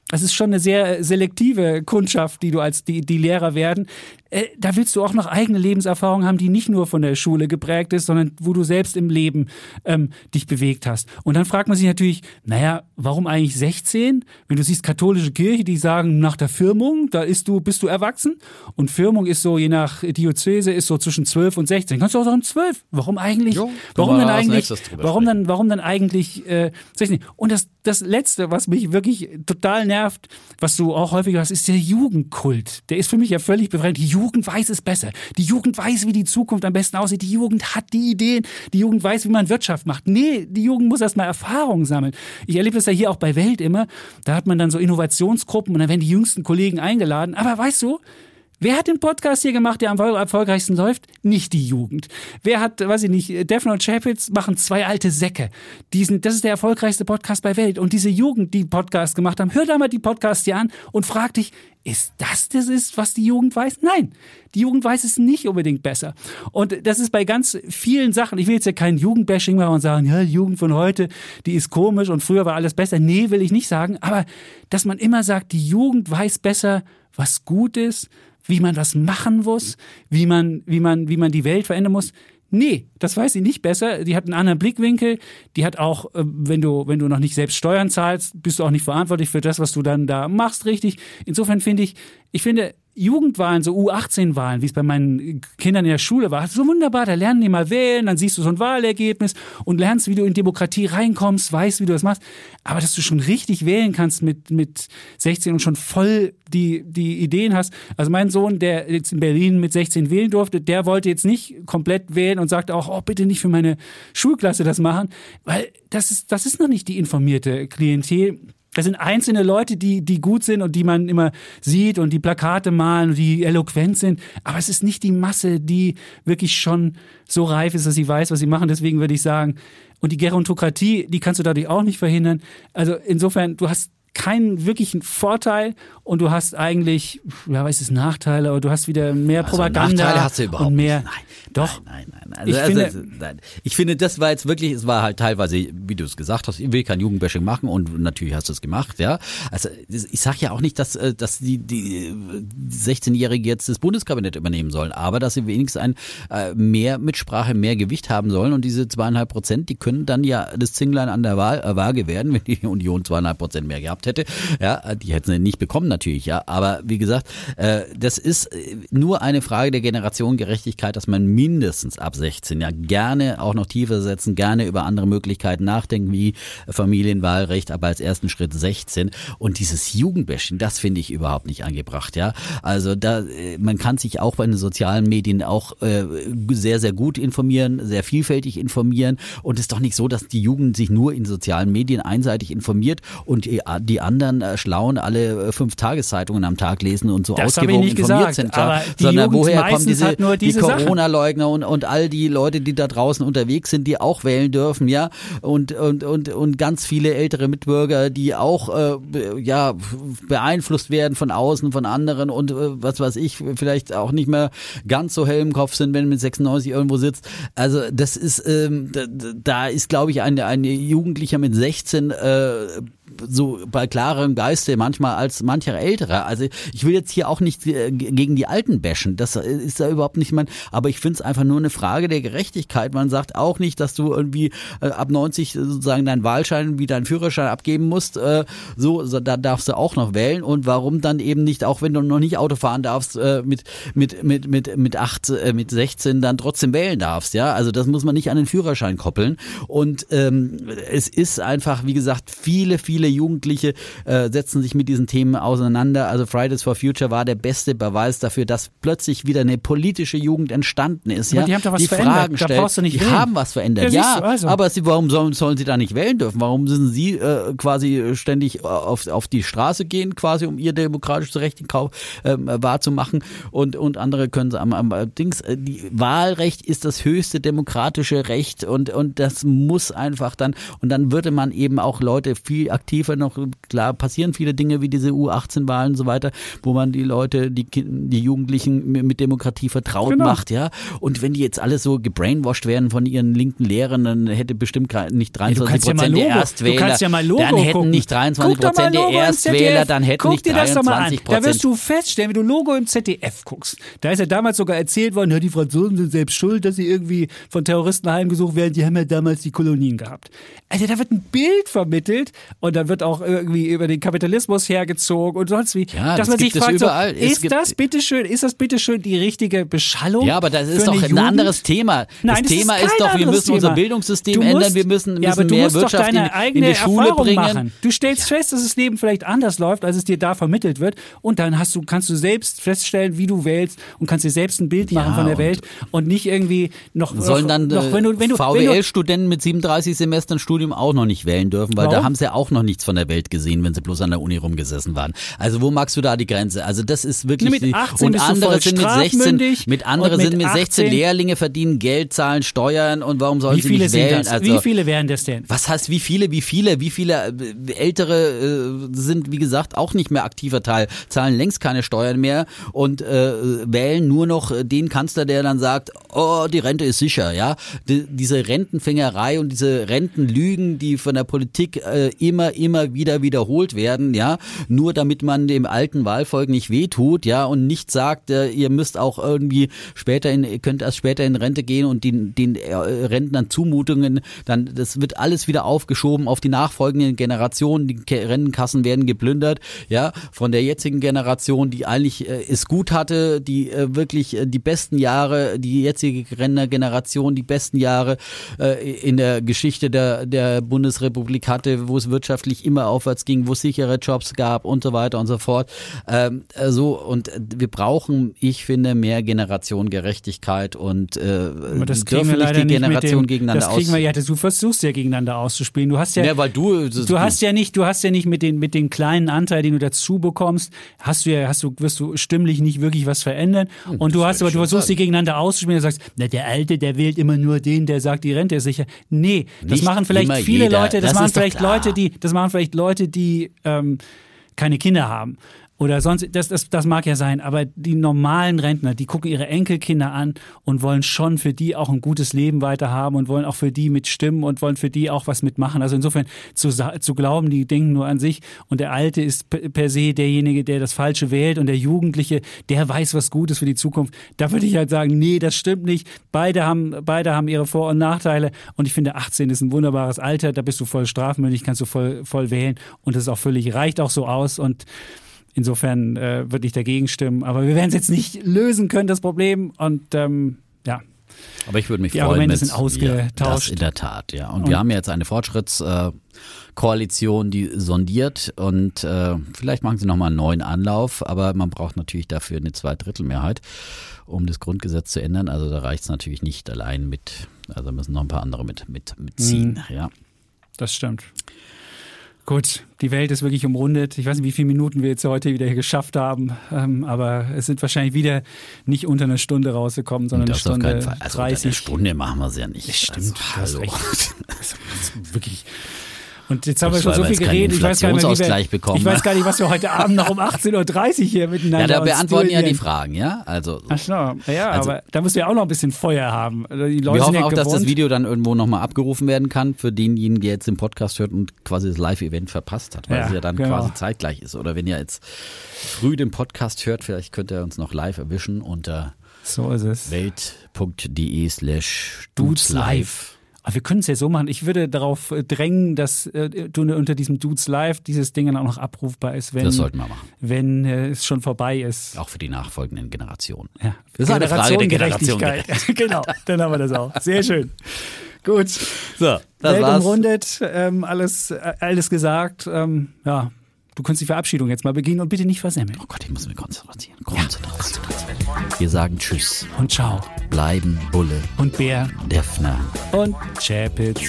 das ist schon eine sehr selektive Kundschaft, die du als die, die Lehrer werden. Äh, da willst du auch noch eigene Lebenserfahrung haben, die nicht nur von der Schule geprägt ist, sondern wo du selbst im Leben ähm, dich bewegt hast. Und dann fragt man sich natürlich, naja, warum eigentlich 16? Wenn du siehst katholische Kirche, die sagen, nach der Firmung, da ist du, bist du erwachsen. Und Firmung ist so, je nach Diözese, ist so zwischen 12 und 16. Kannst du auch sagen 12. Warum eigentlich? Jo, warum dann eigentlich? Warum sprechen. dann, warum dann eigentlich äh, 16? Und das, das Letzte, was mich wirklich total nervt, was du auch häufiger hast, ist der Jugendkult. Der ist für mich ja völlig befreit. Die Jugend weiß es besser. Die Jugend weiß, wie die Zukunft am besten aussieht. Die Jugend hat die Ideen. Die Jugend weiß, wie man Wirtschaft macht. Nee, die Jugend muss erst mal Erfahrung sammeln. Ich erlebe das ja hier auch bei Welt immer. Da hat man dann so Innovationsgruppen und dann werden die jüngsten Kollegen eingeladen. Aber weißt du, Wer hat den Podcast hier gemacht, der am erfolgreichsten läuft? Nicht die Jugend. Wer hat, weiß ich nicht, Defner und Chapitz machen zwei alte Säcke. Die sind, das ist der erfolgreichste Podcast bei Welt. Und diese Jugend, die Podcast gemacht haben, hör da mal die Podcasts hier an und frag dich, ist das das ist, was die Jugend weiß? Nein, die Jugend weiß es nicht unbedingt besser. Und das ist bei ganz vielen Sachen. Ich will jetzt ja kein Jugendbashing machen und sagen, ja, die Jugend von heute, die ist komisch und früher war alles besser. Nee, will ich nicht sagen. Aber dass man immer sagt, die Jugend weiß besser, was gut ist, wie man das machen muss, wie man, wie man, wie man die Welt verändern muss. Nee, das weiß sie nicht besser. Die hat einen anderen Blickwinkel. Die hat auch, äh, wenn du, wenn du noch nicht selbst Steuern zahlst, bist du auch nicht verantwortlich für das, was du dann da machst, richtig. Insofern finde ich, ich finde, Jugendwahlen, so U18-Wahlen, wie es bei meinen Kindern in der Schule war, so wunderbar, da lernen die mal wählen, dann siehst du so ein Wahlergebnis und lernst, wie du in Demokratie reinkommst, weißt, wie du das machst. Aber dass du schon richtig wählen kannst mit, mit 16 und schon voll die, die Ideen hast. Also mein Sohn, der jetzt in Berlin mit 16 wählen durfte, der wollte jetzt nicht komplett wählen und sagte auch, oh, bitte nicht für meine Schulklasse das machen, weil das ist, das ist noch nicht die informierte Klientel das sind einzelne Leute, die, die gut sind und die man immer sieht und die Plakate malen und die eloquent sind. Aber es ist nicht die Masse, die wirklich schon so reif ist, dass sie weiß, was sie machen. Deswegen würde ich sagen, und die Gerontokratie, die kannst du dadurch auch nicht verhindern. Also insofern, du hast keinen wirklichen Vorteil und du hast eigentlich, ja, weiß es Nachteile, aber du hast wieder mehr also Propaganda Nachteile hast du überhaupt und mehr. Nicht. Nein, doch. Nein, nein, nein. Also, ich, also, finde, nein. ich finde, das war jetzt wirklich, es war halt teilweise, wie du es gesagt hast, ich will kein Jugendbashing machen und natürlich hast du es gemacht, ja. Also ich sage ja auch nicht, dass, äh, dass die, die 16-Jährigen jetzt das Bundeskabinett übernehmen sollen, aber dass sie wenigstens ein äh, mehr Mitsprache, mehr Gewicht haben sollen und diese zweieinhalb Prozent, die können dann ja das Zinglein an der Wahl, äh, Waage werden, wenn die Union zweieinhalb Prozent mehr gehabt hätte. Ja, die hätten sie nicht bekommen natürlich, ja. Aber wie gesagt, äh, das ist äh, nur eine Frage der Generationengerechtigkeit, dass man mindestens ab 16 ja gerne auch noch tiefer setzen, gerne über andere Möglichkeiten nachdenken, wie Familienwahlrecht, aber als ersten Schritt 16. Und dieses Jugendbashing, das finde ich überhaupt nicht angebracht, ja. Also da, äh, man kann sich auch bei den sozialen Medien auch äh, sehr, sehr gut informieren, sehr vielfältig informieren. Und es ist doch nicht so, dass die Jugend sich nur in sozialen Medien einseitig informiert und die anderen äh, Schlauen alle fünf Tageszeitungen am Tag lesen und so das ausgewogen informiert gesagt, sind. Klar. Sondern woher kommen diese, die Corona-Leugner und, und all die Leute, die da draußen unterwegs sind, die auch wählen dürfen, ja, und, und, und, und ganz viele ältere Mitbürger, die auch äh, ja beeinflusst werden von außen, von anderen und äh, was weiß ich, vielleicht auch nicht mehr ganz so hell im Kopf sind, wenn man mit 96 irgendwo sitzt. Also das ist, ähm, da, da ist, glaube ich, ein, ein Jugendlicher mit 16 äh, so bei klarem Geiste manchmal als mancher Ältere. Also ich will jetzt hier auch nicht äh, gegen die Alten bashen, das ist da überhaupt nicht mein, aber ich finde es einfach nur eine Frage der Gerechtigkeit. Man sagt auch nicht, dass du irgendwie äh, ab 90 sozusagen deinen Wahlschein wie deinen Führerschein abgeben musst, äh, so, da darfst du auch noch wählen und warum dann eben nicht, auch wenn du noch nicht Auto fahren darfst, mit, mit, mit, mit, mit 8, mit 16 dann trotzdem wählen darfst, ja, also das muss man nicht an den Führerschein koppeln und ähm, es ist einfach, wie gesagt, viele, viele viele Jugendliche äh, setzen sich mit diesen Themen auseinander. Also Fridays for Future war der beste Beweis dafür, dass plötzlich wieder eine politische Jugend entstanden ist. Aber ja? die haben doch was die verändert. Fragen da stellt. brauchst du nicht die wählen. haben was verändert. Ja, Ja, also. aber sie, warum sollen, sollen sie da nicht wählen dürfen? Warum müssen sie äh, quasi ständig auf, auf die Straße gehen, quasi um ihr demokratisches Recht in Kauf ähm, wahrzumachen und, und andere können sie am, am Dings. Äh, die Wahlrecht ist das höchste demokratische Recht und, und das muss einfach dann, und dann würde man eben auch Leute viel aktiver noch klar passieren viele Dinge wie diese U18-Wahlen und so weiter, wo man die Leute, die, die Jugendlichen mit Demokratie vertraut Genau. macht, ja. Und wenn die jetzt alle so gebrainwashed werden von ihren linken Lehrern, dann hätte bestimmt nicht Ja, du 23 kannst ja Prozent der Logo, du Erstwähler, kannst ja mal Logo dann hätten gucken. nicht 23 Guck doch mal Prozent der Erstwähler, dann hätten Guck nicht dir das doch mal an. 23 Da wirst Prozent. du feststellen, wenn du Logo im ZDF guckst. Da ist ja damals sogar erzählt worden, ja, die Franzosen sind selbst schuld, dass sie irgendwie von Terroristen heimgesucht werden. Die haben ja damals die Kolonien gehabt. Also da wird ein Bild vermittelt und dann wird auch irgendwie über den Kapitalismus hergezogen und sonst wie. Ja, dass das man sich fragt, überall. So, ist das bitteschön, ist das bitteschön die richtige Beschallung? Ja, aber das ist doch ein anderes Thema. Nein, das das Thema ist ist, doch, wir müssen unser Thema. Bildungssystem Du musst- ändern, wir müssen, ja, aber müssen du mehr musst doch Wirtschaft in, deine eigene in die Schule Erfahrung bringen. machen. Du stellst fest, dass das Leben vielleicht anders läuft, als es dir da vermittelt wird, und dann hast du, kannst du selbst feststellen, wie du wählst und kannst dir selbst ein Bild machen Ja, von der und- Welt und nicht irgendwie noch Sollen dann noch, wenn du, wenn du, wenn du, VWL-Studenten mit 37 Semestern Studium auch noch nicht wählen dürfen, weil da Warum? haben sie ja auch noch nichts von der Welt gesehen, wenn sie bloß an der Uni rumgesessen waren. Also wo magst du da die Grenze? Also das ist wirklich mit die, 18 und andere sind mit 16 strafmündig mit andere mit sind mit 16 18 Lehrlinge verdienen Geld, zahlen Steuern und warum sollen wie sie nicht wählen? das? Also wie viele wären das denn? was heißt wie viele, wie viele, wie viele äh, Ältere äh, sind, wie gesagt, auch nicht mehr aktiver Teil, zahlen längst keine Steuern mehr und äh, wählen nur noch den Kanzler, der dann sagt, oh, die Rente ist sicher, ja. Die, diese Rentenfängerei und diese Rentenlügen, die von der Politik äh, immer, immer wieder wiederholt werden, ja, nur damit man dem alten Wahlvolk nicht wehtut, ja, und nicht sagt, äh, ihr müsst auch irgendwie später in, ihr könnt erst später in Rente gehen und den, den äh, Rentnern Zumutungen, dann, das wird alles wieder aufgeschoben auf die nachfolgenden Generationen, die Rentenkassen werden geplündert, ja, von der jetzigen Generation, die eigentlich äh, es gut hatte, die äh, wirklich äh, die besten Jahre, die jetzige Rentnergeneration, die besten Jahre äh, in der Geschichte der, der Bundesrepublik hatte, wo es wirtschaftlich immer aufwärts ging, wo es sichere Jobs gab und so weiter und so fort. Ähm, äh, so und äh, wir brauchen, ich finde, mehr Generationengerechtigkeit und äh, Aber das dürfen wir nicht die nicht Generation mit dem, gegeneinander Das kriegen aus. wir ja, du versuchst ja gegeneinander auszuspielen. Du hast ja, Ja, weil du, du hast ja nicht, du hast ja nicht mit den mit den kleinen Anteil, den du dazu bekommst, hast du ja, hast du wirst du stimmlich nicht wirklich was verändern. Und du hast aber du versuchst sie gegeneinander auszuspielen und sagst, na der Alte, der wählt immer nur den, der sagt, die Rente ist sicher. Nee, das Nicht machen vielleicht viele jeder. Leute, das, Das machen vielleicht klar. Leute, die, das machen vielleicht Leute, die ähm, keine Kinder haben. Oder sonst, das, das, das mag ja sein, aber die normalen Rentner, die gucken ihre Enkelkinder an und wollen schon für die auch ein gutes Leben weiter haben und wollen auch für die mitstimmen und wollen für die auch was mitmachen. Also insofern zu, zu glauben, die denken nur an sich und der Alte ist per se derjenige, der das Falsche wählt und der Jugendliche, der weiß, was gut ist für die Zukunft. Da würde ich halt sagen, nee, das stimmt nicht. Beide haben, beide haben ihre Vor- und Nachteile und ich finde 18 ist ein wunderbares Alter, da bist du voll strafmündig, kannst du voll, voll wählen und das ist auch völlig, reicht auch so aus und Insofern äh, würde ich dagegen stimmen. Aber wir werden es jetzt nicht lösen können, das Problem. Und ähm, ja, Aber ich würde mich Die freuen, Argumente mit, sind ausgetauscht. Ja, das in der Tat, ja. Und, Und- wir haben ja jetzt eine Fortschrittskoalition, die sondiert und äh, vielleicht machen sie nochmal einen neuen Anlauf, aber man braucht natürlich dafür eine Zweidrittelmehrheit, um das Grundgesetz zu ändern. Also da reicht es natürlich nicht allein mit, also müssen noch ein paar andere mit, mit, mitziehen, Mhm. ja. das stimmt. Gut, die Welt ist wirklich umrundet. Ich weiß nicht, wie viele Minuten wir jetzt heute wieder hier geschafft haben, ähm, aber es sind wahrscheinlich wieder nicht unter einer Stunde rausgekommen, sondern eine Das auf Stunde. Also unter 30. eine Stunde machen wir es ja nicht. Stimmt, also, hallo. Das ist wirklich. Und jetzt haben wir schon so viel geredet. Ich weiß, gar nicht wir, bekommen, ich weiß ne? gar nicht, was wir heute Abend noch um 18.30 Uhr hier miteinander Ja, da beantworten ja die. Fragen, ja? Also, Ach so, ja, Also- aber da müssen wir auch noch ein bisschen Feuer haben. Also wir hoffen ja auch, dass das gewohnt. Video dann irgendwo nochmal abgerufen werden kann für denjenigen, der jetzt den Podcast hört und quasi das Live-Event verpasst hat, weil Ja, es ja dann genau. quasi zeitgleich ist. Oder wenn ihr jetzt früh den Podcast hört, vielleicht könnt ihr uns noch live erwischen unter So ist es. welt.de slash Dudes dudes live. Aber wir können es ja so machen. Ich würde darauf äh, drängen, dass äh, du unter diesem Dudes Live dieses Ding dann auch noch abrufbar ist, wenn, Das sollten wir machen. wenn äh, es schon vorbei ist. Auch für die nachfolgenden Generationen. Ja. Das ist eine Frage der Generationengerechtigkeit. genau, dann haben wir das auch. Sehr schön. Gut. So, das Welt war's. umrundet, ähm, alles, äh, alles gesagt. Ähm, ja, Du kannst die Verabschiedung jetzt mal beginnen und bitte nicht versemmeln. Oh Gott, ich muss mich konzentrieren. Konzentrieren. Ja. Wir sagen Tschüss. Und Ciao. Bleiben Bulle. Und Bär. Defner. Und Chapitz.